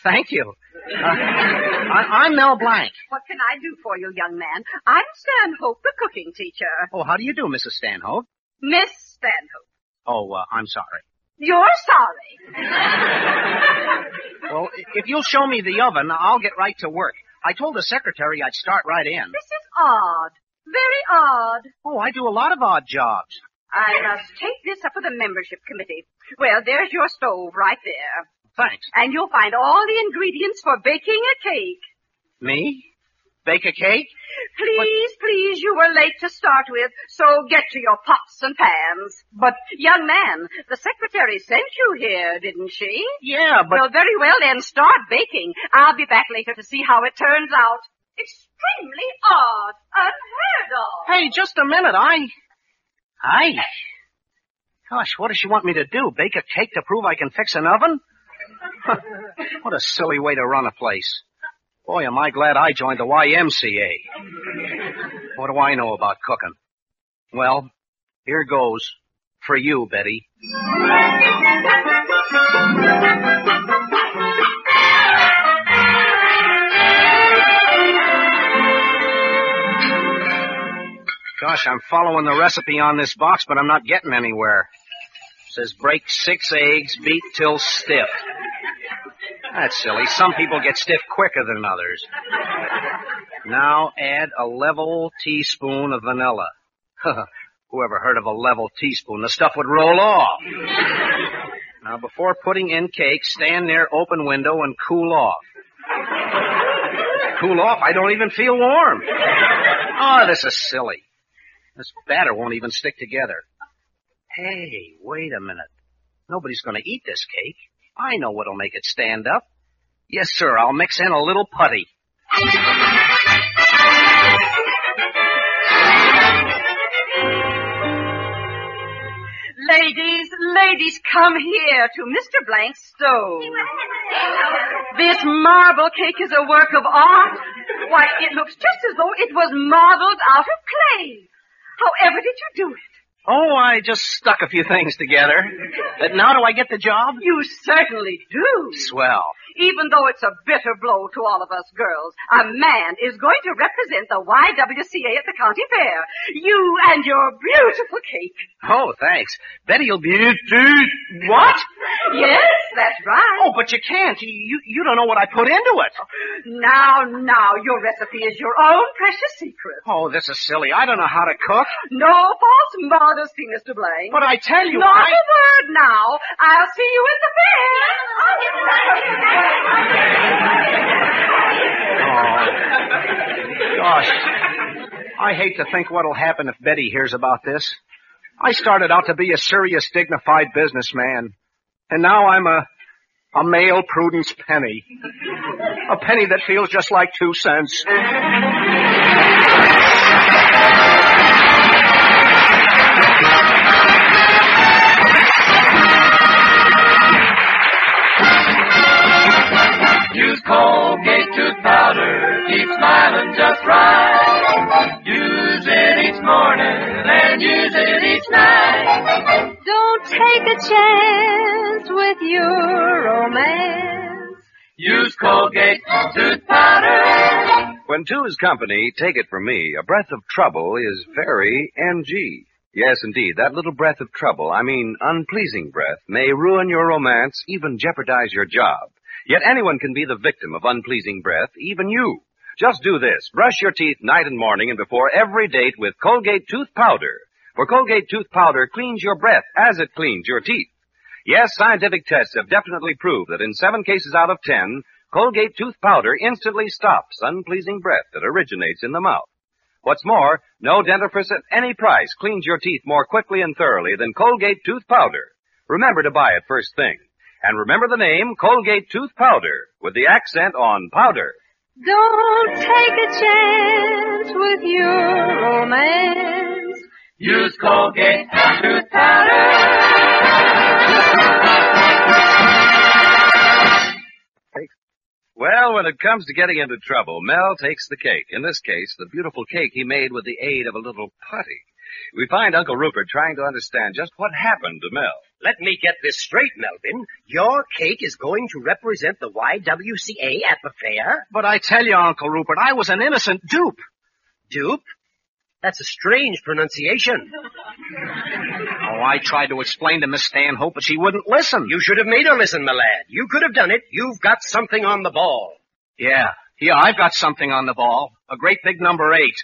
Thank you. Uh, I, I'm Mel Blanc. What can I do for you, young man? I'm Stanhope, the cooking teacher. Oh, how do you do, Mrs. Stanhope? Miss Stanhope. Oh, uh, I'm sorry. You're sorry. Well, if you'll show me the oven, I'll get right to work. I told the secretary I'd start right in. This is odd. Very odd. Oh, I do a lot of odd jobs. I must take this up with the membership committee. Well, there's your stove right there. Thanks. And you'll find all the ingredients for baking a cake. Me? Bake a cake? Please, please, you were late to start with, so get to your pots and pans. But, young man, the secretary sent you here, didn't she? Yeah, but... Well, very well then, start baking. I'll be back later to see how it turns out. Extremely odd. Unheard of. Hey, just a minute. I... I... Gosh, what does she want me to do? Bake a cake to prove I can fix an oven? what a silly way to run a place. Boy, am I glad I joined the YMCA. What do I know about cooking? Well, here goes. For you, Betty. Gosh, I'm following the recipe on this box, but I'm not getting anywhere. It says break six eggs, beat till stiff. That's silly. Some people get stiff quicker than others. Now add a level teaspoon of vanilla. Whoever heard of a level teaspoon? The stuff would roll off. Now before putting in cake, stand near open window and cool off. Cool off? I don't even feel warm. Oh, this is silly. This batter won't even stick together. Hey, wait a minute. Nobody's gonna eat this cake. I know what'll make it stand up. Yes, sir, I'll mix in a little putty. Ladies, ladies, come here to Mr. Blanc's stove. This marble cake is a work of art. Why, it looks just as though it was modeled out of clay. However did you do it? Oh, I just stuck a few things together. But now do I get the job? You certainly do. Swell. Even though it's a bitter blow to all of us girls, a man is going to represent the YWCA at the county fair. You and your beautiful cake. Oh, thanks. Betty'll be... What? Yes, that's right. Oh, but you can't. You, you, you don't know what I put into it. Now, now, your recipe is your own precious secret. Oh, this is silly. I don't know how to cook. No false modesty, Mr. Blaine. But I tell you, Not I... a word now. I'll see you in the fair. Oh, gosh. I hate to think what'll happen if Betty hears about this. I started out to be a serious, dignified businessman. And now I'm a, a male Prudence penny. A penny that feels just like two cents. Colgate tooth powder, keep smiling just right. Use it each morning and use it each night. Don't take a chance with your romance. Use Colgate tooth powder. When two is company, take it from me, a breath of trouble is very NG. Yes, indeed, that little breath of trouble, I mean unpleasing breath, may ruin your romance, even jeopardize your job. Yet anyone can be the victim of unpleasing breath, even you. Just do this. Brush your teeth night and morning and before every date with Colgate Tooth Powder. For Colgate Tooth Powder cleans your breath as it cleans your teeth. Yes, scientific tests have definitely proved that in seven cases out of ten, Colgate tooth powder instantly stops unpleasing breath that originates in the mouth. What's more, no dentifrice at any price cleans your teeth more quickly and thoroughly than Colgate tooth powder. Remember to buy it first thing. And remember the name Colgate tooth powder with the accent on powder. Don't take a chance with your romance. Use Colgate tooth Powder. Well, when it comes to getting into trouble, Mel takes the cake. In this case, the beautiful cake he made with the aid of a little putty. We find Uncle Rupert trying to understand just what happened to Mel. Let me get this straight, Melvin. Your cake is going to represent the YWCA at the fair? But I tell you, Uncle Rupert, I was an innocent dupe. Dupe? That's a strange pronunciation. Oh, I tried to explain to Miss Stanhope, but she wouldn't listen. You should have made her listen, my lad. You could have done it. You've got something on the ball. Yeah, yeah, I've got something on the ball. A great big number eight.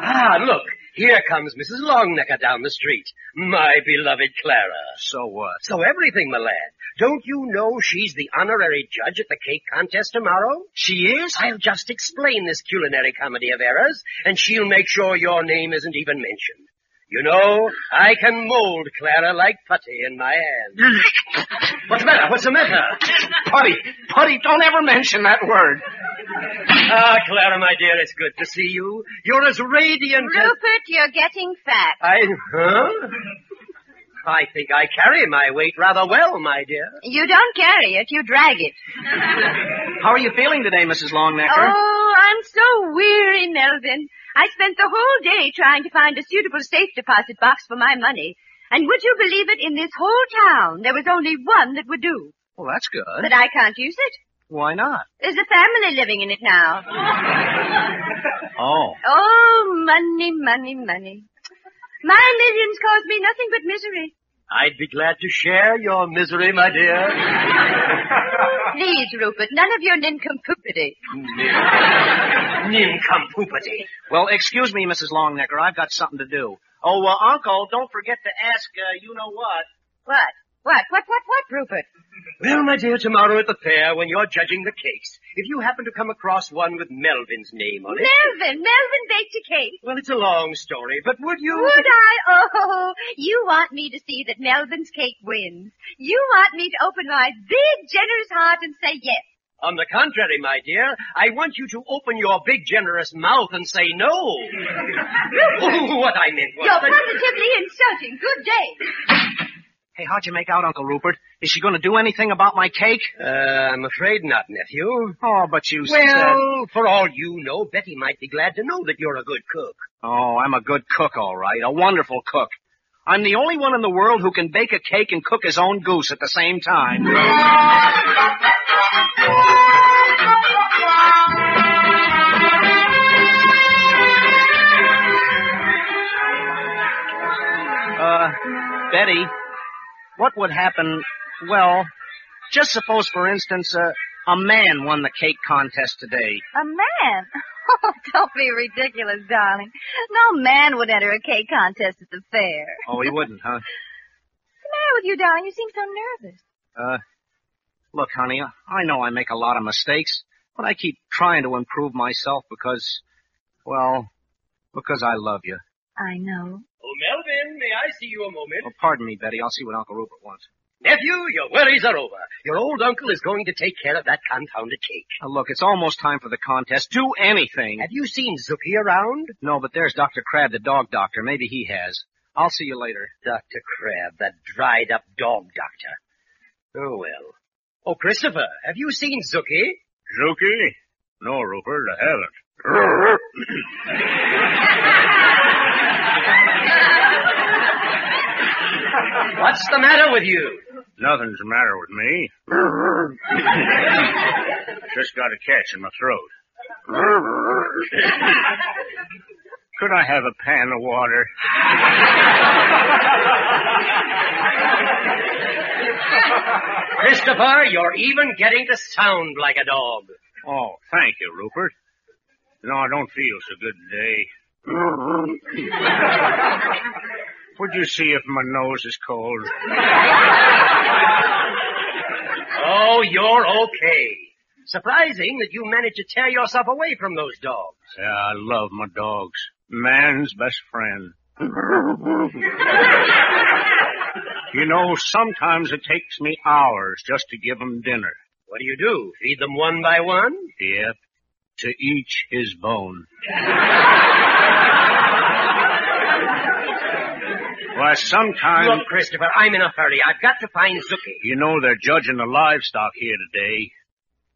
Ah, look. Here comes Mrs. Longnecker down the street. My beloved Clara. So what? So everything, my lad. Don't you know she's the honorary judge at the cake contest tomorrow? She is? I'll just explain this culinary comedy of errors, and she'll make sure your name isn't even mentioned. You know, I can mold Clara like putty in my hand. What's the matter? What's the matter? Putty, putty, don't ever mention that word. Ah, Clara, my dear, it's good to see you. You're as radiant as... Rupert, you're getting fat. I... Huh? I think I carry my weight rather well, my dear. You don't carry it, you drag it. How are you feeling today, Mrs. Longnecker? Oh, I'm so weary, Melvin. I spent the whole day trying to find a suitable safe deposit box for my money. And would you believe it, in this whole town, there was only one that would do. Well, that's good. But I can't use it. Why not? There's a family living in it now. Oh. Oh, money, money, money. My millions cause me nothing but misery. I'd be glad to share your misery, my dear. Please, Rupert, none of your nincompoopity. Nincompoopity. Well, excuse me, Mrs. Longnecker. I've got something to do. Oh, uh, Uncle, don't forget to ask, uh, you know what. What? What? What? What? What, Rupert? Well, my dear, tomorrow at the fair, when you're judging the cakes, if you happen to come across one with Melvin's name on it. Melvin! Melvin baked a cake. Well, it's a long story, but would you? Would I? Oh, you want me to see that Melvin's cake wins. You want me to open my big, generous heart and say yes. On the contrary, my dear, I want you to open your big, generous mouth and say no. oh, what I meant was You're positively insulting. Good day. Hey, how'd you make out, Uncle Rupert? Is she going to do anything about my cake? Uh, I'm afraid not, nephew. Oh, but you said... Well, for all you know, Betty might be glad to know that you're a good cook. Oh, I'm a good cook, all right. A wonderful cook. I'm the only one in the world who can bake a cake and cook his own goose at the same time. Uh, Betty, what would happen, well, just suppose, for instance, uh, a man won the cake contest today. A man? Oh, don't be ridiculous, darling. No man would enter a cake contest at the fair. Oh, he wouldn't, huh? What's the matter with you, darling? You seem so nervous. Uh, look, honey, I know I make a lot of mistakes, but I keep trying to improve myself because, well, because I love you. I know. Melvin, may I see you a moment? Oh, pardon me, Betty. I'll see what Uncle Rupert wants. Nephew, your worries are over. Your old uncle is going to take care of that confounded cake. Now, look, it's almost time for the contest. Do anything. Have you seen Zookie around? No, but there's Dr. Crab, the dog doctor. Maybe he has. I'll see you later. Dr. Crab, that dried up dog doctor. Oh, well. Oh, Christopher, have you seen Zookie? Zookie? No, Rupert, I haven't. What's the matter with you? Nothing's the matter with me. Just got a catch in my throat. Could I have a pan of water? Christopher, you're even getting to sound like a dog. Oh, thank you, Rupert. No, I don't feel so good today. Would you see if my nose is cold? Oh, you're okay. Surprising that you managed to tear yourself away from those dogs. Yeah, I love my dogs. Man's best friend. you know, sometimes it takes me hours just to give them dinner. What do you do? Feed them one by one? Yep. To each his bone. Why, sometimes... Look, Christopher, I'm in a hurry. I've got to find Zookie. You know they're judging the livestock here today.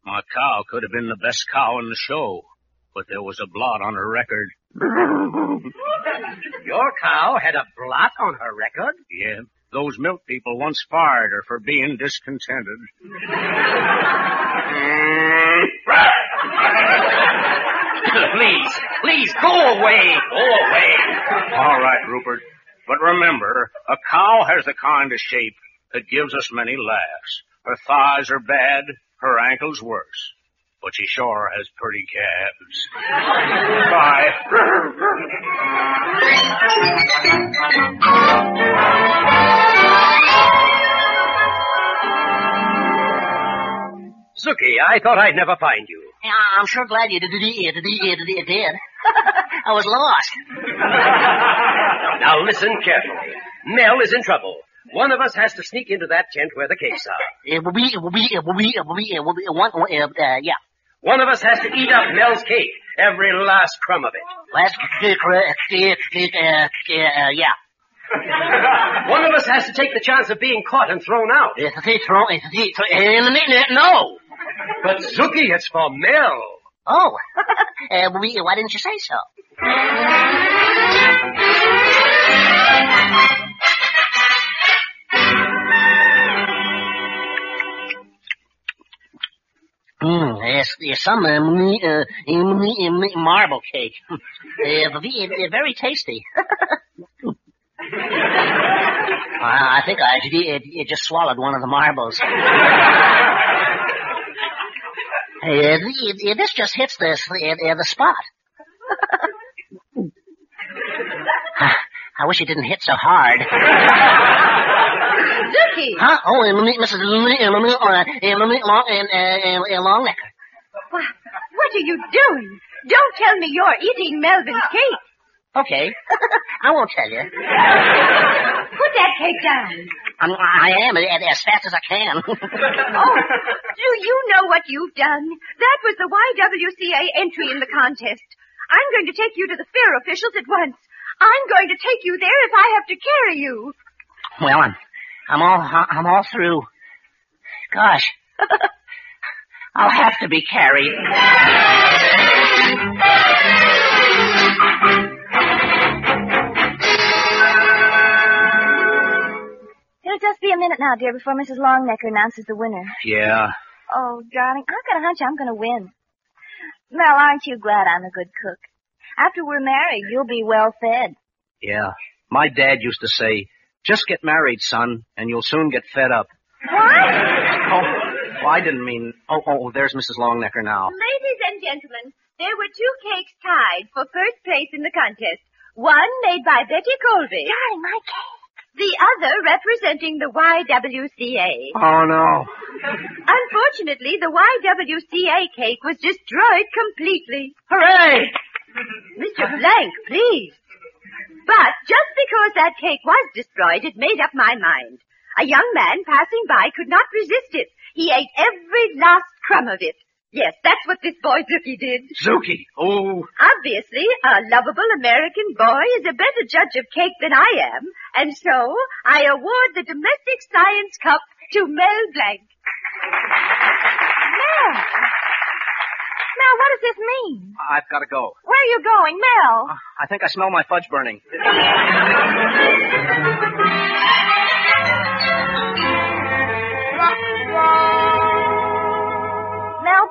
My cow could have been the best cow in the show, but there was a blot on her record. Your cow had a blot on her record? Yeah, those milk people once fired her for being discontented. please, please, go away, go away. All right, Rupert. But remember, a cow has the kind of shape that gives us many laughs. Her thighs are bad, her ankles worse. But she sure has pretty calves. Zookie, I thought I'd never find you. Yeah, I'm sure glad you did. did, did, did, did, did. I was lost. Now listen carefully. Mel is in trouble. One of us has to sneak into that tent where the cakes are. It will be, it will be, it will be, it will be, it will be, one, uh, uh, yeah. One of us has to eat up Mel's cake, every last crumb of it. Last, uh, uh, uh, yeah. One of us has to take the chance of being caught and thrown out. No. But Zookie, it's for Mel. Oh. uh, we, why didn't you say so? Mm, yes, yes, some uh, uh, marble cake. uh, very tasty. I think I just swallowed one of the marbles. Uh, this just hits the, the spot. I wish it didn't hit so hard. Zookie! Huh? Oh, and Mrs. What, what are you doing? Don't tell me you're eating Melvin's cake. Okay. I won't tell you. Put that cake down. I'm, I am as fast as I can. oh, do you know what you've done? That was the YWCA entry in the contest. I'm going to take you to the fair officials at once. I'm going to take you there if I have to carry you. Well, I'm, I'm all, I'm all through. Gosh. I'll have to be carried. It'll just be a minute now, dear, before Mrs. Longnecker announces the winner. Yeah. Oh, darling, I've got a hunch I'm going to win. Mel, aren't you glad I'm a good cook? After we're married, you'll be well fed. Yeah. My dad used to say, just get married, son, and you'll soon get fed up. What? Oh, well, I didn't mean, oh, oh, there's Mrs. Longnecker now. Ladies and gentlemen, there were two cakes tied for first place in the contest. One made by Betty Colby. Darling, my cake. The other representing the YWCA. Oh, no. Unfortunately, the YWCA cake was destroyed completely. Hooray! Mr. Blanc, please. But just because that cake was destroyed, it made up my mind. A young man passing by could not resist it. He ate every last crumb of it. Yes, that's what this boy Zookie did. Zookie! Oh. Obviously, a lovable American boy is a better judge of cake than I am, and so I award the Domestic Science Cup to Mel Blanc. Mel! Mel, what does this mean? I've got to go. Where are you going, Mel? Uh, I think I smell my fudge burning.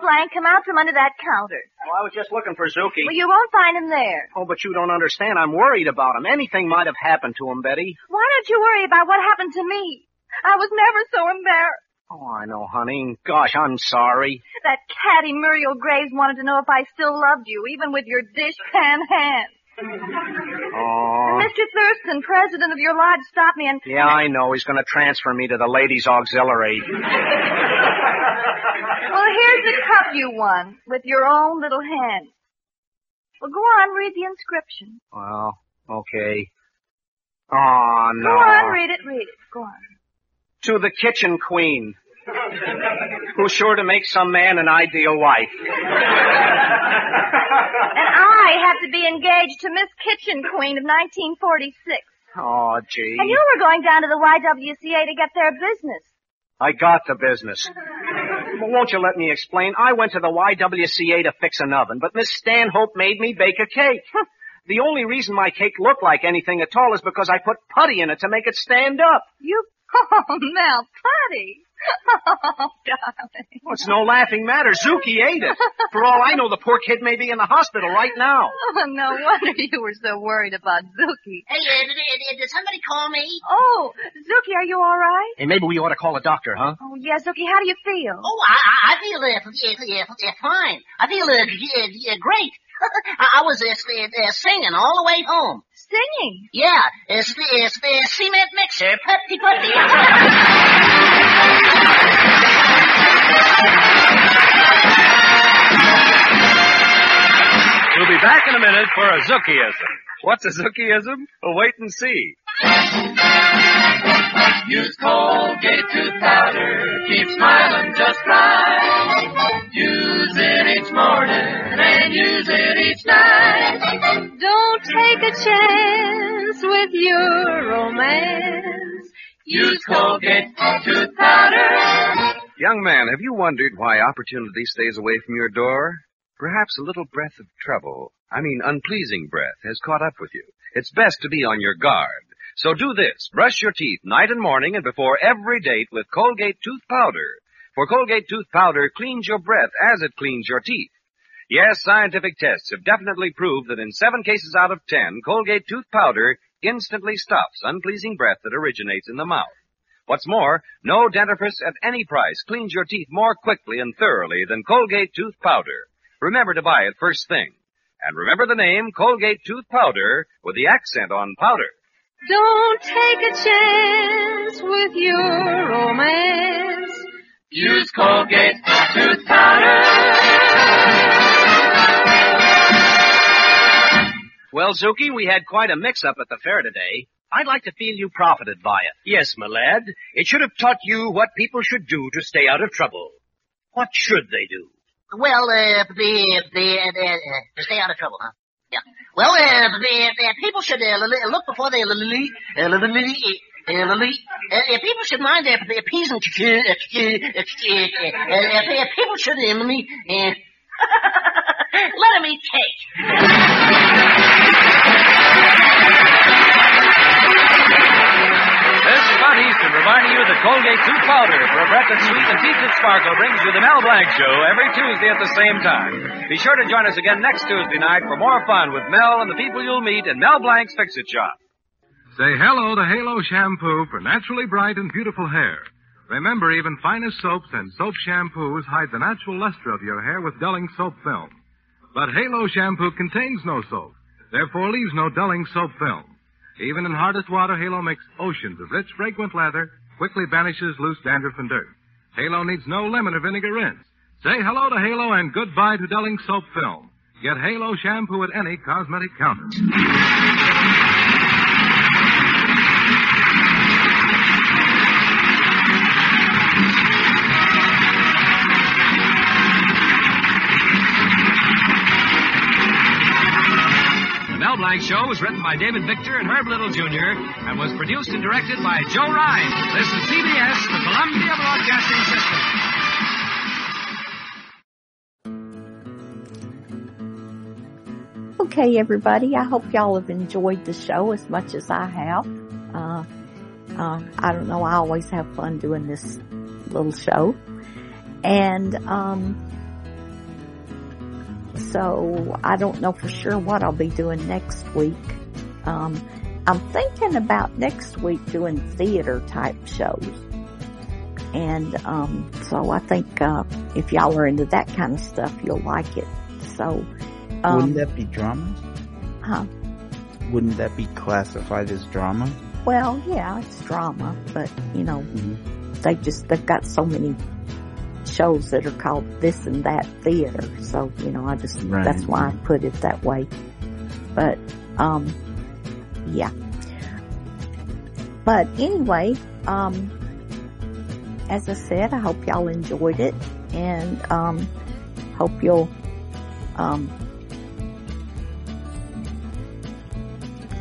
Blanc, come out from under that counter. Well, I was just looking for Zookie. Well, you won't find him there. Oh, but you don't understand. I'm worried about him. Anything might have happened to him, Betty. Why don't you worry about what happened to me? I was never so embarrassed. Oh, I know, honey. Gosh, I'm sorry. That catty Muriel Graves wanted to know if I still loved you, even with your dishpan hand. Oh. Mr. Thurston, president of your lodge, stopped me and... Yeah, I know. He's going to transfer me to the ladies' auxiliary. Well, here's the cup you won, with your own little hand. Well, go on, read the inscription. Well, okay. Oh, no. Go on, read it, read it. Go on. To the kitchen queen, who's sure to make some man an ideal wife. And I have to be engaged to Miss Kitchen Queen of 1946. Oh, gee. And you were going down to the YWCA to get their business. I got the business. Well, won't you let me explain? I went to the YWCA to fix an oven, but Miss Stanhope made me bake a cake. The only reason my cake looked like anything at all is because I put putty in it to make it stand up. You, oh, Mel, putty. Oh, darling. Well, it's no laughing matter. Zookie ate it. For all I know, the poor kid may be in the hospital right now. Oh, no wonder you were so worried about Zookie. Hey, uh, did, did, did somebody call me? Oh, Zookie, are you all right? Hey, maybe we ought to call a doctor, huh? Oh, yeah, Zookie, how do you feel? Oh, I, I- I feel uh, uh, uh, uh, fine. I feel uh, uh, uh, great. I, I was uh, uh, uh, singing all the way home. Singing? Yeah, it's the, it's the cement mixer, putty putty. We'll be back in a minute for a Zookieism. What's a Zookieism? Well, wait and see. Use Colgate tooth powder, keep smiling just right. Use it each morning and use it each night. Don't take a chance with your romance. Use Colgate tooth powder. Young man, have you wondered why opportunity stays away from your door? Perhaps a little breath of trouble, I mean unpleasing breath, has caught up with you. It's best to be on your guard. So do this. Brush your teeth night and morning and before every date with Colgate tooth powder. For Colgate tooth powder cleans your breath as it cleans your teeth. Yes, scientific tests have definitely proved that in seven cases out of ten, Colgate tooth powder instantly stops unpleasing breath that originates in the mouth. What's more, no dentifrice at any price cleans your teeth more quickly and thoroughly than Colgate tooth powder. Remember to buy it first thing. And remember the name Colgate tooth powder with the accent on powder. Don't take a chance with your romance. Use Colgate tooth powder. Well, Zookie, we had quite a mix-up at the fair today. I'd like to feel you profited by it. Yes, my lad. It should have taught you what people should do to stay out of trouble. What should they do? Well, uh, the, the, uh, uh, to stay out of trouble, huh? Yeah. Well, uh, the, the people should uh, look before they l- l- uh, l- l- uh, l- uh, uh, people should mind their, their P's and Q's. Uh, uh, uh, uh, people should uh, me, uh, let them eat cake. This is Scott Easton reminding you that Colgate Tooth Powder for a breath that's sweet and teeth that sparkle brings you the Mel Blanc Show every Tuesday at the same time. Be sure to join us again next Tuesday night for more fun with Mel and the people you'll meet in Mel Blanc's Fix-It Shop. Say hello to Halo Shampoo for naturally bright and beautiful hair. Remember, even finest soaps and soap shampoos hide the natural luster of your hair with dulling soap film. But Halo Shampoo contains no soap, therefore leaves no dulling soap film. Even in hardest water, Halo makes oceans of rich, fragrant lather, quickly banishes loose dandruff and dirt. Halo needs no lemon or vinegar rinse. Say hello to Halo and goodbye to dulling soap film. Get Halo shampoo at any cosmetic counter. By David Victor and Herb Little Jr. and was produced and directed by Joe Ryan. This is CBS, the Columbia Broadcasting System. Okay, everybody. I hope y'all have enjoyed the show as much as I have. Uh, uh, I don't know. I always have fun doing this little show. And, um, so I don't know for sure what I'll be doing next week. Um, I'm thinking about next week doing theater type shows. And, um, so I think, uh, if y'all are into that kind of stuff, you'll like it. So, um, Wouldn't that be drama? Huh? wouldn't that be classified as drama? Well, yeah, it's drama, but you know, they just they've got so many shows that are called this and that theater. So you know, I just Right. that's why I put it that way. But um, yeah. But anyway, um, as I said, I hope y'all enjoyed it, and um, hope you'll um,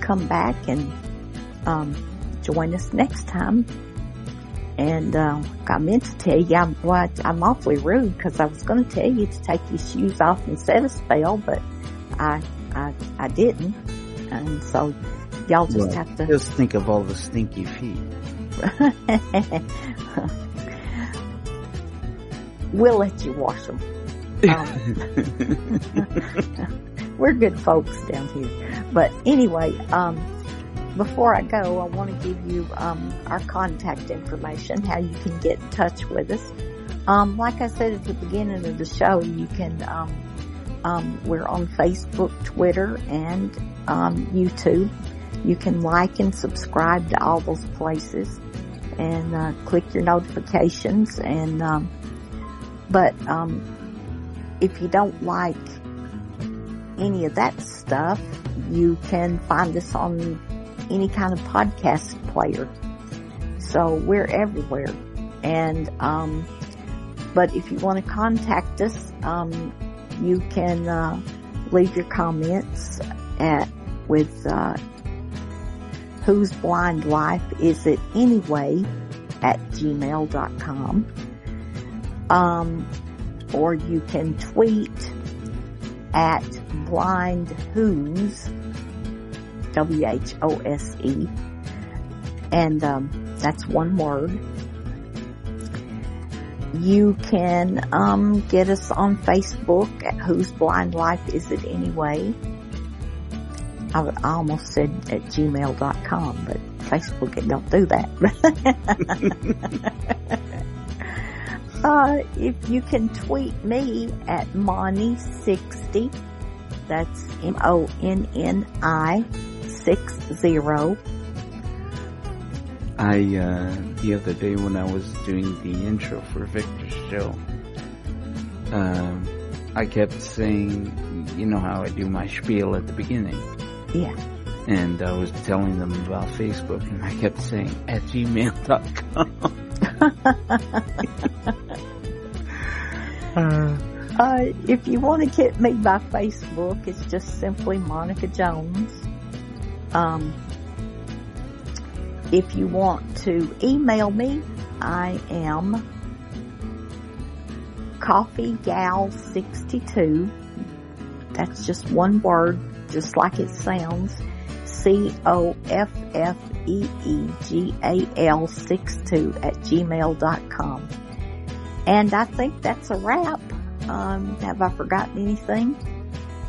come back and um, join us next time. And uh, I meant to tell you, I'm, well, I'm awfully rude because I was going to tell you to take your shoes off and set a spell, but I I I didn't, and so y'all just Well, have to. Just think of all the stinky feet. we'll let you wash them. We're good folks down here. But anyway, um, before I go, I want to give you um, our contact information, how you can get in touch with us. Um, like I said at the beginning of the show, you can. Um, um, we're on Facebook, Twitter, and um, YouTube. You can like and subscribe to all those places, and uh, click your notifications. And um, but um, if you don't like any of that stuff, you can find us on any kind of podcast player. So we're everywhere. And, um, but if you want to contact us, um, you can, uh, leave your comments at, with, uh, whose blind life is it anyway at gmail.com. Um, or you can tweet at blind whose W-H-O-S-E and um, that's one word. You can um, get us on Facebook at Whose Blind Life Is It Anyway? I, I almost said at gmail.com, but Facebook it don't do that. uh, if you can tweet me at Moni60, that's M-O-N-N-I six zero. I, uh, the other day when I was doing the intro for Victor's show, um, I kept saying, you know how I do my spiel at the beginning. And I was telling them about Facebook and I kept saying, at gmail.com. Uh, if you want to get me by Facebook, it's just simply Monica Jones. Um, if you want to email me, I am coffeegal62. That's just one word, just like it sounds. C-O-F-F-E-E-G-A-L 62 at gmail.com. And I think that's a wrap. Um, have I forgotten anything?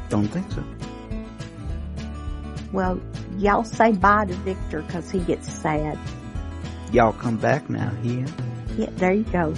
Don't think so. Well, y'all say bye to Victor because he gets sad. Y'all come back now, here. Yeah, there you go.